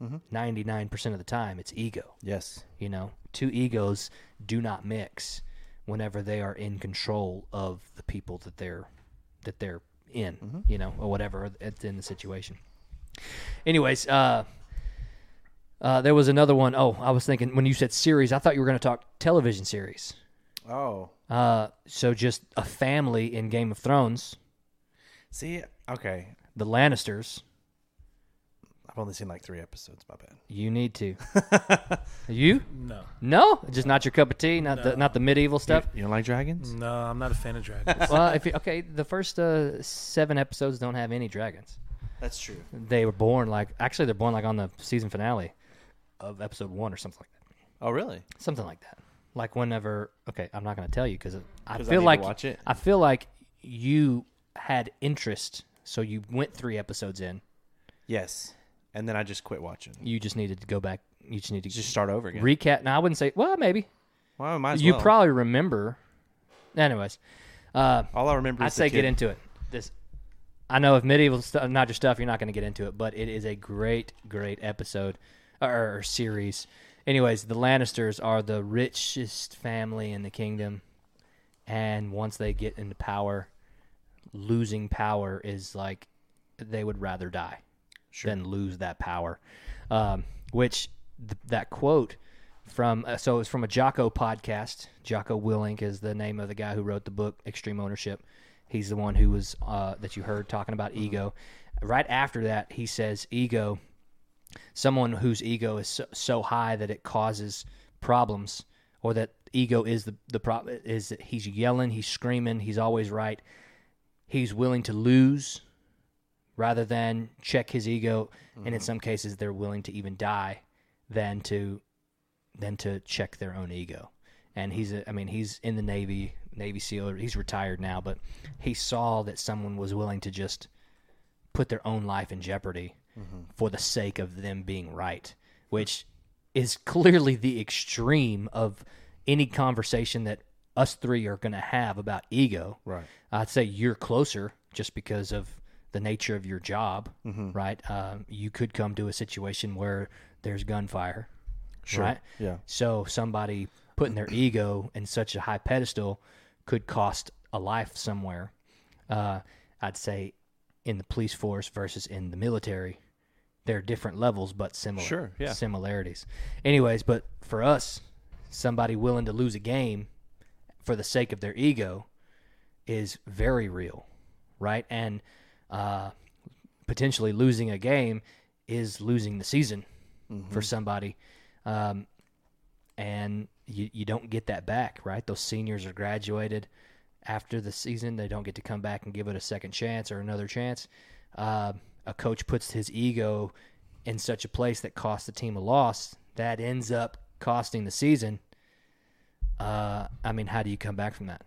Speaker 3: mm-hmm. 99 percent of the time it's ego.
Speaker 2: Yes.
Speaker 3: You know, two egos do not mix whenever they are in control of the people that they're that they're in, mm-hmm. you know, or whatever it's in the situation. Anyways, uh, uh, there was another one. Oh, I was thinking when you said series, I thought you were going to talk television series.
Speaker 2: Oh.
Speaker 3: Uh, so just a family in Game of Thrones,
Speaker 2: See. Okay.
Speaker 3: the Lannisters.
Speaker 2: I've only seen like three episodes. My bad.
Speaker 3: You need to. you?
Speaker 6: No,
Speaker 3: No, just not your cup of tea. Not the not the medieval stuff.
Speaker 2: You don't like dragons?
Speaker 6: no, I'm not a fan of dragons.
Speaker 3: well, if you, okay, the first uh, seven episodes don't have any dragons.
Speaker 2: That's true.
Speaker 3: They were born like actually they're born like on the season finale of episode one or something like that.
Speaker 2: Oh, really?
Speaker 3: Something like that. Like whenever okay, I'm not going to tell you because I
Speaker 2: 'Cause I
Speaker 3: feel
Speaker 2: need to
Speaker 3: like
Speaker 2: watch it.
Speaker 3: I feel like you had interest, so you went three episodes in.
Speaker 2: Yes. And then I just quit watching.
Speaker 3: You just needed to go back. You just need to
Speaker 2: Just start over again.
Speaker 3: recap. Now I wouldn't say well maybe
Speaker 2: well, I might as
Speaker 3: you
Speaker 2: well.
Speaker 3: probably remember. Anyways, uh,
Speaker 2: All I remember.
Speaker 3: I'd
Speaker 2: is the
Speaker 3: say get into it. This, I know if medieval stuff, not your stuff, you're not going to get into it, but it is a great, great episode or, or series. Anyways, the Lannisters are the richest family in the kingdom, and once they get into power, losing power is like they would rather die than lose that power. Um, which th- that quote from uh, so it's from a Jocko podcast. Jocko Willink is the name of the guy who wrote the book Extreme Ownership. He's the one who was uh, that you heard talking about ego. Right after that, he says ego. Someone whose ego is so, so high that it causes problems, or that ego is the the problem is that he's yelling, he's screaming, he's always right. He's willing to lose rather than check his ego, and in mm-hmm. some cases, they're willing to even die than to than to check their own ego. And he's, a, I mean, he's in the Navy, Navy SEAL. He's retired now, but he saw that someone was willing to just put their own life in jeopardy for the sake of them being right, which is clearly the extreme of any conversation that us three are going to have about ego.
Speaker 2: Right.
Speaker 3: I'd say you're closer just because of the nature of your job, right? Um, you could come to a situation where there's gunfire, right?
Speaker 2: Yeah.
Speaker 3: So somebody putting their ego in such a high pedestal could cost a life somewhere. Uh, I'd say in the police force versus in the military, there are different levels but similar
Speaker 2: Sure, yeah.
Speaker 3: similarities. Anyways, but for us, somebody willing to lose a game for the sake of their ego is very real, right? And uh, potentially losing a game is losing the season for somebody. Um, and you, you don't get that back, right? Those seniors are graduated after the season. They don't get to come back and give it a second chance or another chance. Uh, a coach puts his ego in such a place that costs the team a loss that ends up costing the season, uh, I mean, how do you come back from that?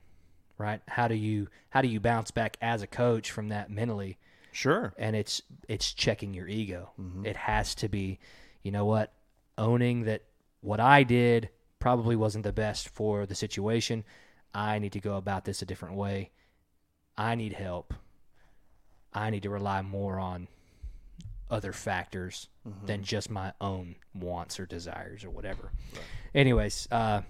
Speaker 3: Right? How do you how do you bounce back as a coach from that mentally?
Speaker 2: Sure.
Speaker 3: and it's it's checking your ego. It has to be, you know what, owning that what I did probably wasn't the best for the situation. I need to go about this a different way. I need help. I need to rely more on other factors than just my own wants or desires or whatever. Anyways, uh,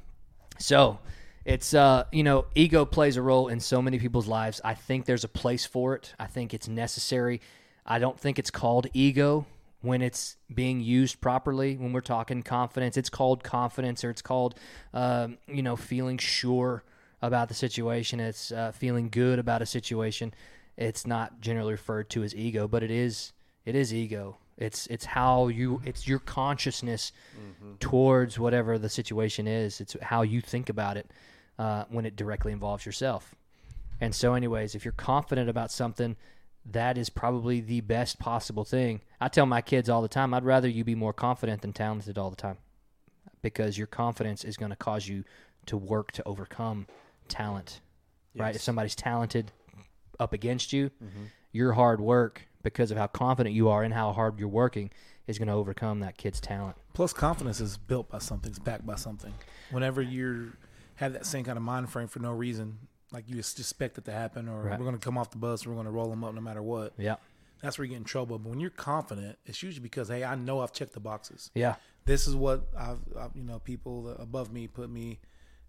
Speaker 3: so it's uh, you know, ego plays a role in so many people's lives. I think there's a place for it. I think it's necessary. I don't think it's called ego when it's being used properly. When we're talking confidence, it's called confidence, or it's called um, you know feeling sure about the situation. It's uh, feeling good about a situation. It's not generally referred to as ego, but it is. It is ego. It's it's how you it's your consciousness towards whatever the situation is. It's how you think about it uh, when it directly involves yourself. And so, anyways, if you're confident about something, that is probably the best possible thing. I tell my kids all the time, I'd rather you be more confident than talented all the time, because your confidence is going to cause you to work to overcome talent. Right? If somebody's talented up against you, mm-hmm. your hard work, because of how confident you are and how hard you're working, is going to overcome that kid's talent.
Speaker 6: Plus, confidence is built by something. It's backed by something. Whenever you have that same kind of mind frame for no reason, like you just expect it to happen, or
Speaker 3: Right.
Speaker 6: we're going to come off the bus, we're going to roll them up no matter what.
Speaker 3: Yeah.
Speaker 6: That's where you get in trouble. But when you're confident, it's usually because hey, I know I've checked the boxes.
Speaker 3: Yeah.
Speaker 6: This is what I've, i you know, people above me put me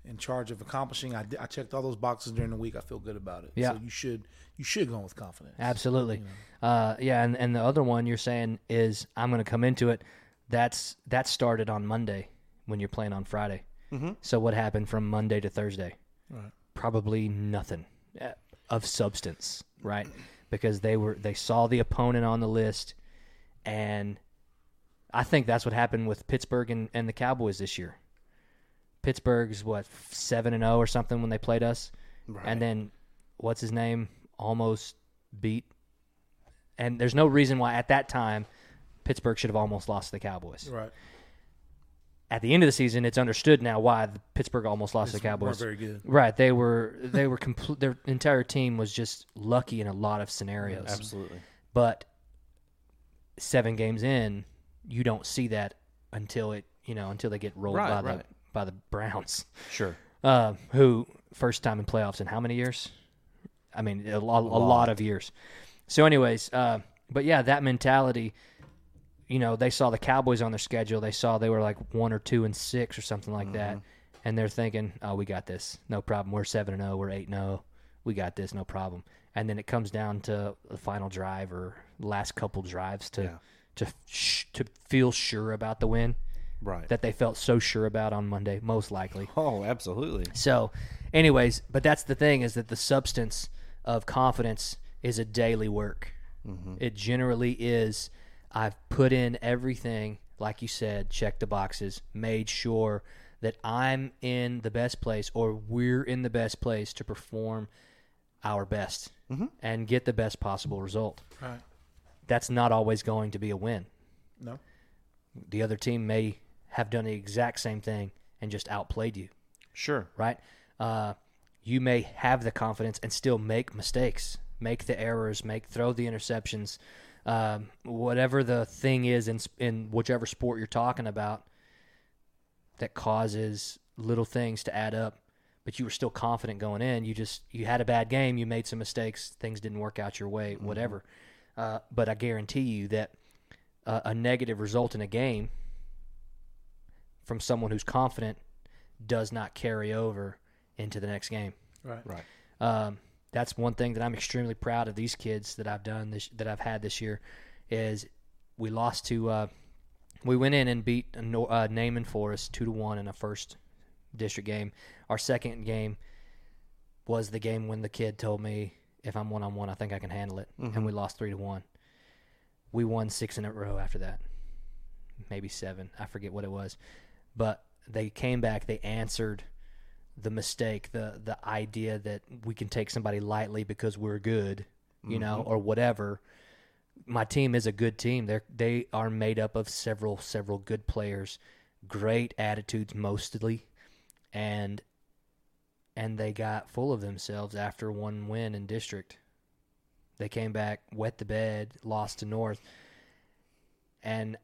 Speaker 6: in charge of accomplishing. I, I checked all those boxes during the week. I feel good about it.
Speaker 3: Yeah.
Speaker 6: So you should you should go with confidence.
Speaker 3: Absolutely. Uh, yeah, and, and the other one you're saying is I'm going to come into it. That's that started on Monday when you're playing on Friday. Mm-hmm. So what happened from Monday to Thursday?
Speaker 6: Right.
Speaker 3: Probably nothing uh, of substance, right? Because they were they saw the opponent on the list, and I think that's what happened with Pittsburgh and, and the Cowboys this year. Pittsburgh's what seven and zero or something when they played us, and then what's his name almost beat. And there's no reason why at that time Pittsburgh should have almost lost to the Cowboys.
Speaker 6: Right.
Speaker 3: At the end of the season, it's understood now why the Pittsburgh almost lost to the Cowboys.
Speaker 6: very good.
Speaker 3: Right, they were they were complete. Their entire team was just lucky in a lot of scenarios.
Speaker 2: Absolutely.
Speaker 3: But seven games in, you don't see that until it you know until they get rolled
Speaker 2: Right,
Speaker 3: by the
Speaker 2: right.
Speaker 3: By the Browns,
Speaker 2: Sure.
Speaker 3: uh, who first time in playoffs in how many years? I mean, a, lo- a lot of years. So, anyways, uh, but yeah, that mentality. You know, they saw the Cowboys on their schedule. They saw they were like one or two and six or something like that, and they're thinking, "Oh, we got this, no problem. We're seven and zero. We're eight and zero. We got this, no problem." And then it comes down to the final drive or last couple drives to
Speaker 2: Yeah.
Speaker 3: to sh- to feel sure about the win
Speaker 2: Right.
Speaker 3: that they felt so sure about on Monday, most likely.
Speaker 2: oh, absolutely.
Speaker 3: So, anyways, but that's the thing is that the substance of confidence is a daily work. Mm-hmm. It generally is. I've put in everything, like you said, checked the boxes, made sure that I'm in the best place or we're in the best place to perform our best mm-hmm. and get the best possible result.
Speaker 6: Right.
Speaker 3: That's not always going to be a win.
Speaker 6: No.
Speaker 3: The other team may have done the exact same thing and just outplayed you
Speaker 2: Sure.
Speaker 3: right? Uh, you may have the confidence and still make mistakes, make the errors, make throw the interceptions, um, whatever the thing is in in whichever sport you're talking about that causes little things to add up. But you were still confident going in. You just you had a bad game. You made some mistakes. Things didn't work out your way. Whatever. Uh, but I guarantee you that uh, a negative result in a game from someone who's confident does not carry over into the next game.
Speaker 6: Right.
Speaker 2: Right.
Speaker 3: Um, that's one thing that I'm extremely proud of these kids that I've done this that I've had this year is we lost to uh, we went in and beat a Nor- uh, Naaman Forest two to one in a first district game. Our second game was the game when the kid told me if I'm one on one, I think I can handle it, and we lost three to one. We won six in a row after that, maybe seven. I forget what it was, but they came back. They answered the mistake, the the idea that we can take somebody lightly because we're good, you know, mm-hmm. or whatever. My team is a good team. They they are made up of several several good players, great attitudes mostly, and and they got full of themselves after one win in district. They came back, wet the bed, lost to North, and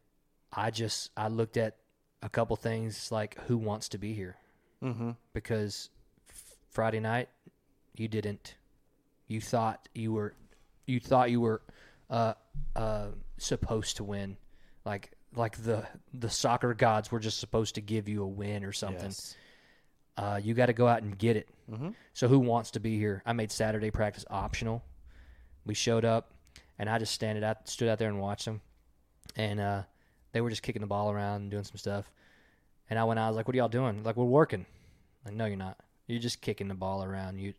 Speaker 3: I just I looked at a couple things like who wants to be here
Speaker 2: Mm-hmm.
Speaker 3: because f- Friday night you didn't. You thought you were, you thought you were, uh, uh, supposed to win, like like the the soccer gods were just supposed to give you a win or something.
Speaker 2: Yes.
Speaker 3: Uh, you got to go out and get it.
Speaker 2: Mhm.
Speaker 3: So who wants to be here? I made Saturday practice optional. We showed up, and I just standed out, stood out there and watched them, and uh, they were just kicking the ball around and doing some stuff. And I went out. I was like, "What are y'all doing?" Like, "We're working." Like, no, you're not. You're just kicking the ball around. You,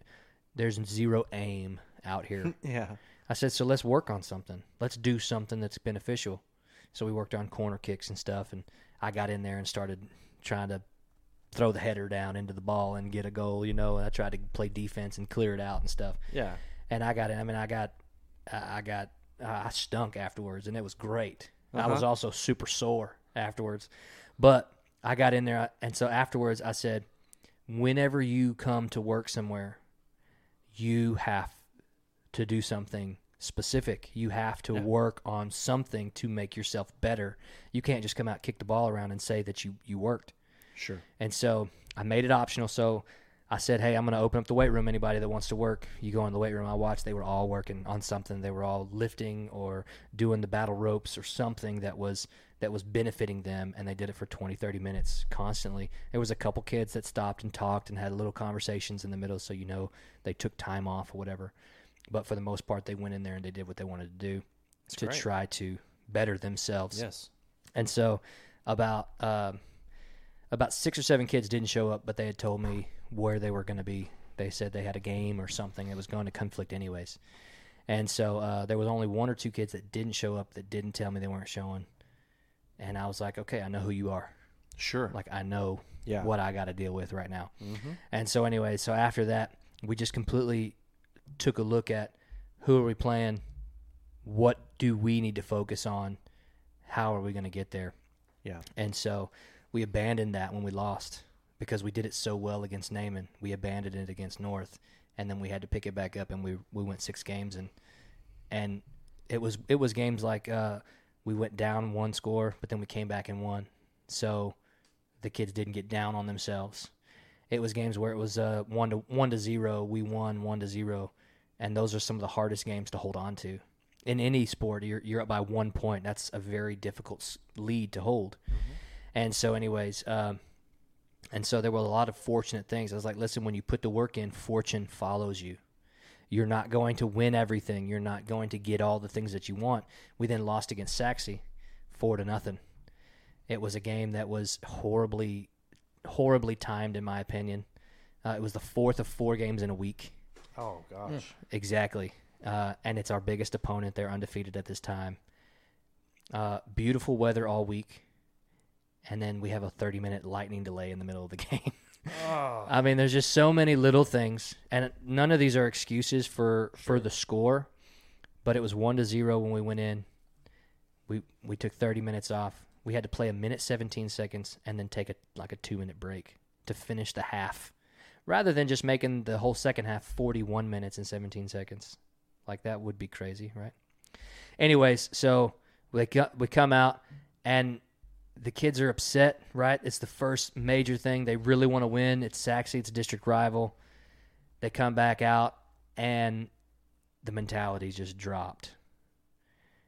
Speaker 3: there's zero aim out here.
Speaker 2: Yeah.
Speaker 3: I said, so let's work on something. Let's do something that's beneficial. So we worked on corner kicks and stuff, and I got in there and started trying to throw the header down into the ball and get a goal, you know. And I tried to play defense and clear it out and stuff.
Speaker 2: Yeah.
Speaker 3: And I got in. I mean, I got, I I got, I stunk afterwards, and it was great. I
Speaker 2: Uh-huh.
Speaker 3: was also super sore afterwards, but I got in there, and so afterwards, I said, whenever you come to work somewhere, you have to do something specific. You have to work on something to make yourself better. You can't just come out, kick the ball around, and say that you you worked.
Speaker 2: Sure.
Speaker 3: And so I made it optional. So I said, hey, I'm going to open up the weight room. Anybody that wants to work, you go in the weight room. I watched. They were all working on something. They were all lifting or doing the battle ropes or something that was that was benefiting them. And they did it for 20, 30 minutes constantly. There was a couple kids that stopped and talked and had little conversations in the middle. So you know they took time off or whatever. But for the most part, they went in there and they did what they wanted to do to
Speaker 2: great.
Speaker 3: try to better themselves.
Speaker 2: Yes.
Speaker 3: And so, about um, about six or seven kids didn't show up, but they had told me where they were going to be. They said they had a game or something that was going to conflict anyways. And so uh, there was only one or two kids that didn't show up that didn't tell me they weren't showing. And I was like, okay, I know who you are.
Speaker 2: Sure.
Speaker 3: Like I know
Speaker 2: Yeah.
Speaker 3: what I got to deal with right now.
Speaker 2: Mm-hmm.
Speaker 3: And so, anyway, so after that, we just completely took a look at who are we playing, what do we need to focus on, how are we going to get there.
Speaker 2: Yeah.
Speaker 3: And so we abandoned that when we lost because we did it so well against Naaman. We abandoned it against North, and then we had to pick it back up, and we we went six games, and and it was it was games like uh, we went down one score, but then we came back and won. So the kids didn't get down on themselves. It was games where it was uh, one to one to zero. We won one to zero, and those are some of the hardest games to hold on to. In any sport, you're you're up by one point. That's a very difficult lead to hold. And so, anyways, um, and so there were a lot of fortunate things. I was like, listen, when you put the work in, fortune follows you. You're not going to win everything. You're not going to get all the things that you want. We then lost against Sachse, four to nothing. It was a game that was horribly, horribly timed, in my opinion. Uh, it was the fourth of four games in a week.
Speaker 2: Oh gosh.
Speaker 3: Exactly. Uh, and it's our biggest opponent. They're undefeated at this time. Uh, beautiful weather all week. And then we have a 30 minute lightning delay in the middle of the game. Ah. I mean, there's just so many little things. And none of these are excuses for, for the score. But it was 1 to 0 when we went in. We, we took 30 minutes off. We had to play a minute 17 seconds and then take a like a two minute break to finish the half rather than just making the whole second half 41 minutes and 17 seconds. Like that would be crazy, right? Anyways, so we we come out and the kids are upset, right? It's the first major thing they really want to win. It's Sachse, it's a district rival. They come back out and the mentality just dropped.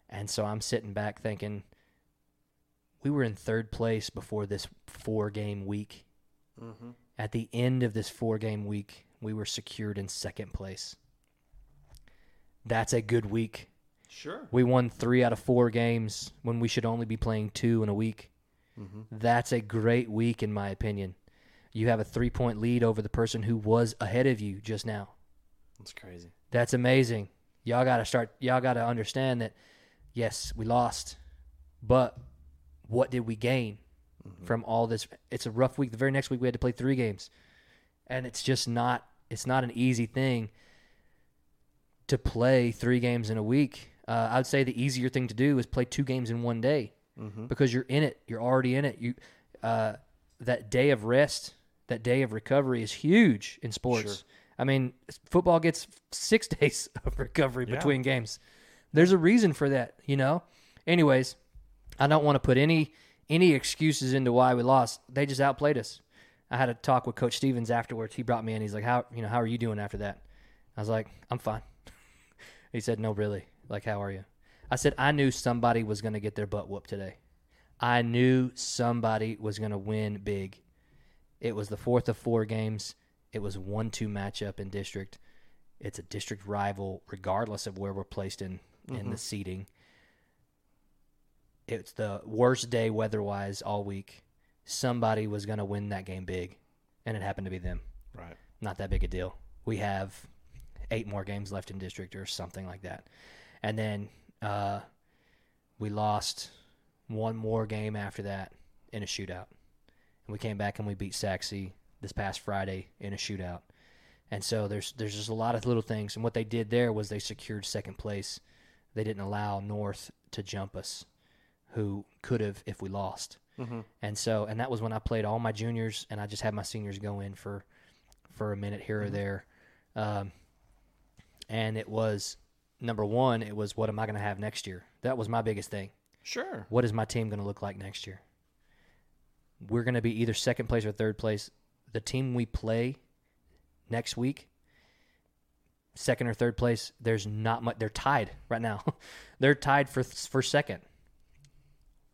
Speaker 3: And so I'm sitting back thinking we were in third place before this four game week.
Speaker 2: Mm-hmm.
Speaker 3: At the end of this four game week, we were secured in second place. That's a good week.
Speaker 2: Sure.
Speaker 3: We won three out of four games when we should only be playing two in a week.
Speaker 2: Mm-hmm.
Speaker 3: That's a great week, in my opinion. You have a three point lead over the person who was ahead of you just now.
Speaker 2: That's crazy.
Speaker 3: That's amazing. Y'all got to start, y'all got to understand that, yes, we lost, but what did we gain from all this? It's a rough week. The very next week, we had to play three games. And it's just not, it's not an easy thing to play three games in a week. Uh, I'd say the easier thing to do is play two games in one day
Speaker 2: Mm-hmm.
Speaker 3: because you're in it. You're already in it. You uh, that day of rest, that day of recovery is huge in sports. I mean, football gets six days of recovery between games. There's a reason for that, you know. Anyways, I don't want to put any any excuses into why we lost. They just outplayed us. I had a talk with Coach Stevens afterwards. He brought me in. He's like, "How you know? How are you doing after that?" I was like, "I'm fine." he said, "No, really. Like, how are you?" I said, "I knew somebody was going to get their butt whooped today. I knew somebody was going to win big. It was the fourth of four games. It was one-two matchup in district. It's a district rival, regardless of where we're placed in in the mm-hmm. seating. It's the worst day weather-wise all week. Somebody was going to win that game big, and it happened to be them.
Speaker 2: Right.
Speaker 3: Not that big a deal. We have eight more games left in district or something like that, and then uh, we lost one more game after that in a shootout. And we came back and we beat Sachse this past Friday in a shootout. And so there's there's just a lot of little things. And what they did there was they secured second place. They didn't allow North to jump us, who could have if we lost. And so and that was when I played all my juniors and I just had my seniors go in for for a minute here or there. Um, and it was number one, it was what am I going to have next year? That was my biggest thing
Speaker 2: Sure.
Speaker 3: what is my team going to look like next year? We're going to be either second place or third place. The team we play next week, second or third place, there's not much. They're tied right now. they're tied for for second.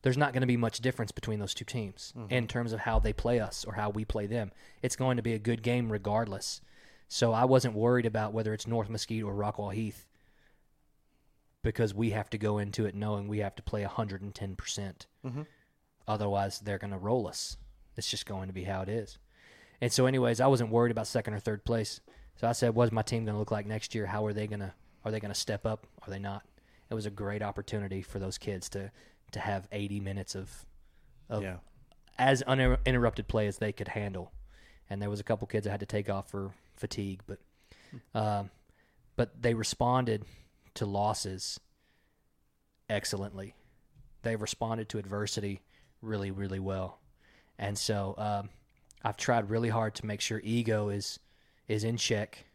Speaker 3: There's not going to be much difference between those two teams mm-hmm. in terms of how they play us or how we play them. It's going to be a good game regardless. So I wasn't worried about whether it's North Mesquite or Rockwall Heath because we have to go into it knowing we have to play 110%. percent Otherwise, they're going to roll us. It's just going to be how it is. And so, anyways, I wasn't worried about second or third place. So I said, "What's my team going to look like next year? How are they going to? Are they going to step up? Are they not?" It was a great opportunity for those kids to to have 80 minutes of of
Speaker 2: Yeah.
Speaker 3: as uninterrupted play as they could handle. And there was a couple kids I had to take off for fatigue, but um, but they responded to losses excellently. They responded to adversity really, really well. And so um, I've tried really hard to make sure ego is is in check,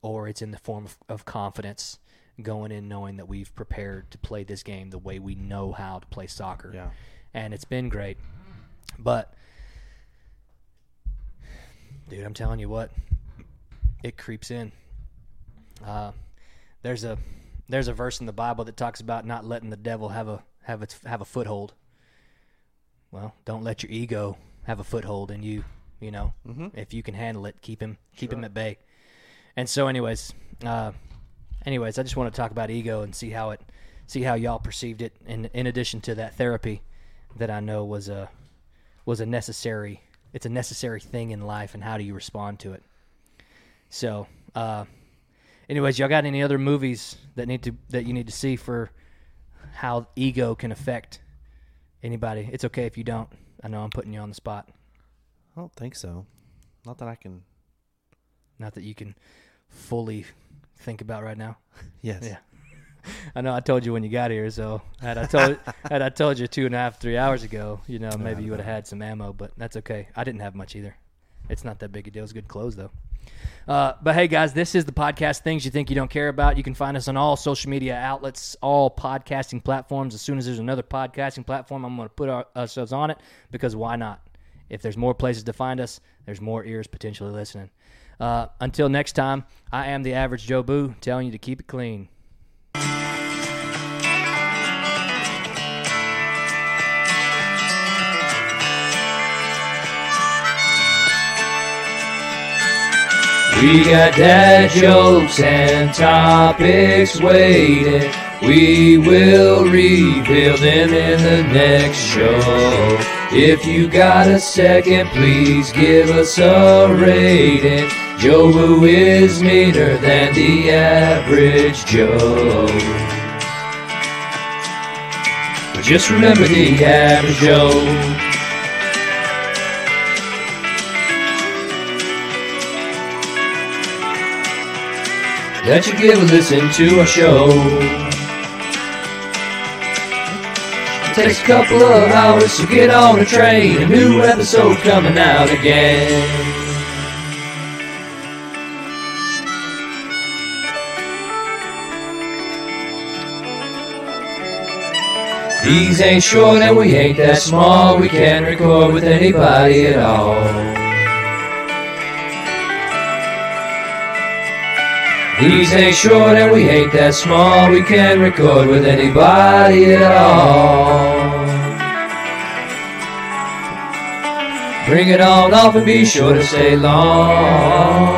Speaker 3: or it's in the form of, of confidence, going in knowing that we've prepared to play this game the way we know how to play soccer.
Speaker 2: Yeah.
Speaker 3: And it's been great. But dude, I'm telling you what, it creeps in. Uh, there's a there's a verse in the Bible that talks about not letting the devil have a have its have a foothold. Well, don't let your ego have a foothold in you. You know, if you can handle it, keep him keep him at bay. And so, anyways, uh, anyways, I just want to talk about ego and see how it see how y'all perceived it. In in addition to that therapy that I know was a was a necessary it's a necessary thing in life, and how do you respond to it? So, uh, anyways, y'all got any other movies that need to that you need to see for how ego can affect anybody? It's okay if you don't. I know I'm putting you on the spot.
Speaker 2: I don't think so. Not that I can.
Speaker 3: Not that you can fully think about right now.
Speaker 2: Yes.
Speaker 3: Yeah. I know I told you when you got here, so had I told had I told you two and a half, three hours ago, you know, maybe you would have had some ammo, but that's okay. I didn't have much either. It's not that big a deal. It's good clothes though. Uh, but hey, guys, this is the podcast Things You Think You Don't Care About. You can find us on all social media outlets, all podcasting platforms. As soon as there's another podcasting platform, I'm going to put our, ourselves on it because why not? If there's more places to find us, there's more ears potentially listening. Uh, until next time, I am the average Joe Boo telling you to keep it clean.
Speaker 8: We got dad jokes and topics waiting. We will reveal them in the next show. If you got a second, please give us a rating. Joe Boo is meaner than the average Joe. But just remember the average Joe. That you give a listen to our show.
Speaker 3: It takes a couple of hours, so get on the train. A new episode coming out again. These ain't short and we ain't that small. We can't record with anybody at all. These ain't short and we ain't that small. We can record with anybody at all. Bring it on off and be sure to stay long.